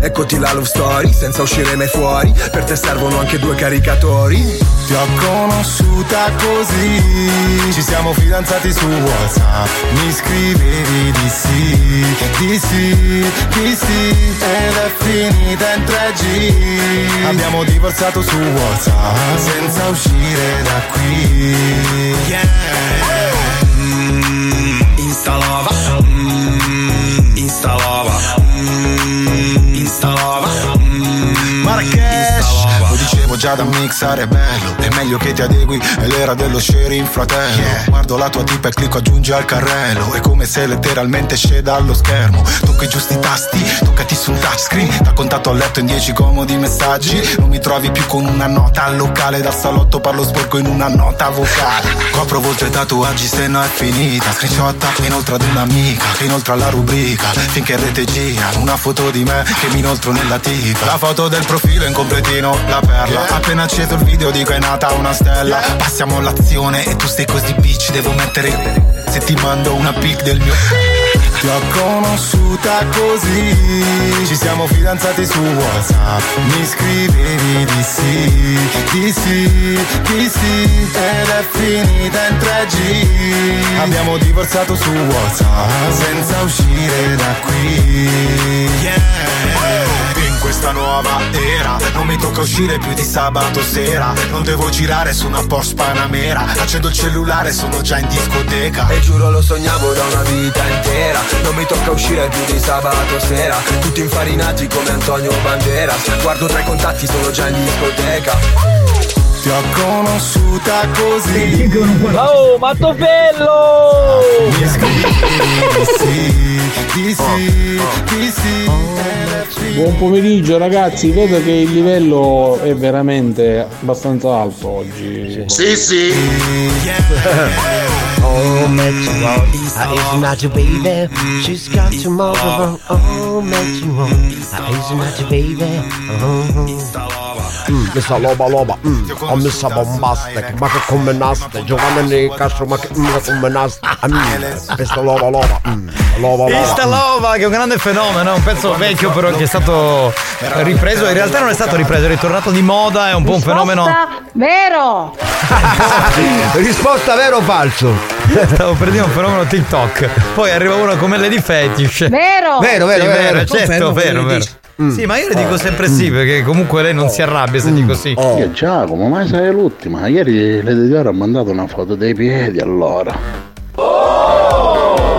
Eccoti la love story senza uscire mai fuori Per te servono anche due caricatori Ti ho conosciuta così, ci siamo fidanzati su WhatsApp. Mi scrivevi di sì, di sì, di sì, ed è finita in 3G. Abbiamo divorziato su WhatsApp senza uscire da qui. Yeah. Mm, Instalava, mm, instalava, già da mixare è bello. È meglio che ti adegui è l'era dello sharing fratello. Guardo la tua tipa e clicco aggiungi al carrello. È come se letteralmente esce dallo schermo. Tocco i giusti tasti, toccati sul touchscreen. Da contatto a letto in dieci comodi messaggi. Non mi trovi più con una nota al locale. Dal salotto parlo sporco in una nota vocale. Copro volte tatuaggi se no è finita. Screenshotta inoltre ad un'amica Che inoltre alla rubrica. Finché in rete gira una foto di me Che mi inoltro nella tipa. La foto del profilo in completino, la perla Appena acceso il video dico è nata una stella. Passiamo all'azione e tu sei così bitch Devo mettere se ti mando una pic del mio Ti ho conosciuta così. Ci siamo fidanzati su Whatsapp. Mi scrivevi di sì, di sì, di sì Ed è finita in 3G Abbiamo divorziato su Whatsapp Senza uscire da qui. In questa nuova era. Non mi tocca uscire più di sabato sera. Non devo girare su una Porsche Panamera. Accendo il cellulare, sono già in discoteca. E giuro lo sognavo da una vita intera. Non mi tocca uscire più di sabato sera. Tutti infarinati come Antonio Banderas Guardo tra i contatti, sono già in discoteca Ti ho conosciuta così Oh, Mattofello! Mi sì, Buon pomeriggio ragazzi, vedo che il livello è veramente abbastanza alto oggi. Sì, sì. Oh, it's not your baby. She's got tomorrow. Oh, it's not your baby. Mm, messa loba loba, mm, ho messa bombastic, ma che combinaste, Giovanni Castro, ma che, mm, combinaste, mm, questa loba loba, mm, loba loba. Ista Lova, che è un grande fenomeno, un pezzo vecchio però che è stato ripreso, in realtà non è stato ripreso, è ritornato di moda, è un po' un fenomeno... Vero! Risposta vero o falso? Stavo per dire un fenomeno TikTok. Poi arriva uno come Lady Fetish. Vero! Vero, vero, Sì, vero. certo, vero, vero. Mm. Sì, ma io le dico sempre sì, perché comunque lei non si arrabbia se dico sì. Io Giacomo, ma sai l'ultima? Ieri Lady Dior ha mandato una foto dei piedi allora.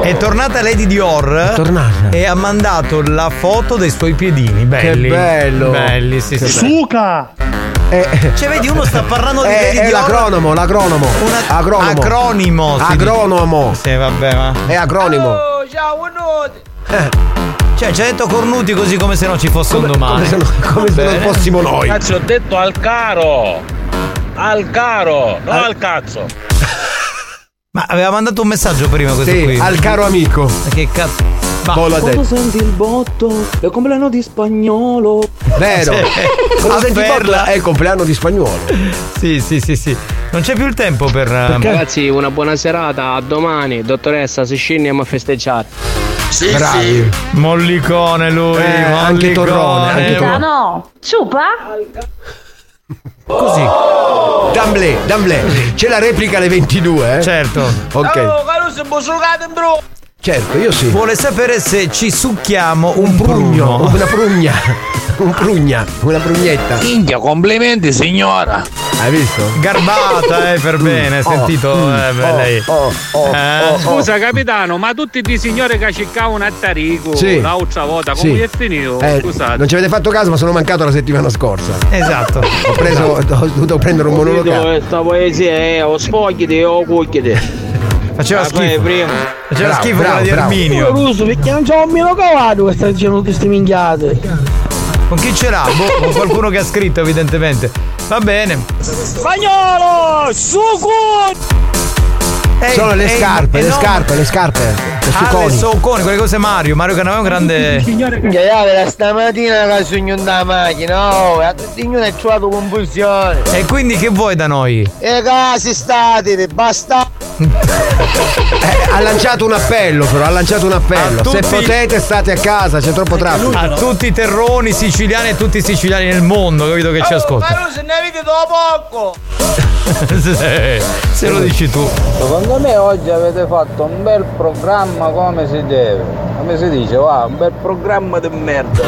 È tornata Lady Dior e ha mandato la foto dei suoi piedini. Belli. Che bello. Belli, sì, sì. Suca! Cioè, vedi, uno sta parlando di È, Lady è Dior. l'acronomo, l'acronomo. Una- Acronomo. Acronimo. Agronomo. Sì, vabbè, ma. È acronimo. Oh, ciao, buonanotte! Cioè, ci ha detto cornuti così come se non ci fosse un domani. come se non- come se non fossimo noi. Cazzo, ho detto al caro! Al caro, non al cazzo! Ma aveva mandato un messaggio prima questo Sì, qui. al caro amico. Ma Che cazzo. Ma l'ha detto. senti il botto? È il compleanno di spagnolo. Vero. Quando senti Afferla. botto è il compleanno di spagnolo. Sì, sì, sì, sì. Non c'è più il tempo per. ehm, Ragazzi, una buona serata, a domani, dottoressa, se scendiamo a festeggiare. Sì, Bravi. Mollicone lui, Eh, mollicone. anche Torrone, anche Ah no! Ciupa? Così. D'amblè, d'amblè. C'è la replica alle 22, eh? Certo. Ok. Oh, Certo, io sì. Vuole sapere se ci succhiamo un, Prugno, prugno. una prugna. Un prugna, una prugnetta. Minchia, complimenti signora! Hai visto? Garbata, eh, per bene, hai Oh, sentito? mm, eh, beh, oh, lei. oh, oh, Eh? oh, Scusa capitano, ma tutti i signori che cercavano a Tarico Sì. l'altra volta, Sì. come è finito? Eh, Scusate. non ci avete fatto caso, ma sono mancato la settimana scorsa. Esatto. Ho preso, ho dovuto prendere un monologato. Questa poesia è o sfogliati o cucchiati. Faceva Ah, schifo. prima. Faceva Bravo, schifo bravo, quella di bravo. Arminio. Russo, perché non c'ho un mio cavato che sta dicendo queste minchiate. Con chi ce l'ha? Boh, con qualcuno che ha scritto, evidentemente. Va bene. Spagnolo! Succo! Ehi, Sono le ehi, scarpe, le non- scarpe, le scarpe. Le Ah, le socconi, quelle cose Mario. Mario Canavè è un grande. Che stamattina che sogno da macchina, oh, a tutti non hai trovato confusione. E quindi che vuoi da noi? E casi state, basta. Eh, ha lanciato un appello, però, ha lanciato un appello. A Se tutti- potete, state a casa, c'è troppo traffico. A tutti i terroni siciliani e tutti i siciliani nel mondo, capito che ci ascoltano. Caro, se ne avete dopo poco. Se se lo dici tu. Secondo me oggi avete fatto un bel programma come si deve. Come si dice, va, un bel programma di merda.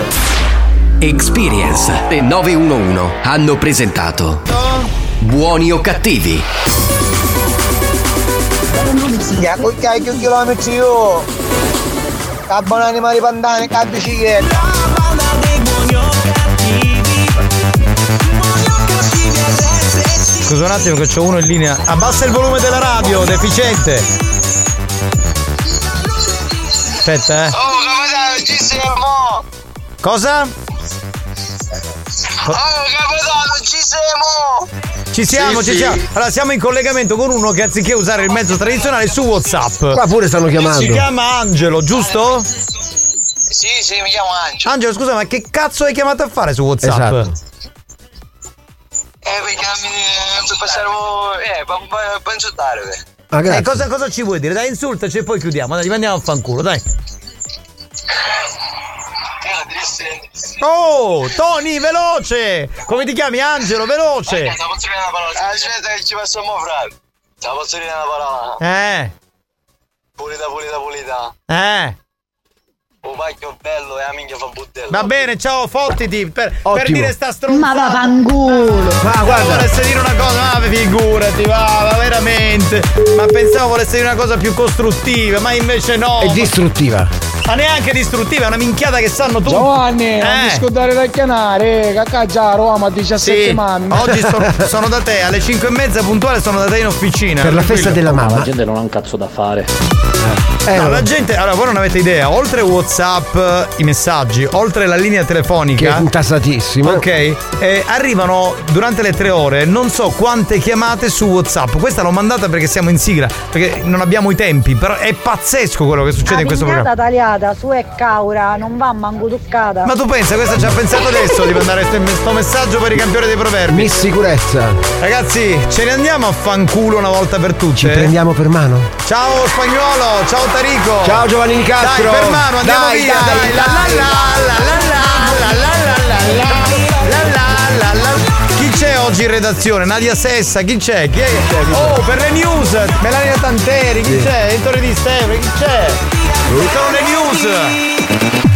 Experience e 911 hanno presentato Buoni o cattivi? Ya, con cacchio chilometri io. Cabbo animali pandani, cabbi cicchetta. Scusa un attimo che c'ho uno in linea. Abbassa il volume della radio, deficiente. Aspetta, eh. Oh, capitano, ci siamo! Cosa? Oh, capitano, ci siamo! Ci siamo, Sì, ci sì. siamo. Allora, siamo in collegamento con uno che anziché usare il mezzo tradizionale su WhatsApp. Qua pure stanno chiamando. Si chiama Angelo, giusto? Sì, sì, mi chiamo Angelo. Angelo, scusa, ma che cazzo hai chiamato a fare su WhatsApp? Esatto. Eh, perché mi passare eh, per insultare. Ah, grazie. Eh, cosa, cosa ci vuoi dire? Dai, insultaci e poi chiudiamo. Dai, andiamo a fanculo, dai. Oh, Tony, veloce! Come ti chiami Angelo? Veloce! Aspetta che ci passiamo frate. Te la posso dire una parola? Eh, Pulita, pulita, pulita. eh. Un pacchio bello e la minchia fa budello. Va bene, ciao, fottiti per, per dire sta stronzata. Ma vaffanculo. Ma guarda, volesse dire una cosa, ma figurati, va, va veramente. Ma pensavo volesse dire una cosa più costruttiva, ma invece no. È distruttiva. Ma neanche distruttiva, è una minchiata che sanno tutti. Giovanni, non Eh. discutare da chianare, cacca a Roma 17 Sì, mamme. oggi sono, sono da te, alle 5 e mezza puntuale sono da te in officina. Per la festa della mamma. La gente non ha un cazzo da fare. Eh, no, no. la gente, allora voi non avete idea, oltre Whatsapp, i messaggi, oltre la linea telefonica. Che è intassatissima. Ok, eh, arrivano durante le tre ore non so quante chiamate su Whatsapp. Questa l'ho mandata perché siamo in sigla, perché non abbiamo i tempi, però è pazzesco quello che succede in questo programma. tagliata toccata, su è caura, non va manco toccata. Ma tu pensa, questo ci ha pensato adesso di mandare questo messaggio per i campioni dei proverbi? Miss sicurezza. Ragazzi, ce ne andiamo a fanculo una volta per tutte. Ci prendiamo per mano. Ciao spagnolo, ciao Tarico. Ciao Giovanni Castro. Dai, per mano, andiamo dai, via. Dai, dai, la la la la la chi c'è oggi in redazione? Nadia Sessa, chi c'è? Chi è? Oh, per le news, Melania Tanteri, chi c'è? Ettore Di Stefano, chi c'è? Gewoon een nieuws. Eh?